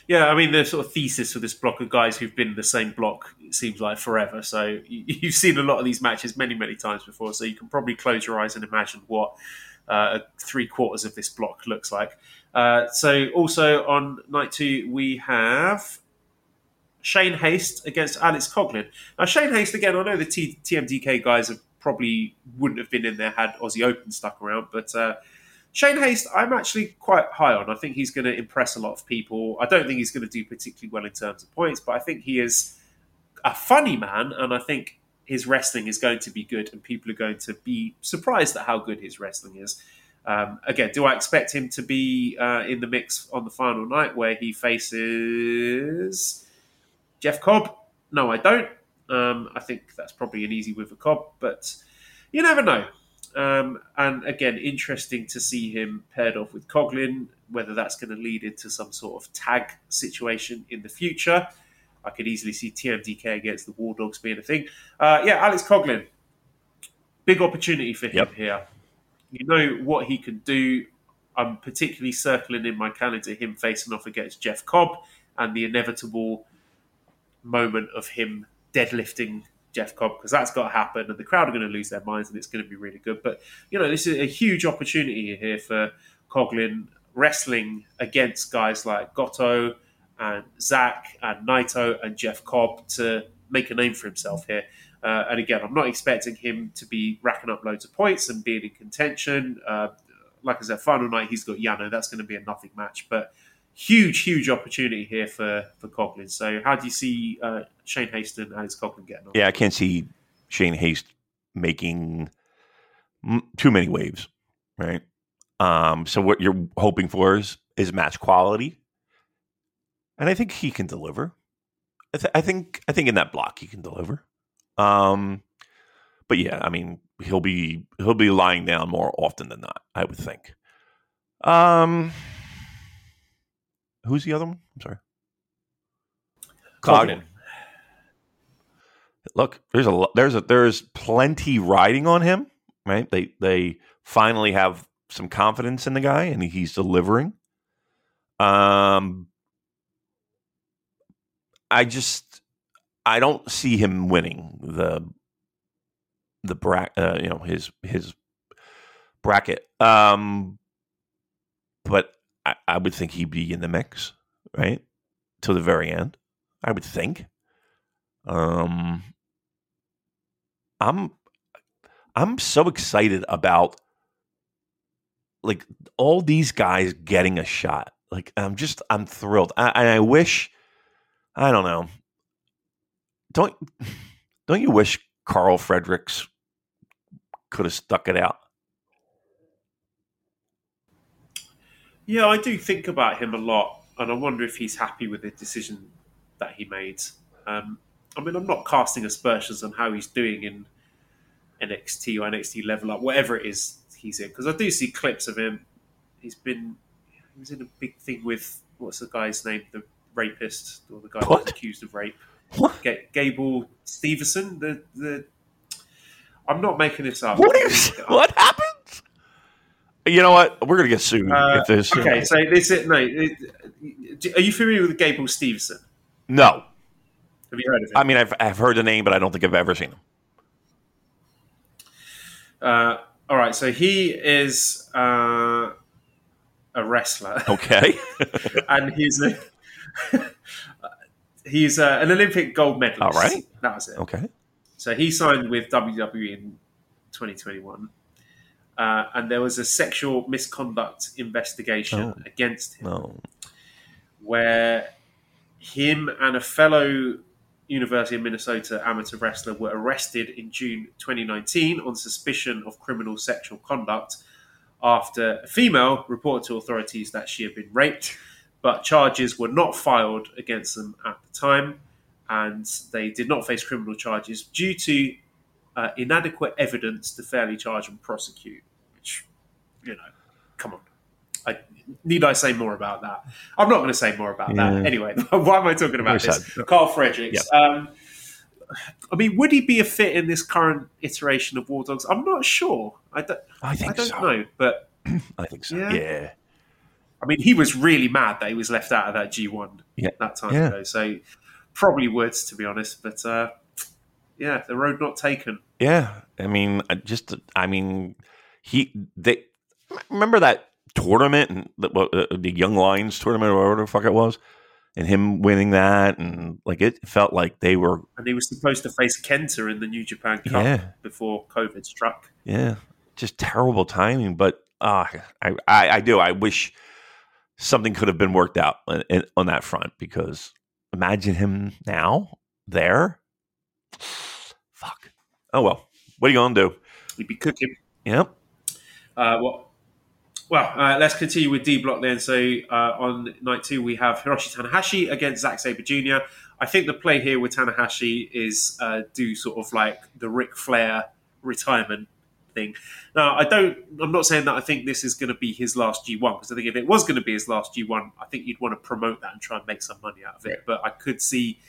Yeah, I mean the sort of thesis for this block of guys who've been in the same block it seems like forever. So you, you've seen a lot of these matches many, many times before. So you can probably close your eyes and imagine what uh, three quarters of this block looks like. Uh, so also on night two we have Shane Haste against Alex Coughlin. Now Shane Haste again, I know the T- TMDK guys have probably wouldn't have been in there had Aussie Open stuck around, but. Uh, Shane Haste, I'm actually quite high on. I think he's going to impress a lot of people. I don't think he's going to do particularly well in terms of points, but I think he is a funny man, and I think his wrestling is going to be good, and people are going to be surprised at how good his wrestling is. Um, again, do I expect him to be uh, in the mix on the final night where he faces Jeff Cobb? No, I don't. Um, I think that's probably an easy win for Cobb, but you never know. Um, and again, interesting to see him paired off with Coughlin, whether that's going to lead into some sort of tag situation in the future. I could easily see TMDK against the War Dogs being a thing. Uh, yeah, Alex Coughlin, big opportunity for him Yep. here. You know what he can do. I'm particularly circling in my calendar him facing off against Jeff Cobb and the inevitable moment of him deadlifting Jeff Cobb because that's got to happen and the crowd are going to lose their minds and it's going to be really good. But, you know, this is a huge opportunity here for Coughlin wrestling against guys like Goto and Zack and Naito and Jeff Cobb to make a name for himself here. Uh, and again, I'm not expecting him to be racking up loads of points and being in contention. Uh, like I said, final night he's got Yano. That's going to be a nothing match, but huge, huge opportunity here for for Coughlin. So, how do you see uh, Shane Haston and his Coughlin getting on? Yeah, I can't see Shane Haste making too many waves, right? Um, so what you're hoping for is is match quality, and I think he can deliver. I, th- I think I think in that block he can deliver. Um, but yeah, I mean he'll be he'll be lying down more often than not. I would think. Um, who's the other one? I'm sorry. Coughlin. look, there's a there's a there's plenty riding on him, right? They they finally have some confidence in the guy, and he's delivering. Um, I just I don't see him winning the the bra- uh, you know his his bracket. Um, but I, I would think he'd be in the mix, right, till the very end. I would think. Um, I'm I'm so excited about like all these guys getting a shot. Like I'm just I'm thrilled. I, and I wish I don't know. Don't don't you wish Karl Fredericks could have stuck it out? Yeah, I do think about him a lot, and I wonder if he's happy with the decision that he made. Um, I mean, I'm not casting aspersions on how he's doing in NXT or NXT level up, whatever it is he's in, because I do see clips of him. He's been he was in a big thing with what's the guy's name, the rapist or the guy What? who's accused of rape, What? Ga- Gable Stevenson. The the I'm not making this up. What is what? You know what? We're gonna get sued Uh, if this. Okay, so this is no. It, are you familiar with Gable Stevenson? No, Have you heard of him? I mean I've I've heard the name, but I don't think I've ever seen him. Uh, all right, so he is uh, a wrestler, Okay, and he's a he's uh, an Olympic gold medalist. All right. that was it. okay. So he signed with WWE in 2021, uh, and there was a sexual misconduct investigation Oh. against him. No, where him and a fellow University of Minnesota amateur wrestler were arrested in June 2019 on suspicion of criminal sexual conduct after a female reported to authorities that she had been raped, but charges were not filed against them at the time, and they did not face criminal charges due to uh, inadequate evidence to fairly charge and prosecute. Which, you know, come on. I, need I say more about that? I'm not going to say more about Yeah. that. Anyway, why am I talking about this? Karl Fredericks. Um, I mean, would he be a fit in this current iteration of War Dogs? I'm not sure. I don't, I think I don't so. know. But I think so. Yeah. Yeah. I mean, he was really mad that he was left out of that G1 Yeah. that time Yeah. ago. So probably would, to be honest. But uh, yeah, the road not taken. Yeah, I mean, I just I mean, he they remember that tournament and the, uh, the Young Lions tournament or whatever the fuck it was, and him winning that, and like it felt like they were And he was supposed to face Kenta in the New Japan Cup Yeah. before COVID struck. yeah, just terrible timing. But uh, I, I I do I wish something could have been worked out on, in- on that front because imagine him now there. Fuck. Oh well. What are you gonna do? He'd be cooking. Yep. Uh, what? Well, uh, let's continue with D block then. So uh, on night two, we have Hiroshi Tanahashi against Zack Sabre Jr. I think the play here with Tanahashi is uh, do sort of like the Ric Flair retirement thing. Now, I don't. I'm not saying that I think this is going to be his last G1 because I think if it was going to be his last G1, I think you'd want to promote that and try and make some money out of it. But I could see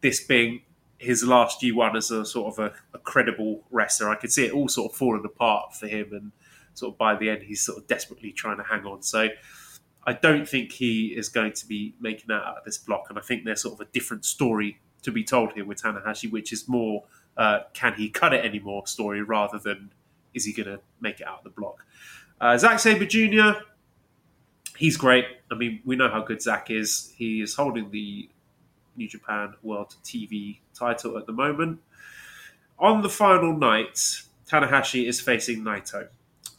this being his last G1 as a sort of a, a credible wrestler. I could see it all sort of falling apart for him and sort of by the end he's sort of desperately trying to hang on. So I don't think he is going to be making that out of this block, and I think there's sort of a different story to be told here with Tanahashi, which is more uh, can he cut it anymore story rather than is he going to make it out of the block. Uh, Zack Sabre Jr. He's great. I mean, we know how good Zack is. He is holding the New Japan World TV title at the moment. On the final night, Tanahashi is facing Naito.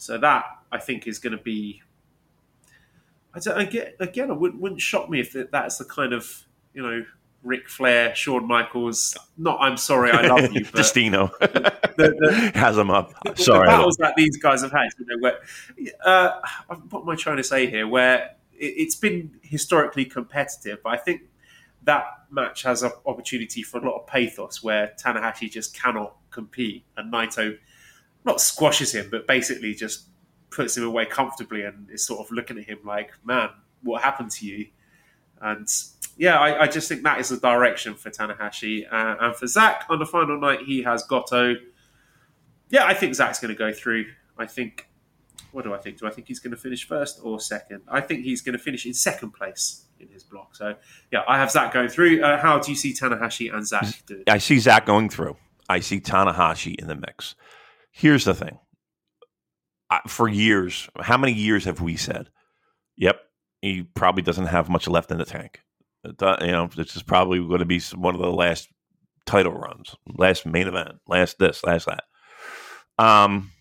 So that I think is going to be. I don't, again, again, it wouldn't, wouldn't shock me if that's the kind of you know Ric Flair, Shawn Michaels. Not I'm sorry, I love you, but Destino the, the, has him up. the Sorry. Love- battles that these guys have had. You know, where uh, what am I trying to say here? Where it, it's been historically competitive, but I think that match has an opportunity for a lot of pathos, where Tanahashi just cannot compete, and Naito not squashes him, but basically just puts him away comfortably, and is sort of looking at him like, "Man, what happened to you?" And yeah, I, I just think that is the direction for Tanahashi, uh, and for Zack on the final night, he has Goto yeah, I think Zack's going to go through. I think. What do I think? Do I think he's going to finish first or second? I think he's going to finish in second place in his block. So, yeah, I have Zack going through. Uh, how do you see Tanahashi and Zack do? I see Zack going through. I see Tanahashi in the mix. Here's the thing. For years, how many years have we said, yep, he probably doesn't have much left in the tank. Do- You know, this is probably going to be one of the last title runs, last main event, last this, last that. Um,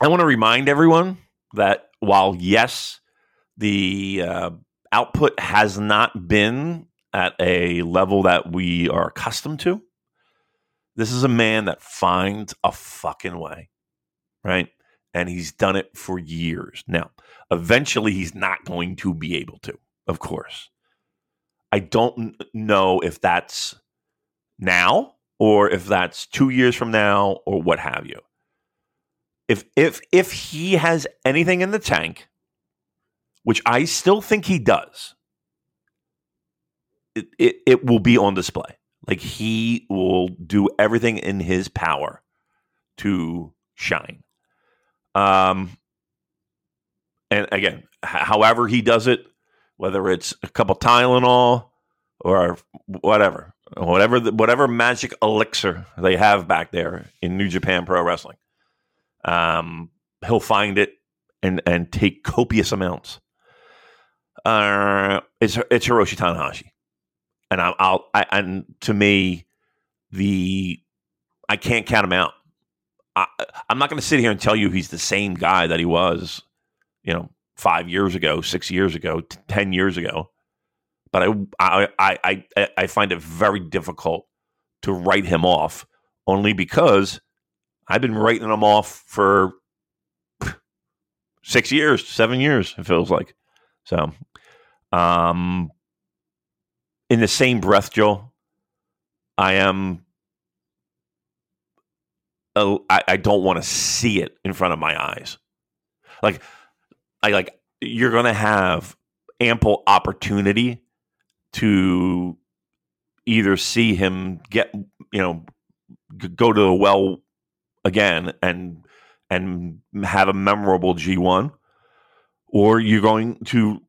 I want to remind everyone that while yes, the uh, output has not been at a level that we are accustomed to. This is a man that finds a fucking way, right? and he's done it for years. Now, eventually, he's not going to be able to, of course. I don't know if that's now or if that's two years from now or what have you. If if if he has anything in the tank, which I still think he does, it, it, it will be on display. Like he will do everything in his power to shine. Um, and again, however he does it, whether it's a couple Tylenol or whatever, whatever, the, whatever magic elixir they have back there in New Japan Pro Wrestling, um, he'll find it and and take copious amounts. Uh, it's it's Hiroshi Tanahashi, and I, I'll I, and to me, the I can't count him out. I, I'm not going to sit here and tell you he's the same guy that he was, you know, five years ago, six years ago, t- ten years ago. But I, I, I, I find it very difficult to write him off, only because I've been writing him off for six years, seven years. It feels like so. Um, in the same breath, Joel, I am uh, I, I don't want to see it in front of my eyes. Like, I like you're going to have ample opportunity to either see him get, you know, go to the well again and and have a memorable G1, or you're going to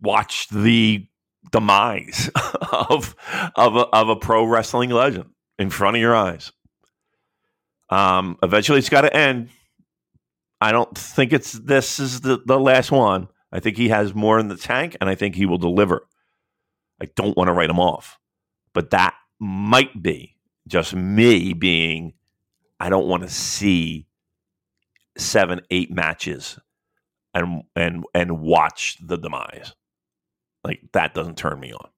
watch the demise of of a, of a pro wrestling legend in front of your eyes. Um, eventually, it's got to end. I don't think it's this is the, the last one. I think he has more in the tank, and I think he will deliver. I don't want to write him off, but that might be just me being. I don't want to see seven, eight matches and and and watch the demise. Like that doesn't turn me on.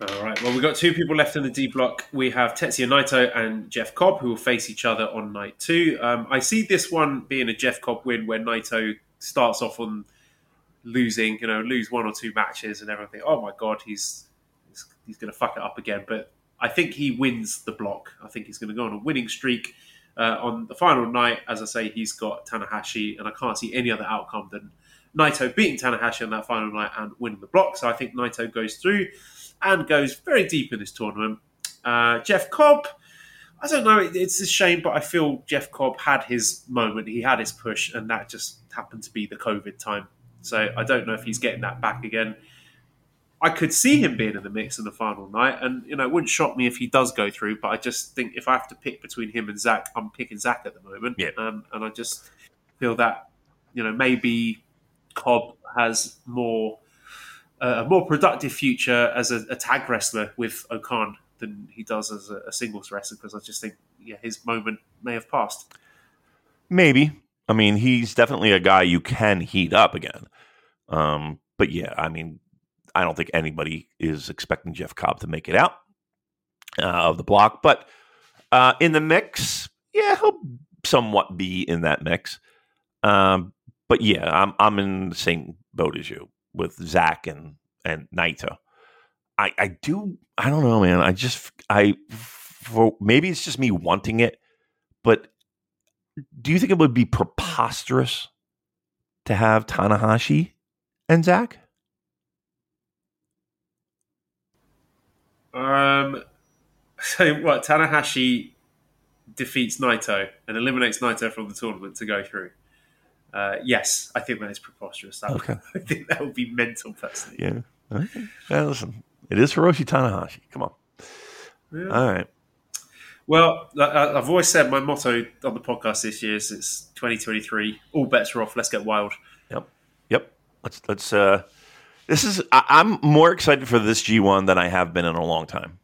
All right. Well, we've got two people left in the D block. We have Tetsuya Naito and Jeff Cobb, who will face each other on night two. Um, I see this one being a Jeff Cobb win where Naito starts off on losing, you know, lose one or two matches and everything. Oh my God, he's he's, he's going to fuck it up again. But I think he wins the block. I think he's going to go on a winning streak. Uh, on the final night, as I say, he's got Tanahashi, and I can't see any other outcome than Naito beating Tanahashi on that final night and winning the block. So I think Naito goes through and goes very deep in this tournament. Uh, Jeff Cobb, I don't know, it's a shame, but I feel Jeff Cobb had his moment. He had his push, and that just happened to be the COVID time. So I don't know if he's getting that back again. I could see him being in the mix in the final night, and you know, it wouldn't shock me if he does go through. But I just think if I have to pick between him and Zack, I'm picking Zack at the moment. Yeah. Um, and I just feel that you know maybe Cobb has more a more productive future as a, a, tag wrestler with O-Khan than he does as a, a singles wrestler because I just think yeah his moment may have passed. Maybe. I mean, he's definitely a guy you can heat up again. Um, but yeah, I mean, I don't think anybody is expecting Jeff Cobb to make it out uh, of the block. But uh, in the mix, yeah, he'll somewhat be in that mix. Um, but yeah, I'm I'm in the same boat as you with Zack and and Naito. I I do I don't know, man. I just I for maybe it's just me wanting it, but do you think it would be preposterous to have Tanahashi and Zack? Um. So what? Tanahashi defeats Naito and eliminates Naito from the tournament to go through. Uh, yes, I think that is preposterous. That Okay. would, I think that would be mental, personally. Yeah. Okay. Yeah, listen, it is Hiroshi Tanahashi. Come on. Yeah. All right. Well, I've always said my motto on the podcast this year is it's 2023. All bets are off. Let's get wild. Yep. Yep. Let's let's uh this is I, I'm more excited for this G1 than I have been in a long time.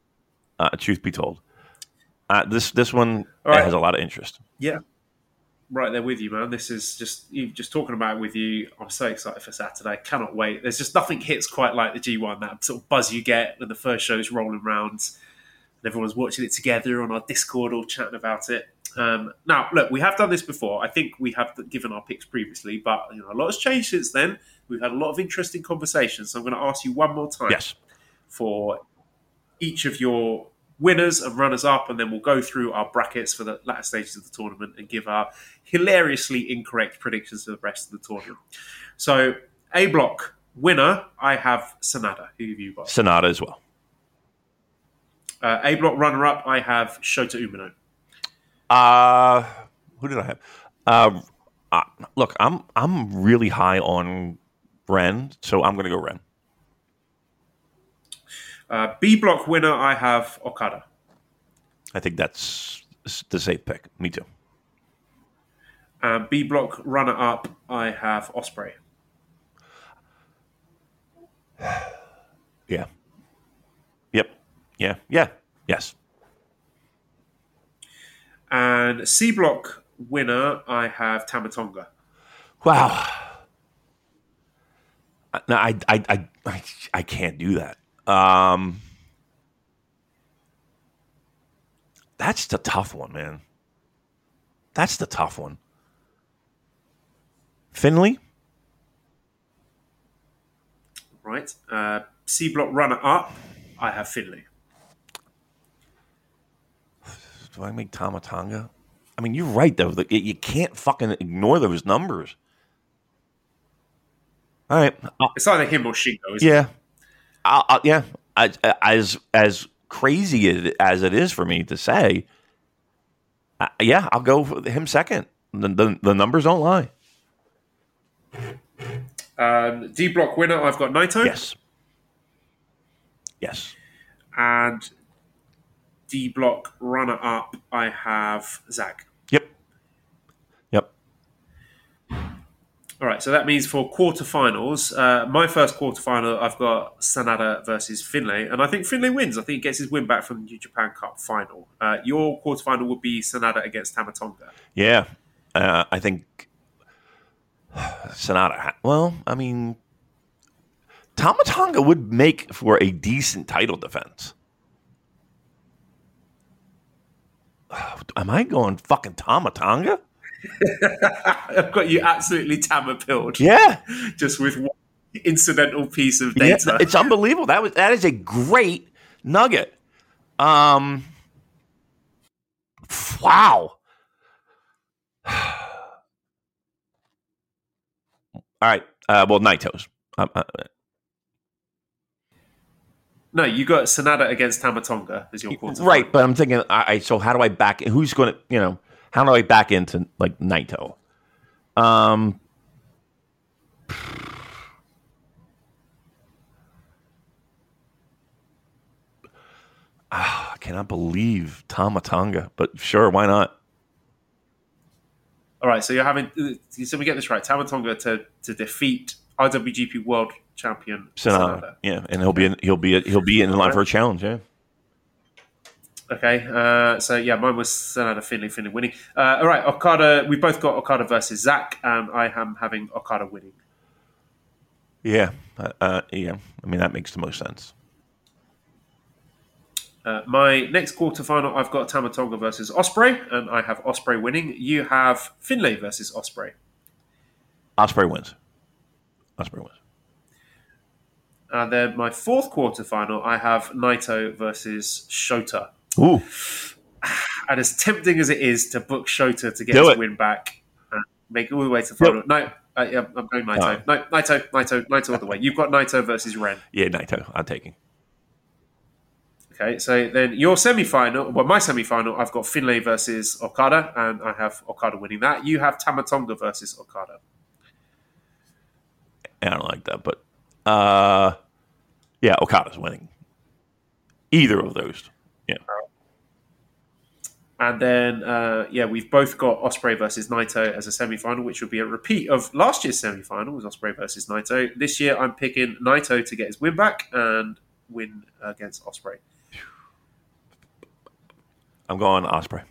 Uh, truth be told. Uh, this this one right. has a lot of interest. Yeah, right there with you, man. This is just you just talking about it with you. I'm so excited for Saturday. Cannot wait. There's just nothing hits quite like the G1. That sort of buzz you get when the first show's rolling round, and everyone's watching it together on our Discord, all chatting about it. Um, now, look, we have done this before. I think we have given our picks previously, but you know, a lot has changed since then. We've had a lot of interesting conversations. So I'm going to ask you one more time Yes. for each of your winners and runners up, and then we'll go through our brackets for the latter stages of the tournament and give our hilariously incorrect predictions for the rest of the tournament. So, A block winner, I have Sanada. Who have you got? Sanada as well. Uh, A block runner up, I have Shota Umino. Uh, who did I have? Uh, uh, look, I'm I'm really high on Ren, so I'm going to go Ren. Uh, B block winner, I have Okada. I think that's the safe pick. Me too. Uh, B block runner up, I have Ospreay. Yeah. Yep. Yeah. Yeah. Yes. And C block winner, I have Tama Tonga. Wow. No, I, I, I, I, I can't do that. Um, that's the tough one, man. That's the tough one. Finlay? Right. Uh, C block runner up, I have Finlay. Do I make Tama Tonga? I mean, you're right, though. You can't fucking ignore those numbers. All right. It's either him or Shingo, isn't it? Yeah, I'll, I'll, yeah. As as as crazy as it is for me to say, uh, yeah, I'll go for him second. The, the, the numbers don't lie. Um, D block winner, I've got Naito. Yes. Yes. And D block runner up, I have Zack. Yep. Yep. All right, so that means for quarterfinals, uh, my first quarterfinal, I've got Sanada versus Finlay, and I think Finlay wins. I think he gets his win back from the New Japan Cup final. Uh, your quarterfinal would be Sanada against Tama Tonga. Yeah. Uh, I think Sanada. Well, I mean, Tama Tonga would make for a decent title defense. Am I going fucking Tama Tonga? I've got you absolutely tamapilled Yeah. just with one incidental piece of Yeah, data. it's unbelievable. That was that is a great nugget. Um, wow. All right. Uh, well, Naito's. Um, uh, no, you got Sanada against Tama Tonga as your quarterfinal. right, but I'm thinking. I, I so how do I back? Who's going to you know? How do I back into like Naito? Um. I cannot believe Tama Tonga, but sure, why not? All right, so you're having. So we get this right. Tama Tonga to to defeat IWGP World Champion Sanada. Yeah, and he'll be in, he'll be he'll be in line for a challenge. Yeah. Okay, uh, so yeah, mine was Sanada Finlay, Finlay winning. Uh, all right, Okada. We both got Okada versus Zack, and I am having Okada winning. Yeah, uh, uh, yeah. I mean that makes the most sense. Uh, my next quarterfinal, I've got Tama Tonga versus Ospreay, and I have Ospreay winning. You have Finlay versus Ospreay. Ospreay wins. Ospreay wins. And then my fourth quarterfinal, I have Naito versus Shota. Ooh, And as tempting as it is to book Shota to get Do his it. win back, and make it all the way to the final. No, uh, yeah, I'm going Naito. No, Naito, Naito, Naito all the way. You've got Naito versus Ren. yeah, Naito. I'm taking. Okay, so then your semi-final, well, my semi-final, I've got Finlay versus Okada, and I have Okada winning that. You have Tama Tonga versus Okada. I don't like that, but uh, yeah, Okada's winning. Either of those. Yeah. And then, uh, yeah, we've both got Ospreay versus Naito as a semi-final, which will be a repeat of last year's semi-final was Ospreay versus Naito. This year, I'm picking Naito to get his win back and win against Ospreay. I'm going Ospreay.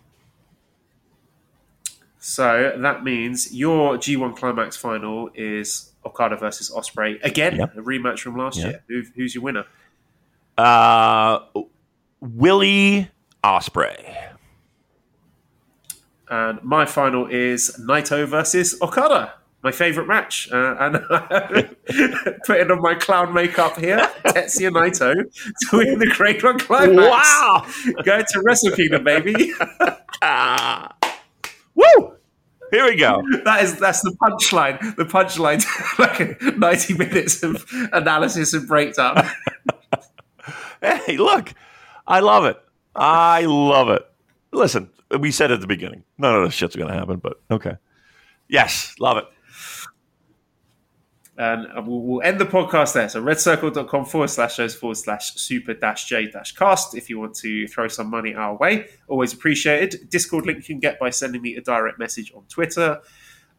So that means your G1 Climax final is Okada versus Ospreay again, Yep. a rematch from last Yep. year. Who, who's your winner? Uh, Willie Ospreay. And my final is Naito versus Okada. My favorite match. Uh, and putting on my clown makeup here, Tetsuya Naito to win the G1 Climax. Wow! Go to Wrestle Kingdom, baby. Woo! Here we go. That is that's the punchline. The punchline, like ninety minutes of analysis and breakdown. Hey, look, I love it. I love it. Listen, we said at the beginning, none of this shit's going to happen, but okay. Yes, love it. And uh, we'll, we'll end the podcast there. So redcircle.com forward slash shows forward slash super dash j dash cast if you want to throw some money our way. Always appreciated. Discord link you can get by sending me a direct message on Twitter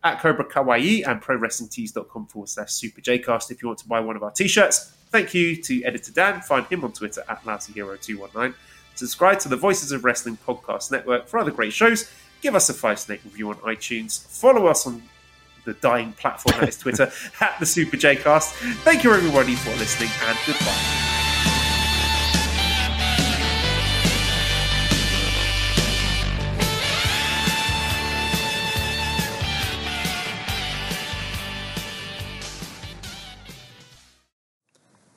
at Cobra Kawaii and ProWrestlingTees.com forward slash super jcast if you want to buy one of our t-shirts. Thank you to editor Dan. Find him on Twitter at LousyHero219. Subscribe to the Voices of Wrestling podcast network for other great shows. Give us a five snake review on iTunes. Follow us on the dying platform that is Twitter at the Super J Cast. Thank you everybody for listening and goodbye.